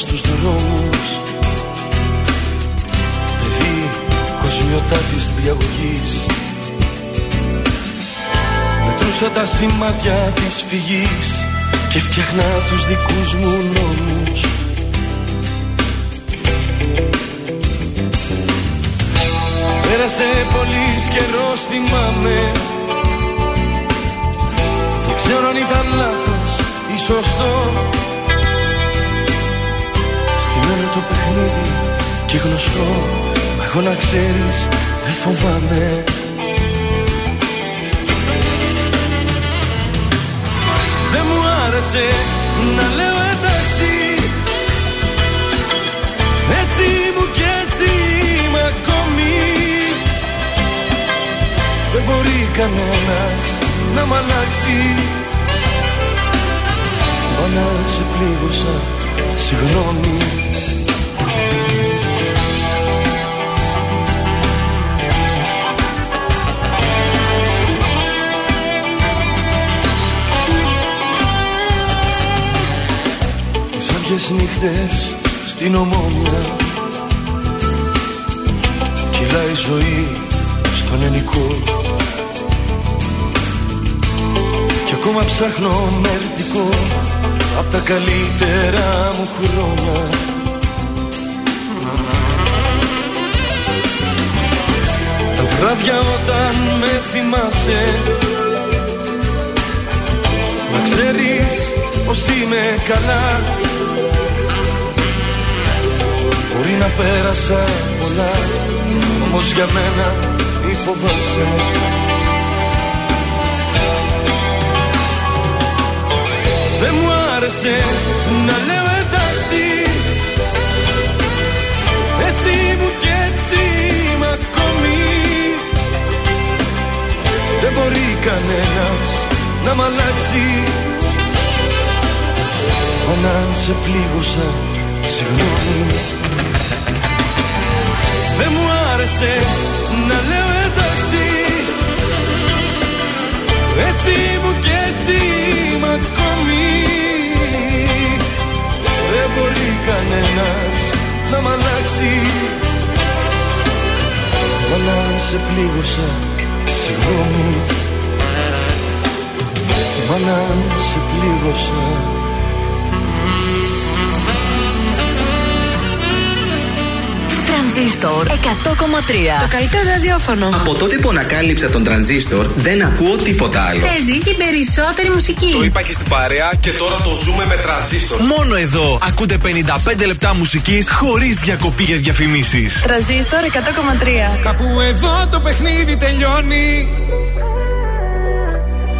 Στους δρόμους. Παιδί κοσμιωτά της διαγωγής. Μετρούσα τα σημάδια της φυγής Και φτιάχνα τους δικούς μου νόμους. Πέρασε πολύς καιρός θυμάμαι. Δεν ξέρω αν ήταν λάθος ή σωστό Στημένο το παιχνίδι και γνωστό Μα εγώ να ξέρεις δεν φοβάμαι. Δεν μου άρεσε να λέω εντάξει. Έτσι μου και έτσι είμαι ακόμη. Δεν μπορεί κανένας να μ' αλλάξει. Μα να σε πλήγωσα, συγγνώμη Τις άδειες νύχτες στην ομόνια. Κυλάει η ζωή στον ενικό. Κι ακόμα ψάχνω μερτικό Απ' τα καλύτερα μου χρόνια. Τα βράδια όταν με θυμάσαι Να ξέρεις πως είμαι καλά Μπορεί να πέρασα πολλά Όμως για μένα μη φοβάσαι. Δεν μου άρεσε να λέω εντάξει. Έτσι μου και έτσι είμαι ακόμη. Δεν μπορεί κανένας να μ' αλλάξει. Αν αν σε πλήγωσα, συγγνώμη Δεν μου άρεσε να λέω εντάξει. Έτσι μου και έτσι είμαι ακόμη. Δεν μπορεί κανένας να μ' αλλάξει. Αλλά αν σε πλήγωσα, συγγνώμη. Μα αν σε πλήγωσα Τρανζίστορ 100,3. Το καλύτερο ραδιόφωνο. Από τότε που ανακάλυψα τον τρανζίστορ, δεν ακούω τίποτα άλλο. Παίζει την περισσότερη μουσική. Το είπα και στην παρέα και τώρα το ζούμε με τρανζίστορ. Μόνο εδώ ακούτε 55 λεπτά μουσικής χωρίς διακοπή για διαφημίσεις. Τρανζίστορ 100,3. Κάπου εδώ το παιχνίδι τελειώνει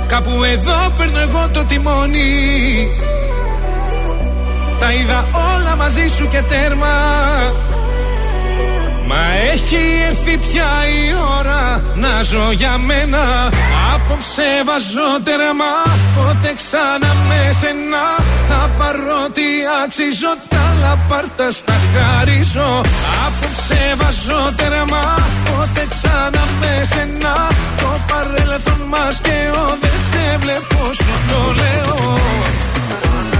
Κάπου εδώ παίρνω εγώ το τιμόνι Τα είδα όλα μαζί σου και τέρμα Μα έχει έρθει πια η ώρα να ζω για μένα. Απόψε βάζω τέρμα Πότε ξανά με σένα. Θα πάρω τι αξίζω Τα λαπάρτα στα χαρίζω. Απόψε βάζω τέρμα Πότε ξανά με σένα. Το παρέλθον μας και ο Δεν σε βλέπω σου το λέω.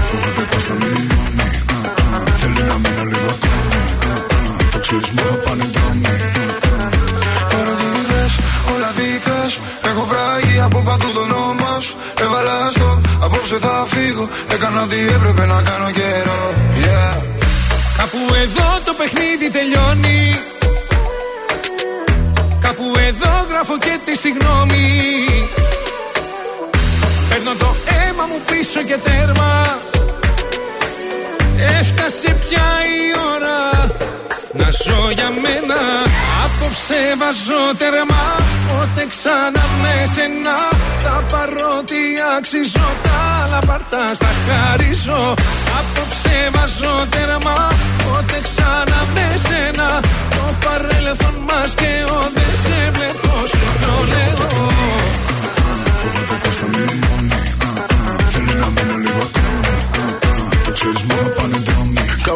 Φοβάται πως θα λιώνει ξέρεις μου θα πάνε δρόμοι. Ερωτήτες, όλα δικά σου Έχω βράγει από παντού το όνομα σου. Έβαλα στο, απόψε θα φύγω. Έκανα ό,τι έπρεπε να κάνω καιρό. Yeah. Κάπου εδώ το παιχνίδι τελειώνει. Κάπου εδώ γράφω και τη συγγνώμη Παίρνω το αίμα μου πίσω και τέρμα. Έφτασε πια η ώρα να ζω για μένα Απόψε βάζω τέρμα. Πότε ξανά με σένα Τα παρότι αξίζω Τα άλλα παρτά στα χαρίζω. Απόψε βάζω τέρμα Πότε ξανά με σένα. Το παρέλθον μας και ο Δεν σε βλέπω σου το λέω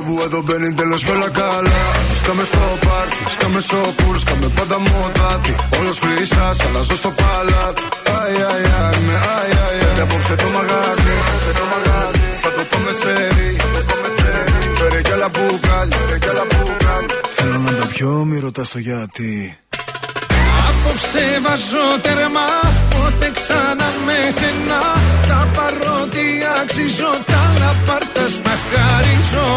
δρόμοι Κάπου εδώ μπαίνει τέλος κι όλα καλά. Σκάμε στο πάρτι, σκάμε στο πουλ Σκάμε πάντα μοτάτι. Όλος χρυσάς, αλλάζω στο παλάτι. Αι, αι, αι, με αι, αι, αι. Απόψε το μαγάζι, θα το πάμε σε ρί Φέρε κι άλλα μπουκάλια, κι άλλα μπουκάλια. Θέλω να τα πιω, μη ρωτάς το γιατί Απόψε βάζω τέρμα Πότε ξανά με σένα Τα παρότι αξίζω Τα λαπάρτα στα χαρίζω.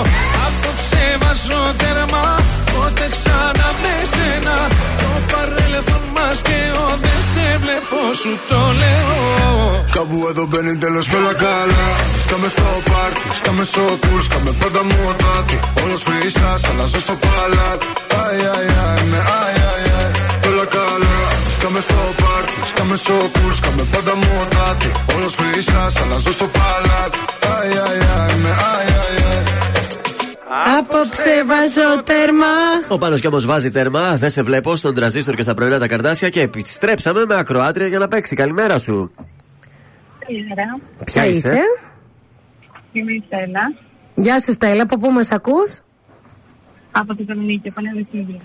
Απόψε βάζω τέρμα Πότε ξανά με σένα Το παρέλθον μας και ο Δεν σε βλέπω σου το λέω. Κάπου εδώ μπαίνει τέλος κι όλα καλά. Σκάμε στο πάρτι, σκάμε στο πουλ Σκάμε πάντα μοτάτι Όλος χρυσάς, αλλάζω στο παλάτι. Αι, αι, αι, με αι, αι, αι. Όλα καλά Σκάμε στο πάρτι, σκάμε στο πουλ Σκάμε πάντα μοτάτι Όλος χρυσάς, αλλάζω στο παλάτι Αι, αι, αι, με αι, αι, αι Απόψε βάζω τέρμα. Ο Πάνος κι όμως βάζει τέρμα. Δεν σε βλέπω στον τραζίστορ και στα πρωινά τα καρδάσια και επιστρέψαμε με ακροάτρια για να παίξει. Καλημέρα σου. Καλημέρα. Ποια είσαι; Είμαι η Στέλλα. Γεια σου Στέλλα, από πού μας ακούς; Από τη Θεσσαλονίκη, από Νέα Δεσμίδια.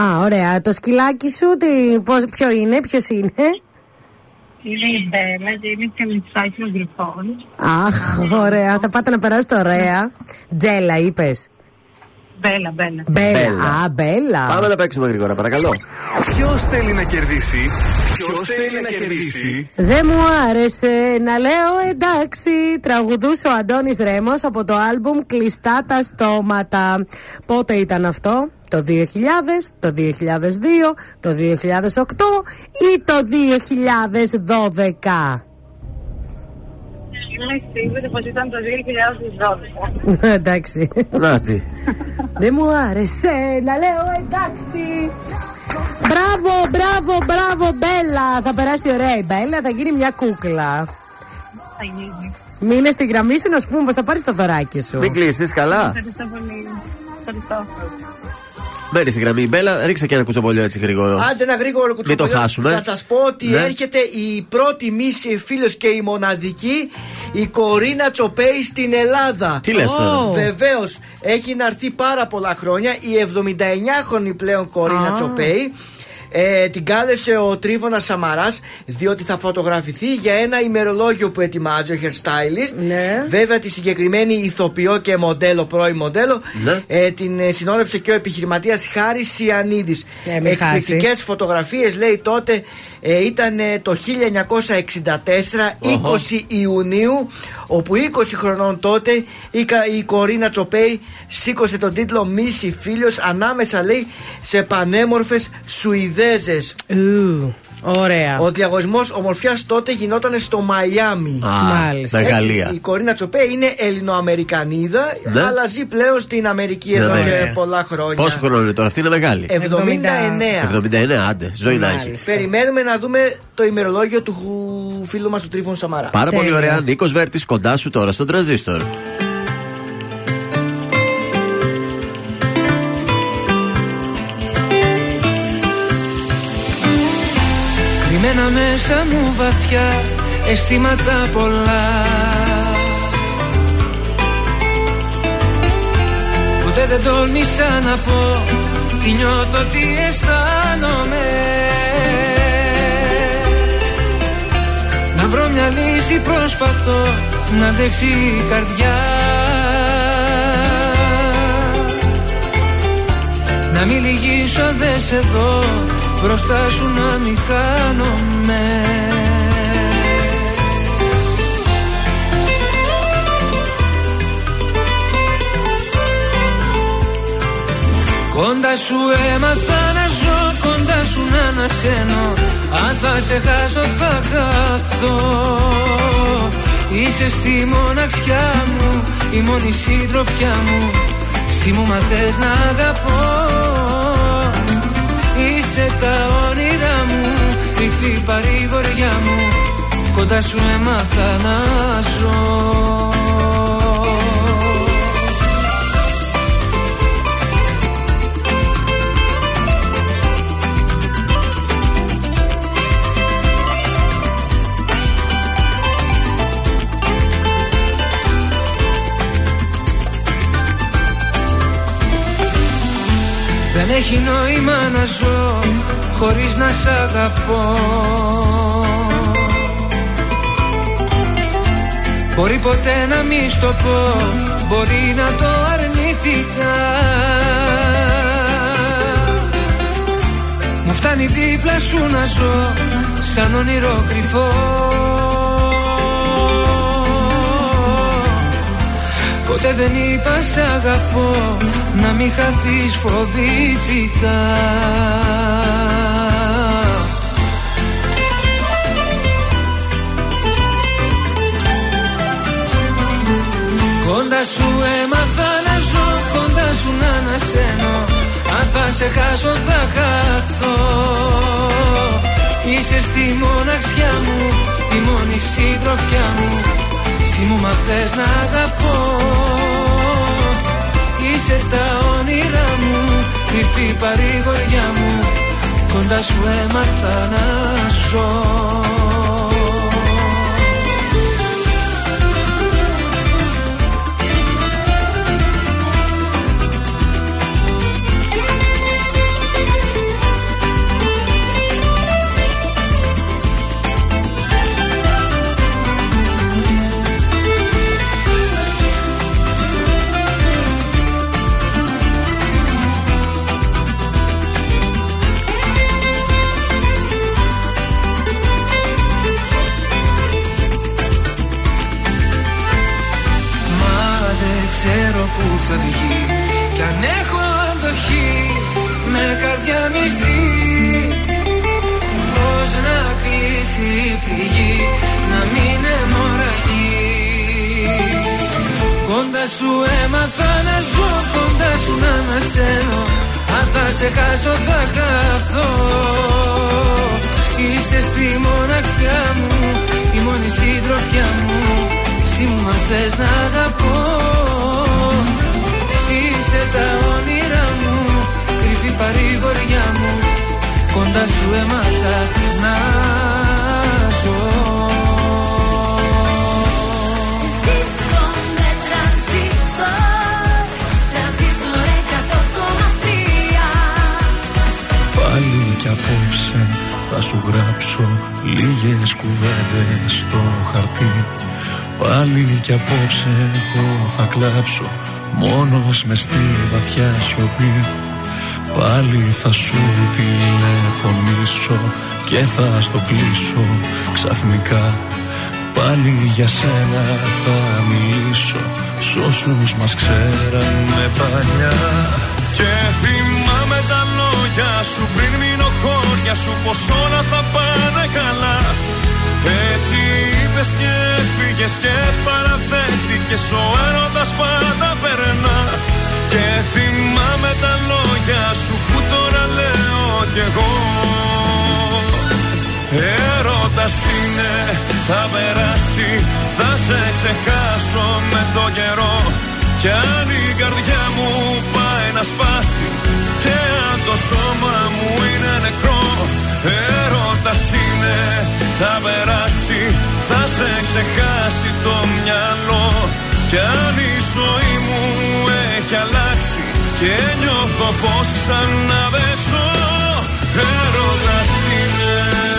Α, ωραία. Το σκυλάκι σου, τι, πώς, ποιο είναι, ποιος είναι; Είναι η Μπέλα και είναι και μισάκι των γρυφών. Αχ, ωραία. Θα πάτε να περάσετε ωραία. Τζέλα, είπες. Μπέλα, Μπέλα. Μπέλα. Α, Μπέλα. Πάμε να παίξουμε γρήγορα, παρακαλώ. Ποιος θέλει να κερδίσει; Ποιος θέλει να κερδίσει; Δεν μου άρεσε να λέω εντάξει. Τραγουδούσε ο Αντώνης Ρέμος από το άλμπουμ Κλειστά τα στόματα. Πότε ήταν αυτό; Το 2000, το 2002, το 2008 ή το 2012. Είμαι σίγουρη πως ήταν το 2012. εντάξει. Νάτι. Δεν μου άρεσε να λέω εντάξει. Μπράβο, μπράβο, μπράβο, Μπέλα. Θα περάσει ωραία η Μπέλα, θα γίνει μια κούκλα. Θα γίνει. Μείνε στη γραμμή σου να σου πούμε πώς θα πάρεις το δωράκι σου. Μην κλείσει, καλά. Ευχαριστώ πολύ. Ευχαριστώ. Μένει στη γραμμή. Μπέλα, ρίξε και ένα κουτσομπολιό έτσι γρήγορο. Άντε ένα γρήγορο Μην κουτσομπολιό. το χάσουμε. Θα σας πω ότι Ναι. έρχεται η πρώτη μίση φίλος και η μοναδική, η Κορίνα Τσοπέη στην Ελλάδα. Τι λες τώρα; Βεβαίως, έχει να έρθει πάρα πολλά χρόνια. Η 79χρονη πλέον Κορίνα Α. Τσοπέη. Ε, την κάλεσε ο Τρίβονα Σαμαράς διότι θα φωτογραφηθεί για ένα ημερολόγιο που ετοιμάζει ο hairstylist. Ναι. Βέβαια τη συγκεκριμένη ηθοποιό και μοντέλο, πρώην μοντέλο, Ναι. ε, την ε, συνόδευσε και ο επιχειρηματίας Χάρης Σιανίδη. Ε, μη χάσει. Εκπληκτικές φωτογραφίες λέει τότε ε, ήταν ε, το 1964, 20 Ιουνίου, όπου 20 χρονών τότε η, κα- η Κορίνα Τσοπέη σήκωσε τον τίτλο Μίση Φίλος ανάμεσα λέει σε πανέμορφες Σουηδέζες. Ου, ωραία. Ο διαγωνισμός ομορφιάς τότε γινόταν στο Μαϊάμι. Α, Μάλιστα. στα Έτσι, Γαλλία. Η Κορίνα Τσοπέ είναι Ελληνοαμερικανίδα, Ναι. αλλά ζει πλέον στην Αμερική εδώ Ναι, και ναι. πολλά χρόνια. Πόσο χρόνο είναι τώρα, αυτή είναι μεγάλη. 79. 79, άντε, ζωή να έχει. Περιμένουμε να δούμε το ημερολόγιο του φίλου μας του Τρίφων Σαμαρά. Πάρα πολύ Τέλεια. ωραία. Νίκος Βέρτης κοντά σου τώρα στον τραζίστορ. Μέσα μου βαθιά αισθήματα πολλά. Ποτέ δεν τόλμησα να πω τι νιώθω, τι αισθάνομαι Να βρω μια λύση προσπαθώ να αντέξει η καρδιά. Να μην λυγίσω αν δεν σε δω μπροστά σου να μην χάνομαι. Κοντά σου έμαθα να ζω, κοντά σου να ανασένω. Αν θα σε χάσω θα χαθώ. Είσαι στη μοναξιά μου, η μόνη συντροφιά μου. Εσύ μου μαθες να αγαπώ Είσαι τα όνειρά μου, κρυφή παρηγοριά μου. Κοντά σου έμαθα να ζω Δεν έχει νόημα να ζω χωρίς να σ' αγαπώ. Μπορεί ποτέ να μη στο πω, μπορεί να το αρνηθήκα Μου φτάνει δίπλα σου να ζω σαν όνειρο κρυφό Ποτέ δεν είπα σ' αγαπώ Να μην χαθείς φοβήθηκα Κοντά σου έμαθα να ζω Κοντά σου να ανασένω. Αν θα σε χάσω θα χαθώ. Είσαι στη μοναξιά μου Η μόνη συντροφιά μου Εσύ μου μαθες να αγαπώ. Είσαι τα όνειρά μου Κρυφή παρηγοριά μου. Κοντά σου έμαθα να ζω θα βγει. Κι αν έχω αντοχή Με καρδιά μισή. Πώς να κλείσει η πληγή Να μην αιμορραγεί. Κοντά σου έμαθα να ζω Κοντά σου να ανασένω Αν θα σε χάσω θα χαθώ. Είσαι στη μοναξιά μου Η μόνη συντροφιά μου. Εσύ μου μαθες να αγαπώ. Είσαι Κρυφή παρηγοριά μου Κοντά σου έμαθα να ζω. Ζήστο με τρανζίστορ Τρανζίστορ 100,3 Πάλι κι απόψε θα σου γράψω λίγες κουβέντες στο χαρτί. Πάλι κι απόψε εγώ θα κλάψω μόνος μες στη βαθιά σιωπή Πάλι θα σου τηλεφωνήσω και θα στο κλείσω ξαφνικά. Πάλι για σένα θα μιλήσω σ' όσους μας ξέρανε παλιά. Και θυμάμαι τα λόγια σου πριν μείνω χώρια σου πως όλα θα πάνε καλά. Έτσι είπες και έφυγες και παραδέχτηκες ο έρωτας πάντα περνά Και θυμάμαι τα λόγια σου που τώρα λέω κι εγώ. Έρωτας είναι, θα περάσει, θα σε ξεχάσω με το καιρό. Κι αν η καρδιά μου πάει να σπάσει Και αν το σώμα μου είναι νεκρό. Έρωτας είναι, θα περάσει, θα σε ξεχάσει το μυαλό Κι αν η ζωή μου έχει αλλάξει και νιώθω πως ξαναβέσω Έρωτας είναι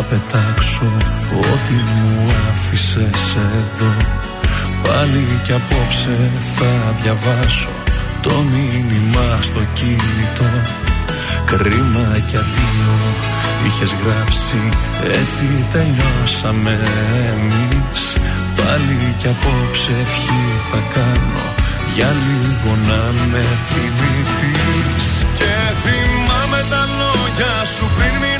θα πετάξω ό,τι μου άφησες εδώ. Πάλι κι απόψε θα διαβάσω το μήνυμα στο κινητό. Κρίμα κι αντίο είχες γράψει έτσι τελειώσαμε εμείς. Πάλι κι απόψε ευχή θα κάνω για λίγο να με θυμηθείς. Και θυμάμαι τα λόγια σου πριν μείνω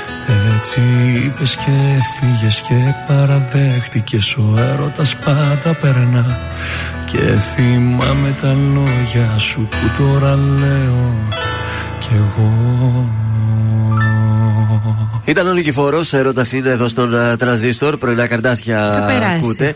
έτσι είπες και φύγες και παραδέχτηκες ο έρωτας πάντα περνά Και θυμάμαι τα λόγια σου που τώρα λέω κι εγώ Ήταν ο Νικηφόρος, έρωτας είναι εδώ στον uh, τρανζίστορ. Πρωινά καρδάσια Θα περάσει. ακούτε.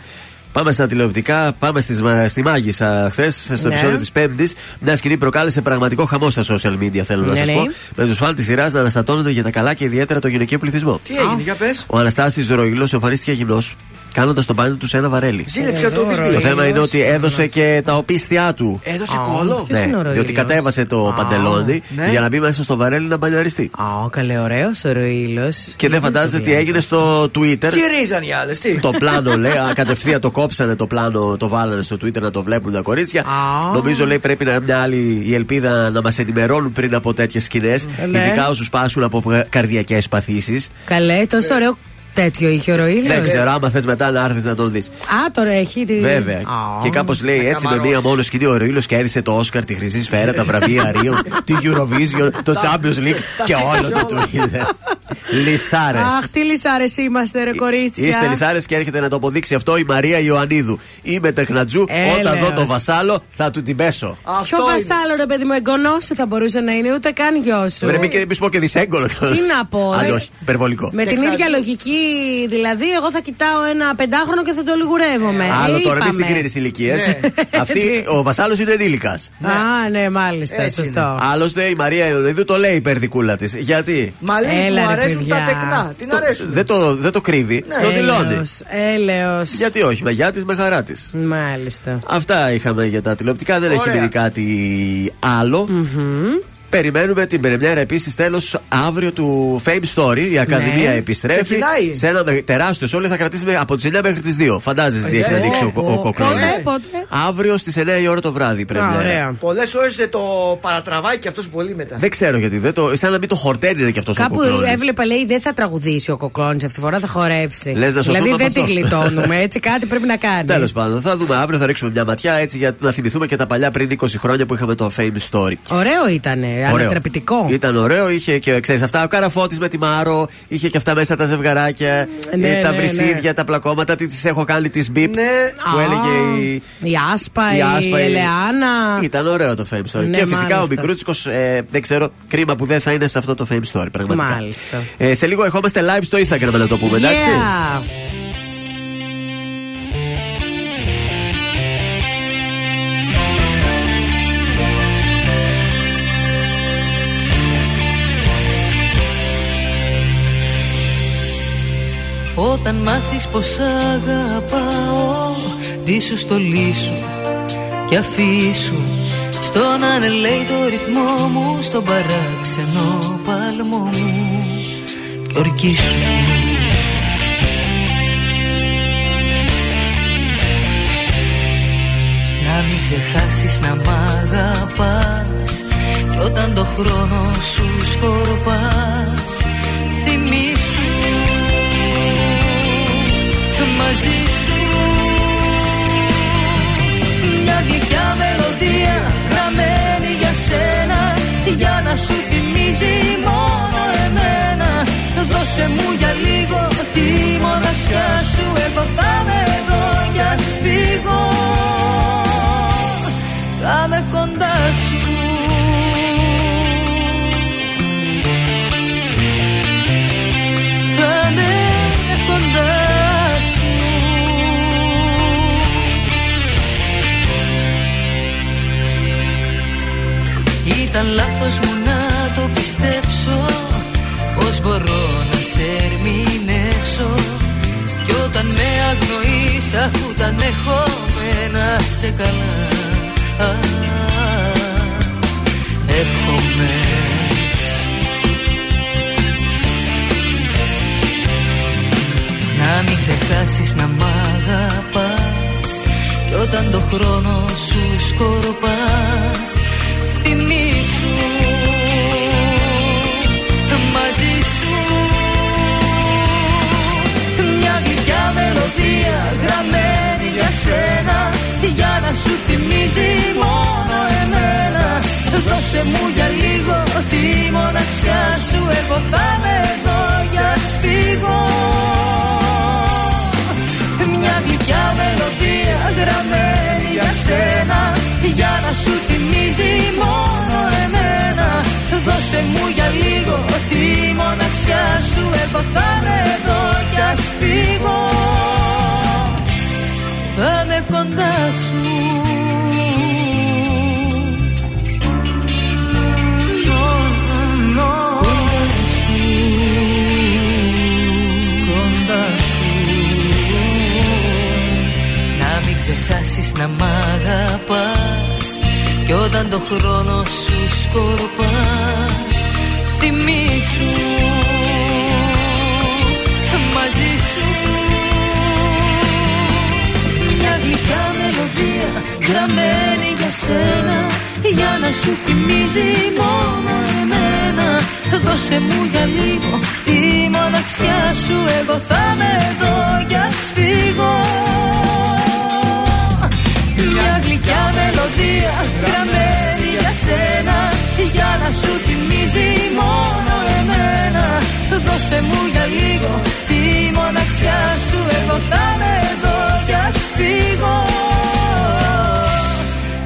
Πάμε στα τηλεοπτικά, πάμε στις, μα- στη Μάγισσα χθες, στο Ναι. επεισόδιο της Πέμπτης. Μια σκηνή προκάλεσε πραγματικό χαμό στα social media, θέλω να Ναι, σας ναι. πω. Με τους φαν της σειράς να αναστατώνονται για τα καλά και ιδιαίτερα το γυναικείο πληθυσμό. Τι έγινε, για πες. Ο Αναστάσης Ροήλο εμφανίστηκε γυμνός, κάνοντας το μπάνι του σε ένα βαρέλι. Ζήλεψε το Εδώ, πει. Το θέμα είναι ότι έδωσε και τα οπίστια του. Έδωσε κόλλο. ποιος είναι ο Ναι, Ροήλος; διότι κατέβασε το παντελόνι ναι. για να μπει μέσα στο βαρέλι να μπανιαριστεί. Α, καλέ, ωραίος ο Ροήλο. Και δεν φαντάζεται τι έγινε στο Twitter. Τι ρίζαν οι άλλες, τι; Το πλάνο λέει, α, κατευθείαν το κόψανε το πλάνο, το βάλανε στο Twitter να το βλέπουν τα κορίτσια. Α. Νομίζω λέει πρέπει να είναι μια άλλη η ελπίδα να μας ενημερώνουν πριν από τέτοιες σκηνές. Ναι. Ειδικά όσους πάσχουν από καρδιακές παθήσεις. Καλέ, τόσο ωραίο τέτοιο είχε ο Ροήλο. Δεν ξέρω, άμα θες μετά να έρθεις να τον δεις. Α, τώρα έχει. Τη... Βέβαια. Α. Και κάπως λέει Να έτσι με μία καμαρώσεις. μόνο σκηνή ο Ρίλο κέρδισε το Όσκαρ, τη Χρυσή Σφαίρα, τα βραβεία Αρίων, τη Eurovision, το Champions League και όλο το Twitter. Λισάρε. Αχ, τι λυσάρες είμαστε, ρε κορίτσια. Είστε λισάρε και έρχεται να το αποδείξει αυτό η Μαρία Ιωαννίδου. Είμαι τεχνατζού. Έλεος. Όταν δω το βασάλο θα του την πέσω. Ποιο Αυτό είναι. βασάλο, ρε παιδί μου, εγγονός σου θα μπορούσε να είναι, ούτε καν γιος σου. Βρε, μην και μη σου πω και δυσέγκολο. Τι να πω, Άντε, ε. όχι, υπερβολικό. Με την ίδια λογική, δηλαδή, εγώ θα κοιτάω ένα πεντάχρονο και θα το λιγουρεύομαι. Άλλο Ε, τώρα μην είπαμε; συγκρίνεις ηλικίες. Ναι. <laughs> Αυτή, ο βασάλος είναι ενήλικας. Α, ναι, μάλιστα, Έτσι σωστό. Άλλωστε η Μαρία Ιωαννίδου το λέει υπερδικούλα της. Γιατί; Μα λέει Έλα, μου ρε, αρέσουν παιδιά. τα τεκνά. Την αρέσουν. δεν το, δεν το κρύβει, το δηλώνει. Έλεος, έλεος. Γιατί όχι, με γιά της, με χαρά της. Μάλιστα. Αυτά είχαμε για τα τηλεοπτικά. Δεν έχει Ωραία. μείνει κάτι άλλο. Περιμένουμε την πρεμιέρα επίσης τέλος αύριο του Fame Story. Η Ακαδημία Ναι. επιστρέφει. Ξεφυλάει. Σε ένα με- τεράστιο σόλιο θα κρατήσει με- από τις 9 μέχρι τις 2. Φαντάζεσαι τι Ε, έχει να ε, δείξει ο, ε, ο, ο Κοκλώνης. Πότε, πότε; Αύριο στις 9 η ώρα το βράδυ η Α, πρεμιέρα. ωραία. Πολλές ώρε το παρατραβάει και αυτός πολύ μετά. Δεν ξέρω γιατί. Δεν το, σαν να μην το χορταίνει είναι και αυτός ο Κάπου Κοκλώνης. έβλεπα, λέει, δεν θα τραγουδήσει ο Κοκλώνης αυτή τη φορά, θα χορέψει. Λες να σωθούμε δηλαδή από δεν τη αυτό. γλιτώνουμε, έτσι κάτι πρέπει να κάνει. Τέλος πάντων, θα δούμε αύριο, θα ρίξουμε μια ματιά έτσι για να θυμηθούμε και τα παλιά πριν 20 χρόνια που είχαμε το Fame Story. Ωραίο ήταν, ανατρεπτικό. Ήταν ωραίο, είχε και ξέρεις αυτά. Ο καραφώτης με τη Μάρο, είχε και αυτά μέσα τα ζευγαράκια, Ναι, ε, τα ναι, βρυσίδια, ναι. τα πλακώματα. Τι τις έχω κάνει τη Μπίπ Ναι. που Α, έλεγε η. Η Άσπα, η, Άσπα, η- Ελεάνα. Ήταν ωραίο το Fame Story. Ναι, και φυσικά ο μάλιστα. Μικρούτσικος, ε, δεν ξέρω, κρίμα που δεν θα είναι σε αυτό το Fame Story. Πραγματικά. Μάλιστα. Ε, σε λίγο ερχόμαστε live στο Instagram να το πούμε, εντάξει. Yeah. Όταν μάθεις πως αγαπάω Τι σου στολίσου και αφήσου. Στον ανελέη ρυθμό μου Στον παράξενο παλμό μου Και ορκίσου. Να μην ξεχάσεις να μ' αγαπάς Κι όταν το χρόνο σου σκορπάς Θυμήσου μαζί σου. Μια γλυκιά μελωδία γραμμένη για σένα Για να σου θυμίζει μόνο εμένα. Δώσε μου για λίγο τη μοναξιά σου Εγώ θα είμαι εδώ για σφίγγω Θα είμαι κοντά σου. Θα είμαι κοντά Ήταν λάθος μου να το πιστέψω. Πώς μπορώ να σε ερμηνεύσω; Κι όταν με αγνοείς αφού τα ανεχόμενα σε καλά. Α, Εύχομαι. Να μην ξεχάσεις να μ' αγαπάς. Κι όταν το χρόνο σου σκορπάς Θυμήσου μαζί σου Μια γλυκιά μελωδία γραμμένη για σένα. Για να σου θυμίζει μόνο εμένα. Δώσε μου για λίγο τη μοναξιά σου. Εγώ θα είμαι εδώ για σφίγγω μια γλυκιά μελωδία γραμμένη για σένα. Για να σου θυμίζει μόνο εμένα. Δώσε μου για λίγο τη μοναξιά σου. Εγώ θα είμαι εδώ κι ας φύγω. Θα είμαι κοντά σου. Να μην ξεχάσεις να μ' αγαπάς. Κι όταν το χρόνο σου σκορπάς Θυμήσου μαζί σου. Μια γλυκιά μελωδία γραμμένη για σένα Για να σου θυμίζει μόνο εμένα. Δώσε μου για λίγο τη μοναξιά σου Εγώ θα είμαι εδώ κι ας φύγω μια γλυκιά μελωδία γραμμένη για σένα Για να σου θυμίζει μόνο εμένα. Δώσε μου για λίγο τη μοναξιά σου Εγώ θα είμαι εδώ κι ας φύγω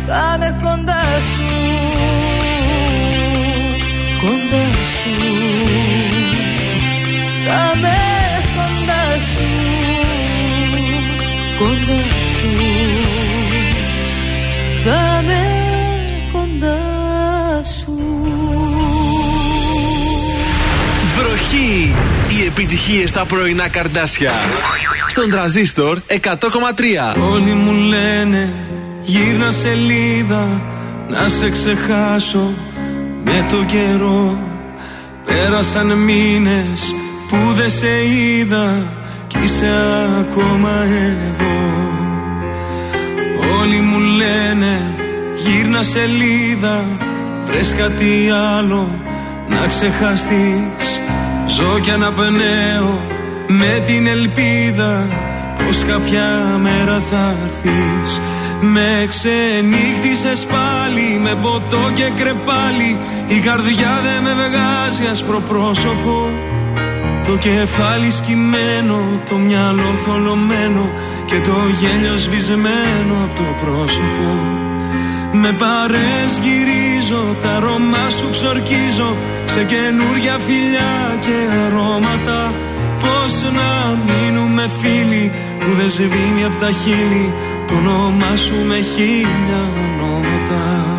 Θα είμαι κοντά σου Κοντά σου. Θα είμαι κοντά σου Κοντά σου Βροχή! Οι επιτυχίες στα πρωινά καρδάσια. Στον τραζίστορ 100,3. Όλοι μου λένε γύρνα σελίδα να σε ξεχάσω με το καιρό Πέρασαν μήνες που δεν σε είδα κι είσαι ακόμα εδώ Όλοι μου λένε γύρνα σελίδα Βρες κάτι άλλο να ξεχαστείς Ζω κι αναπνέω με την ελπίδα Πως κάποια μέρα θα έρθεις. Με ξενύχτησες πάλι με ποτό και κρεπάλι. Η καρδιά δεν με βγάζει άσπρο πρόσωπο. Το κεφάλι σκυμμένο, το μυαλό θολωμένο και το γέλιο σβησμένο από το πρόσωπο. Με παρές γυρίζω, τα αρώμα σου ξορκίζω σε καινούρια φιλιά και αρώματα. Πώς να μείνουμε φίλοι που δεν σβήνει από τα χείλη το όνομά σου με χίλια ονόματα.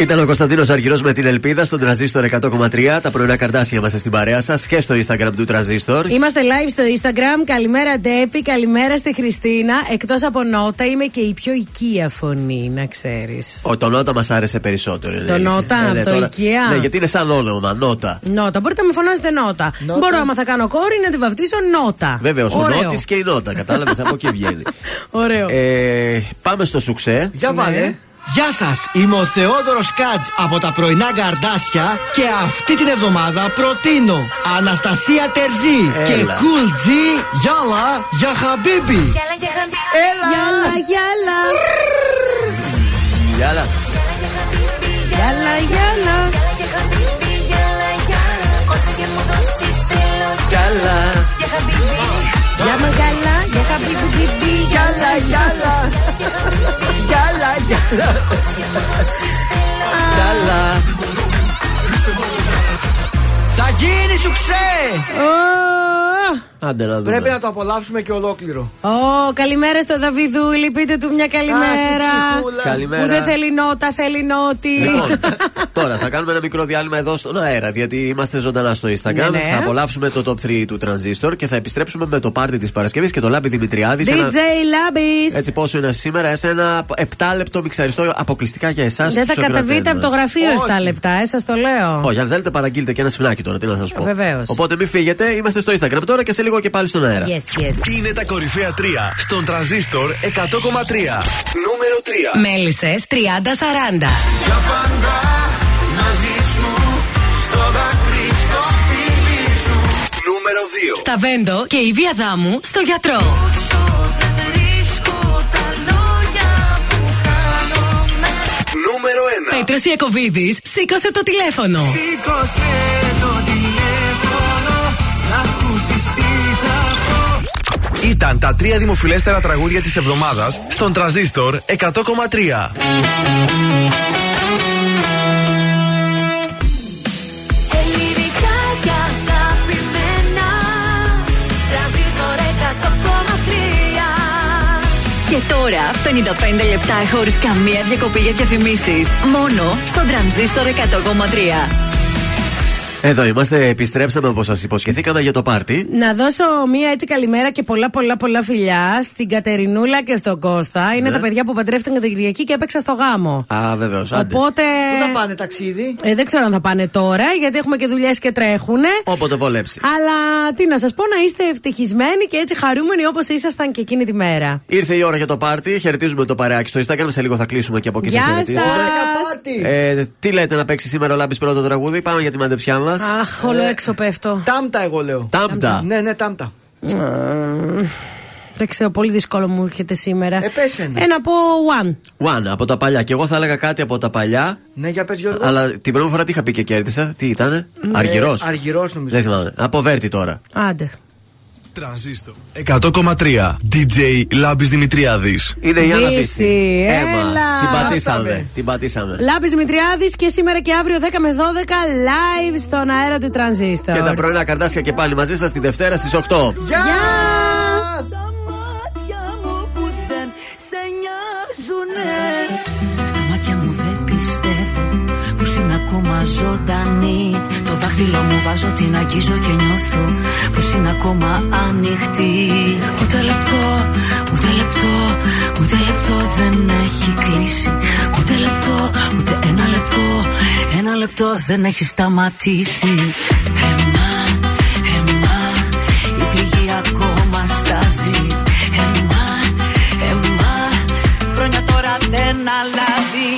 Ήταν ο Κωνσταντίνος Αργυρός με την Ελπίδα στον Τραζίστορ 100,3. Τα πρωινά καρτάσια είμαστε στην παρέα σας και στο Instagram του Τραζίστορ. Είμαστε live στο Instagram. Καλημέρα, Ντέπη. Καλημέρα στη Χριστίνα. Εκτός από νότα, είμαι και η πιο οικία φωνή, να ξέρεις. Ο, το Νότα μας άρεσε περισσότερο. Το ναι. Νότα, Ναι, ναι, το τώρα- οικία. Ναι, γιατί είναι σαν όνομα, Νότα. Νότα. Μπορείτε να με φωνάζετε νότα. Μπορώ, άμα θα κάνω κόρη, να τη βαφτίσω νότα. Βέβαιω, ο Ωραίο. Νότης και η Νότα. Κατάλαβες από εκεί βγαίνει. <laughs> Ωραίο. Ε, πάμε στο σουξέ. Για βάλε. Γεια σας, είμαι ο Θεόδωρος Κάτζ από τα πρωινά καρδάσια και αυτή την εβδομάδα προτείνω Αναστασία Τερζή και Cool G Γιάλα για Χαμπίμπι. Έλα! Γιάλα, γιάλα. Γιάλα. Γιάλα, γιάλα. Γιάλα. Για μαγκάλα, για χαμπίμπι, μπιμπι. Γιάλα, γιάλα. Γιάλα, γιάλα. Γιάλα. Θα γίνει σου ξέ! Άντε να δούμε. Πρέπει να το απολαύσουμε και ολόκληρο. Ω, καλημέρα στο Δαβιδούλη. Πείτε του μια καλημέρα. ψυχούλα. Καλημέρα. Που δεν θέλει νότα, θέλει νότι. Λοιπόν, <laughs> τώρα θα κάνουμε ένα μικρό διάλειμμα εδώ στον αέρα, γιατί είμαστε ζωντανά στο Instagram. Ναι, ναι. Θα απολαύσουμε το top 3 του Transistor και θα επιστρέψουμε με το πάρτι της Παρασκευής και το Λάμπη Δημητριάδης. σε DJ ένα- Λάμπης. Έτσι, πόσο είναι σήμερα, σε ένα 7 λεπτό μιξαριστό αποκλειστικά για εσάς. Δεν θα κατεβείτε από το γραφείο 7 λεπτά, ε, σας το λέω. Όχι, αν θέλετε, παραγγείλτε και ένα σφινάκι τώρα, τι να σας πω. Βεβαίως. Οπότε μην φύγετε, είμαστε στο Instagram τώρα και σε λίγο και πάλι στον αέρα. Yes, yes. Είναι τα κορυφαία 3 στον τραζίστορ 100,3. Νούμερο 3. Μέλισσες 30-40. Για πάντα μαζί σου στο δάκρυ στο φίλι σου Νούμερο 2. Στα Βέντο και η Βία Δάμου στο γιατρό. Όσο δεν βρίσκω τα λόγια που χάνομαι Νούμερο 1. Πέτρος Ιακοβίδης σήκωσε το τηλέφωνο. Σήκωσε Ήταν τα τρία δημοφιλέστερα τραγούδια της εβδομάδας στον τραζίστορ 100,3. Ελληνικά και αγαπημένα Τρανζίστορ 100,3 Και τώρα 55 λεπτά χωρίς καμία διακοπή για διαφημίσεις. Μόνο στο τρανζίστορ 100,3. Εδώ είμαστε, επιστρέψαμε όπως σας υποσχεθήκαμε για το πάρτι. Να δώσω μία έτσι καλημέρα και πολλά πολλά πολλά φιλιά στην Κατερινούλα και στον Κώστα. Είναι Ναι. τα παιδιά που παντρεύτηκαν την Κυριακή και έπαιξαν στο γάμο. Α, βεβαίως. Οπότε. Πού θα πάνε ταξίδι; Ε, δεν ξέρω αν θα πάνε τώρα, γιατί έχουμε και δουλειές και τρέχουνε. Όποτε βολέψει. Αλλά τι να σας πω, να είστε ευτυχισμένοι και έτσι χαρούμενοι όπως ήσασταν και εκείνη τη μέρα. Ήρθε η ώρα για το πάρτι. Χαιρετίζουμε το παρεάκι στο Instagram. Σε λίγο θα κλείσουμε και από εκεί Γεια θα χαιρετήσουμε. σας. Ε, τι λέτε να παίξει σήμερα ο Λάμπης πρώτο τραγούδι; Πάμε για τη μαντεψιά μας. Αχ, όλο έξω πέφτω. Τάμπτα, εγώ λέω. Τάμπτα. Ναι, ναι, τάμπτα. Μμμ. Δεν ξέρω, πολύ δύσκολο μου έρχεται σήμερα. Ε, πες ένα. Ένα από one. One από τα παλιά. Και εγώ θα έλεγα κάτι από τα παλιά. Ναι, για πες Γιώργο. Αλλά την πρώτη φορά τι είχα πει και κέρδισα. Τι ήταν, Αργυρός. Αργυρός νομίζω. Δεν θυμάμαι. Από Βέρτη τώρα. Άντε. Τρανζίστορ 100,3 DJ Λάμπης Δημητριάδης. Είναι η Άννα Δύση, Δύση. έλα. Την πατήσαμε. Χάσαμε. Την πατήσαμε. Λάμπης Δημητριάδης και σήμερα και αύριο 10 με 12 live στον αέρα του Τρανζίστορ. Και τα πρωινά καρτάσια και πάλι μαζί σας τη Δευτέρα στις 8. Γεια! Στα ακόμα ζωντανή. Το δάχτυλο μου βάζω, την αγγίζω και νιώθω πως είναι ακόμα ανοιχτή. Ούτε λεπτό, ούτε λεπτό, ούτε λεπτό δεν έχει κλείσει. Ούτε λεπτό, ούτε ένα λεπτό, ένα λεπτό δεν έχει σταματήσει. Εμά, εμά, η πληγή ακόμα στάζει. Εμά, εμά, χρόνια τώρα δεν αλλάζει